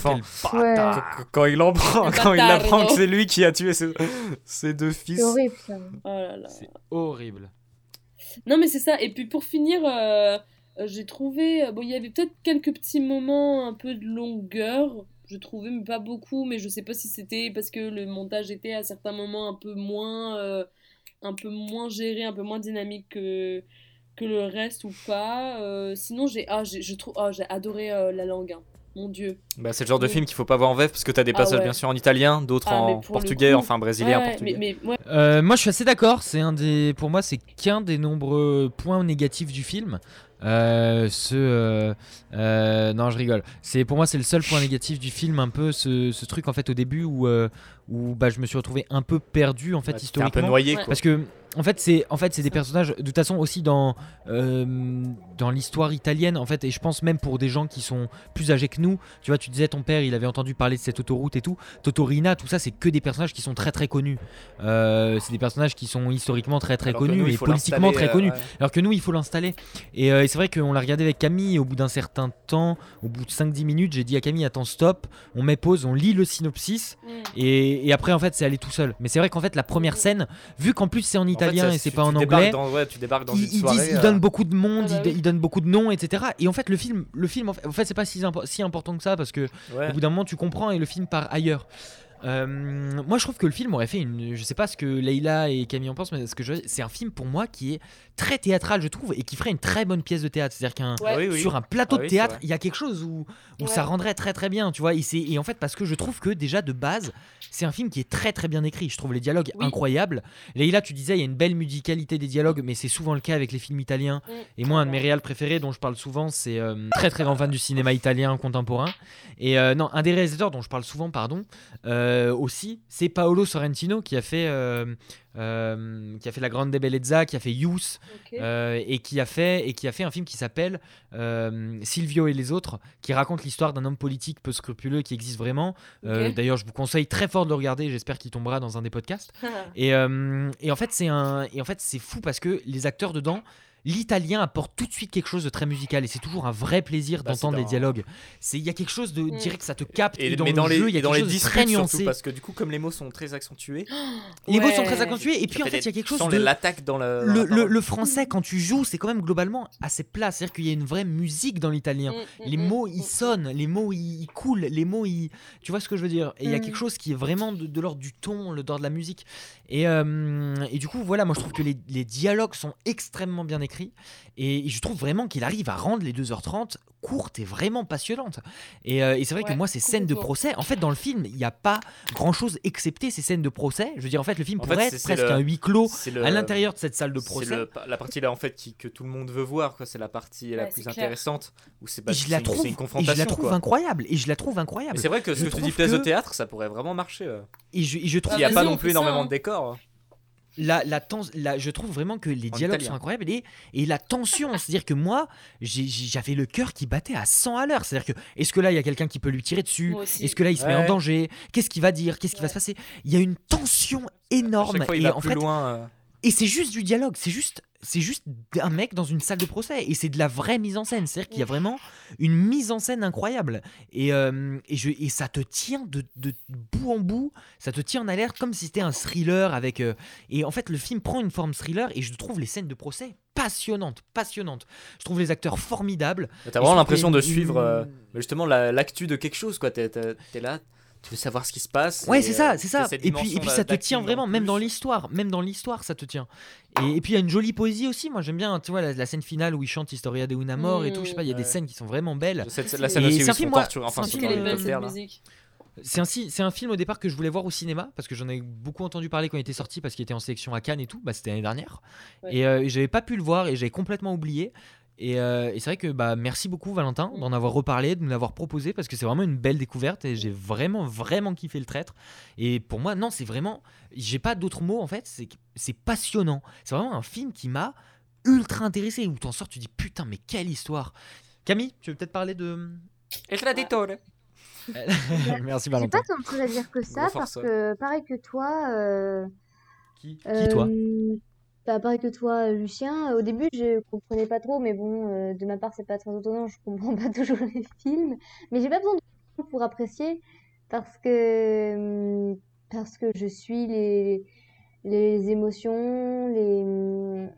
Ouais. Bâtard. Quand- Quand il en prend, quand il apprend que c'est lui qui a tué ses, ses deux fils. C'est horrible ça. Oh là là. C'est horrible. Non, mais c'est ça. Et puis pour finir, euh, j'ai trouvé. euh, Bon, il y avait peut-être quelques petits moments un peu de longueur. Je trouvais, mais pas beaucoup. Mais je sais pas si c'était parce que le montage était à certains moments un peu moins, euh, un peu moins géré, un peu moins dynamique que, que le reste ou pas. Euh, sinon, j'ai, ah, j'ai, je trouve, ah, j'ai adoré euh, la langue. hein. Mon Dieu. Bah, c'est le genre de Oui. film qu'il faut pas voir en VF parce que t'as des Ah passages ouais. bien sûr en italien, d'autres Ah, en portugais, coup- enfin brésilien, Ouais, portugais. Mais, mais, ouais, Euh, moi, je suis assez d'accord. C'est un des, pour moi, c'est qu'un des nombreux points négatifs du film. Euh, ce, euh, euh, non, je rigole. C'est pour moi, c'est le seul point négatif du film, un peu ce, ce truc en fait au début où, euh, où bah, je me suis retrouvé un peu perdu en fait t'étais un historiquement. peu noyé, quoi. Parce que en fait, c'est en fait c'est des personnages de toute façon aussi dans euh, dans l'histoire italienne en fait, et je pense même pour des gens qui sont plus âgés que nous. Tu vois, tu disais ton père, il avait entendu parler de cette autoroute et tout. Totorina, tout ça, c'est que des personnages qui sont très très connus. Euh, c'est des personnages qui sont historiquement très très Alors connus nous, et politiquement très connus. euh, ouais. Alors que nous, il faut l'installer. Et, euh, et c'est vrai qu'on l'a regardé avec Camille. Et au bout d'un certain temps, au bout de 5-10 minutes, j'ai dit à Camille Attends, stop. On met pause, on lit le synopsis. Et, et après, en fait, c'est allé tout seul. Mais c'est vrai qu'en fait, la première scène, vu qu'en plus c'est en En fait, italien ça- et c'est tu- pas tu en anglais, dans- ouais, tu débarques dans ils, une ils soirée, disent, ils euh, donnent beaucoup de monde, Ah bah ils, oui. ils donnent beaucoup de noms, etc. Et en fait, le film, le film en fait, en fait, c'est pas si, impo- si important que ça parce que Ouais. au bout d'un moment, tu comprends et le film part ailleurs. Euh, moi, je trouve que le film aurait fait une. Je sais pas ce que Leïla et Camille en pensent, mais ce que je c'est un film pour moi qui est très théâtral, je trouve, et qui ferait une très bonne pièce de théâtre. C'est-à-dire qu'un Ouais. Oui, oui. sur un plateau Ah de théâtre, il y a quelque chose où, où Ouais. ça rendrait très très bien, tu vois. Et, c'est- et en fait, parce que je trouve que déjà de base, c'est un film qui est très très bien écrit. Je trouve les dialogues Oui. incroyables. Leïla, tu disais, il y a une belle musicalité des dialogues, mais c'est souvent le cas avec les films italiens. Mm. Et moi, un de mes réals préférés dont je parle souvent, c'est euh, très très grand fan du cinéma italien contemporain. Et euh, non, un des réalisateurs dont je parle souvent, pardon, euh, aussi, c'est Paolo Sorrentino qui a fait. Euh, qui a fait La Grande Bellezza, qui a fait Youth, Ok. euh, et qui a fait et qui a fait un film qui s'appelle euh, Silvio et les autres, qui raconte l'histoire d'un homme politique peu scrupuleux qui existe vraiment. Euh. D'ailleurs, je vous conseille très fort de le regarder. J'espère qu'il tombera dans un des podcasts. Et, et en fait, c'est en fait c'est fou parce que les acteurs dedans. L'italien apporte tout de suite quelque chose de très musical et c'est toujours un vrai plaisir Bah, d'entendre les dialogues. C'est il y a quelque chose de Mm. direct ça te capte et, Et, dans mais le dans les, jeu il y a et dans quelque les chose de très disputes nuancé. surtout parce que du coup comme les mots sont très accentués Les mots sont très accentués et puis en fait il y a quelque chose sans de l'attaque dans la, dans le, la le- français quand tu joues c'est quand même globalement assez plat c'est à dire qu'il y a une vraie musique dans l'italien Mm, les mm, mots mm, ils mm. sonnent les mots ils, ils coulent les mots ils tu vois ce que je veux dire? Et il y a quelque chose qui est vraiment de, de l'ordre du ton le d'ordre de la musique et, euh, et du coup voilà moi je trouve que les dialogues sont extrêmement bien écrits et je trouve vraiment qu'il arrive à rendre les 2h30 courtes et vraiment passionnantes. Et, euh, et c'est vrai que moi ces scènes de procès en fait dans le film il n'y a pas grand chose excepté ces scènes de procès. Je veux dire en fait le film En pourrait c'est- être c'est presque le- un huis clos c'est le- à l'intérieur de cette salle de c'est procès. le- la partie là en fait qui, que tout le monde veut voir c'est la partie la plus c'est intéressante où c'est et pas je c'est la une- trouve, c'est une et confrontation je la trouve quoi. incroyable et je la trouve incroyable. Mais c'est vrai que ce Je que tu dis pièce de que- théâtre ça pourrait vraiment marcher euh. et je, et je trouve Ah, il n'y a pas on non plus énormément hein. de décors la, la, tens- la- je trouve vraiment que les En dialogues italien. sont incroyables et, et la tension c'est à dire que moi j'avais le cœur qui battait à 100 à l'heure. C'est à dire que est-ce que là il y a quelqu'un qui peut lui tirer dessus est-ce que là il se met en danger? Qu'est-ce qu'il va dire? Qu'est-ce qui va se passer? Il y a une tension énorme chaque fois il et va en plus fait loin euh. Et c'est juste du dialogue, c'est juste, c'est juste un mec dans une salle de procès et c'est de la vraie mise en scène. C'est-à-dire qu'il y a vraiment une mise en scène incroyable et, euh, et, je, et ça te tient de, de bout en bout, ça te tient en alerte comme si c'était un thriller avec. euh, et en fait, le film prend une forme thriller et je trouve les scènes de procès passionnantes, passionnantes. Je trouve les acteurs formidables. t'as vraiment l'impression de suivre euh, justement la- l'actu de quelque chose quoi t'es là tu veux savoir ce qui se passe Ouais, c'est euh, ça, c'est ça. Et puis, et puis ça te tient en vraiment, même dans l'histoire, même dans l'histoire, ça te tient. Et, et puis il y a une jolie poésie aussi. Moi, j'aime bien, tu vois, la, la scène finale où il chante Historia de una mort et tout. Je sais pas, il y a des scènes qui sont vraiment belles. Cette- C'est- la scène Et aussi où un ils film, sont moi, torturés c'est enfin. C'est un, un film au départ que je voulais voir au cinéma parce que j'en ai beaucoup entendu parler quand il était sorti parce qu'il était en sélection à Cannes et tout. Bah, c'était l'année dernière. Ouais. Et euh, j'avais pas pu le voir et j'avais complètement oublié. Et, euh, et c'est vrai que bah, merci beaucoup Valentin Mm. d'en avoir reparlé, de nous l'avoir proposé parce que c'est vraiment une belle découverte et j'ai vraiment vraiment kiffé le traître. Et pour moi non c'est vraiment, j'ai pas d'autres mots en fait, c'est passionnant. C'est vraiment un film qui m'a ultra intéressé où t'en sors tu dis putain mais quelle histoire. Camille, tu veux peut-être parler de... El traditore merci J'ai Valentin. pas tant de choses à dire que ça, parce que pareil que toi, euh, Qui, qui toi? Euh, bah, pareil que toi, Lucien, au début je comprenais pas trop, mais bon, euh, de ma part c'est pas très étonnant, je comprends pas toujours les films, mais j'ai pas besoin de pour apprécier, parce que hum, parce que je suis les les émotions, les hum,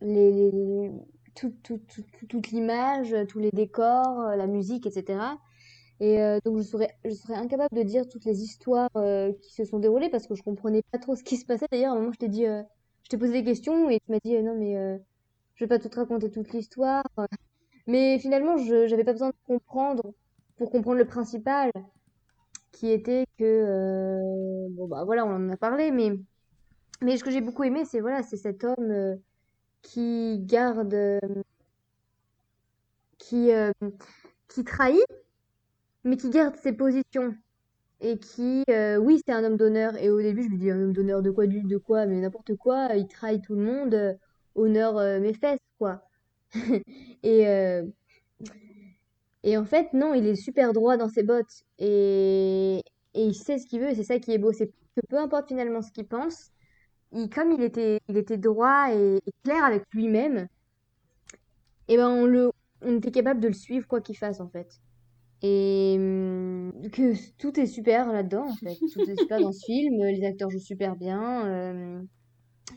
les, les- tout- tout- tout- tout- toute l'image, tous les décors, euh, la musique, etc. Et euh, donc je serais, je serais incapable de dire toutes les histoires euh, qui se sont déroulées parce que je comprenais pas trop ce qui se passait. D'ailleurs, à un moment, je t'ai dit, euh, je t'ai posé des questions et tu m'as dit, non, mais euh, je vais pas tout te raconter toute l'histoire. Mais finalement, je j'avais pas besoin de comprendre pour comprendre le principal, qui était que, euh, bon bah voilà, on en a parlé, mais Mais ce que j'ai beaucoup aimé, c'est voilà, c'est cet homme euh, qui garde, qui, euh, qui trahit, mais qui garde ses positions. Et qui, euh, oui, c'est un homme d'honneur. Et au début, je me dis, un homme d'honneur de quoi, du- de quoi, mais n'importe quoi, il trahit tout le monde, euh, honneur mes fesses, quoi. Et, euh, et en fait, non, il est super droit dans ses bottes. Et, et il sait ce qu'il veut, et c'est ça qui est beau. C'est que peu importe finalement ce qu'il pense, il, comme il était, il était droit et, et clair avec lui-même, et ben on le, on était capable de le suivre quoi qu'il fasse en fait. Et hum, que tout est super là-dedans en fait. Tout est super dans ce film, les acteurs jouent super bien, euh,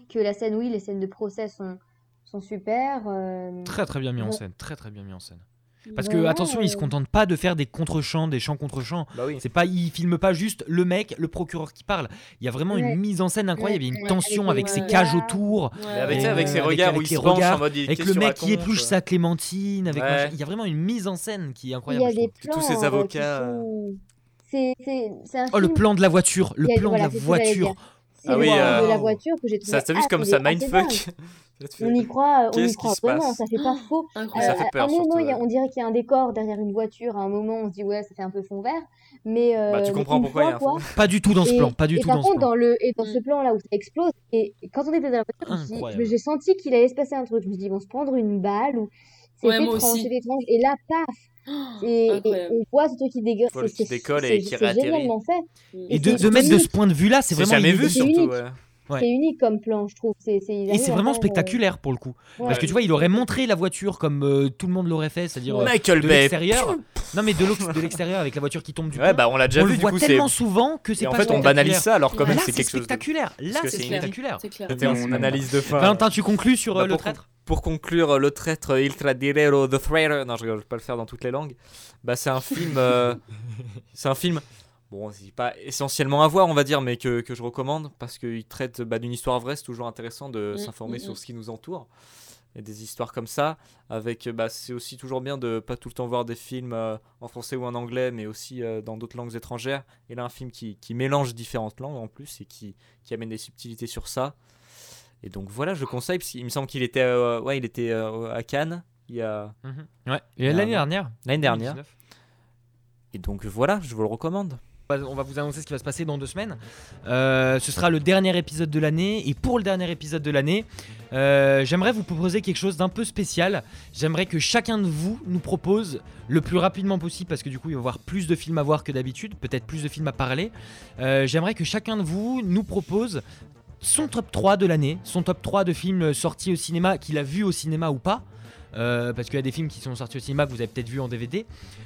que la scène, oui, les scènes de procès sont, sont super. euh, Très très bien mis en scène, très très bien mis en scène. Parce que Ouais, attention, il se euh. contente pas de faire des contre-champs, des chants contre chants. C'est pas, il filme pas juste le mec, le procureur qui parle. Il y a vraiment Ouais. une mise en scène incroyable, il y a une tension avec avec, ses cages regards. autour, avec- avec ses euh, regards où il se penche en regards, mode, avec le mec qui épluche sa clémentine, avec il y a vraiment une mise en scène qui est Il y incroyable. a je des trouve. plans. Tous ces euh, avocats, C'est, c'est, c'est un Oh, le plan de la voiture, le plan voilà, de la voiture. Ah oui, plan euh, de la voiture que j'ai trouvé Ça, t'as vu comme ça, mindfuck On y croit, on y croit vraiment, ça fait pas faux. Ça fait Euh, peur, à un moment, surtout, a- on dirait qu'il y a un décor derrière une voiture. À un moment, on se dit ouais, ça fait un peu fond vert. Mais euh, Bah, tu comprends pourquoi il y a un fond. Pas du tout dans ce Et- plan, pas du et tout par dans ce contre, plan. dans le et dans ce plan là où ça explose, et quand on était dans la voiture, j'ai senti qu'il allait se passer un truc. Je me suis dit, ils vont se prendre une balle ou c'est Ouais, étrange, c'est étrange. Et là, paf. Et, et incroyable. on voit ce truc qui dégueule. Qui décolle c'est- et qui réatterrit. génialement fait. Et de, c'est de mettre de ce point de vue-là, c'est C'est vraiment jamais vu, surtout, unique. ouais. Ouais. C'est unique comme plan, je trouve. C'est, c'est, ils Et c'est vraiment euh, spectaculaire pour le coup. ouais. Parce que tu vois, il aurait montré la voiture comme euh, tout le monde l'aurait fait, c'est-à-dire euh, Michael de l'extérieur. Non mais de l'ex- de l'extérieur avec la voiture qui tombe du Ouais, pont. bah, on l'a déjà on vu, le du voit coup, c'est- tellement souvent que c'est Et en pas fait, on banalise ça, alors quand même, Là, c'est quelque chose de- spectaculaire. Là, c'est c'est spectaculaire. C'est clair. C'était mon analyse de fin. Valentin, tu conclus sur Bah, le traître? Pour conclure, euh, le traître euh, Il Tradirero, The Traitor. Non, je je vais pas le faire dans toutes les langues. Bah, c'est un film. euh, c'est un film. Bon, c'est pas essentiellement à voir, on va dire, mais que, que je recommande parce qu'il traite bah, d'une histoire vraie. C'est toujours intéressant de Mm, s'informer mm, mm. sur ce qui nous entoure. Et des histoires comme ça. Avec, bah, c'est aussi toujours bien de pas tout le temps voir des films euh, en français ou en anglais, mais aussi euh, dans d'autres langues étrangères. Et là, un film qui, qui mélange différentes langues en plus et qui, qui amène des subtilités sur ça. Et donc voilà, je conseille, parce qu'il me semble qu'il était, euh, ouais, il était euh, à Cannes il y a. Mhm. Ouais. L'année dernière. L'année dernière. 2019. Et donc voilà, je vous le recommande. On va- On va vous annoncer ce qui va se passer dans deux semaines. Euh, ce sera le dernier épisode de l'année. Et pour le dernier épisode de l'année, euh, j'aimerais vous proposer quelque chose d'un peu spécial. J'aimerais que chacun de vous nous propose le plus rapidement possible, parce que du coup, il va y avoir plus de films à voir que d'habitude, peut-être plus de films à parler. Euh, j'aimerais que chacun de vous nous propose son top 3 de l'année, son top 3 de films sortis au cinéma, qu'il a vu au cinéma ou pas. Euh, parce qu'il y a des films qui sont sortis au cinéma que vous avez peut-être vu en DVD.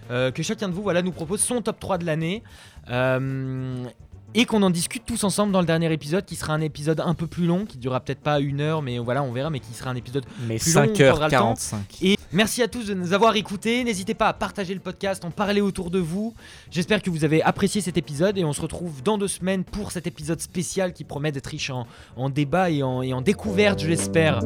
Euh, que chacun de vous voilà, nous propose son top 3 de l'année. Euh, et qu'on en discute tous ensemble dans le dernier épisode, qui sera un épisode un peu plus long, qui durera peut-être pas une heure, mais voilà, on verra, mais qui sera un épisode Mais plus long, on prendra le temps. 5h45. Et merci à tous de nous avoir écoutés. N'hésitez pas à partager le podcast, en parler autour de vous. J'espère que vous avez apprécié cet épisode et on se retrouve dans deux semaines pour cet épisode spécial qui promet d'être riche en, en débat et en, et en découverte, je l'espère.